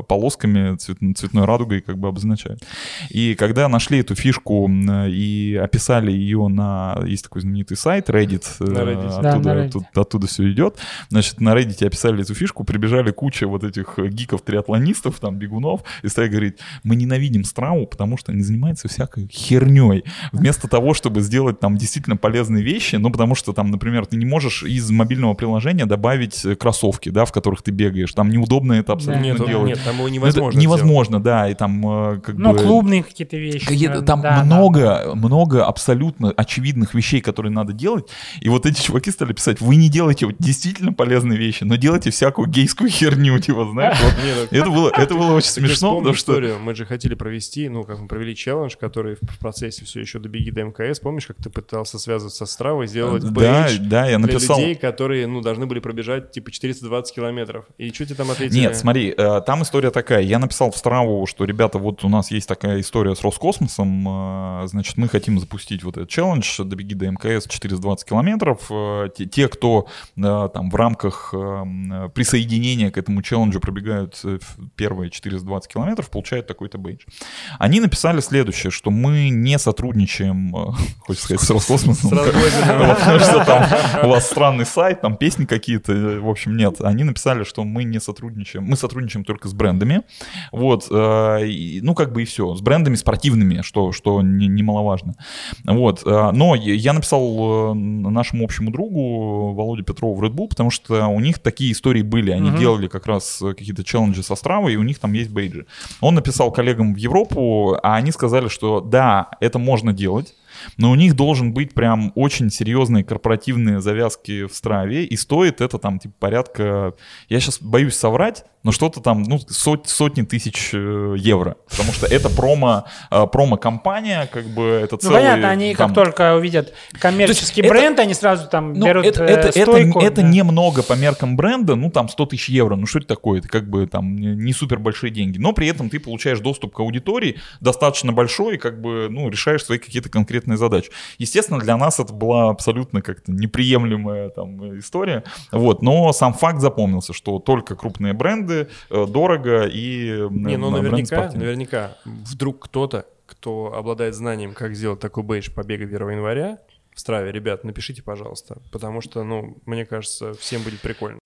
полосками, цвет- цветной радугой как бы обозначают. И когда нашли эту фишку и описали ее на, есть такой знаменитый сайт Reddit, э, На Reddit. Да, оттуда, на Reddit. оттуда- оттуда все идет, значит, на Reddit описали эту фишку, прибежали куча вот этих гиков-триатлонистов, там, бегунов, и стали говорить, мы ненавидим Страву, потому что они занимаются всякой херней. Вместо того, чтобы сделать там действительно полезные вещи, ну, потому что там, например, ты не можешь из мобильного приложения добавить э, кроссовки, да, в которых ты бегаешь. Там неудобно это абсолютно Нет, делать. нет, там его Ну, это невозможно невозможно, да, и там э, как Ну, бы... клубные какие-то вещи. Какие-то ну, там да, да. много, много абсолютно очевидных вещей, которые надо делать. И вот эти чуваки стали писать, вы не делаете вот действительно полезные вещи, но делайте всякую гейскую херню, типа, знаешь, вот. ну, Это было, это было очень смешно, потому что... историю. Мы же хотели провести, ну, как мы провели челлендж, который в процессе все еще добеги до МКС. Помнишь, как ты пытался связываться с Стравой, сделать Да, да, я для написал. людей, которые, ну, должны были пробежать, типа, 420 километров. И что тебе там ответили? Нет, смотри, э, там история такая. Я написал в Страву, что, ребята, вот у нас есть такая история с Роскосмосом. э, Значит, мы хотим запустить вот этот челлендж «Добеги до МКС 420 километров». Э, Те, те, кто там в рамках м, присоединения к этому челленджу пробегают э, первые 420 километров, получают такой-то бейдж. Они написали следующее, что мы не сотрудничаем, хочется сказать, с Роскосмосом. Потому что там у вас странный сайт, там песни какие-то, э, в общем, нет. Они написали, что мы не сотрудничаем, мы сотрудничаем только с брендами, вот, э, ну, как бы и все, с брендами спортивными, что, что не- немаловажно. Вот, э, но я- написал э, нашему общему другу Володе Петрову в Red Bull, потому что у них такие истории были, они Мгм. делали как раз э, какие-то челленджи со Стравой, и у них там есть бейджи. Он написал коллегам в Европу, а они сказали, что да, это можно делать, но у них должен быть прям очень серьезные корпоративные завязки в Страве, и стоит это там типа порядка, я сейчас боюсь соврать, но что-то там, ну, сот- сотни тысяч э, евро, потому что это промо, э, промо-компания, как бы это Ну, целый... понятно, они там, как только увидят коммерческий есть это- бренд, они сразу там ну, берут это, э, это, это, стойку. это да. немного по меркам бренда, ну там 100 тысяч евро, ну что это такое, это как бы там не не супер большие деньги, но при этом ты получаешь доступ к аудитории достаточно большой, и как бы, ну, решаешь свои какие-то конкретные задачи. Естественно, для нас это была абсолютно как-то неприемлемая там история, вот, но сам факт запомнился, что только крупные бренды, э, дорого и Не, ну наверняка, наверняка, вдруг кто-то, кто обладает знанием, как сделать такой бейдж побега 1 января, в Страве, ребят, напишите, пожалуйста, потому что, ну, мне кажется, всем будет прикольно.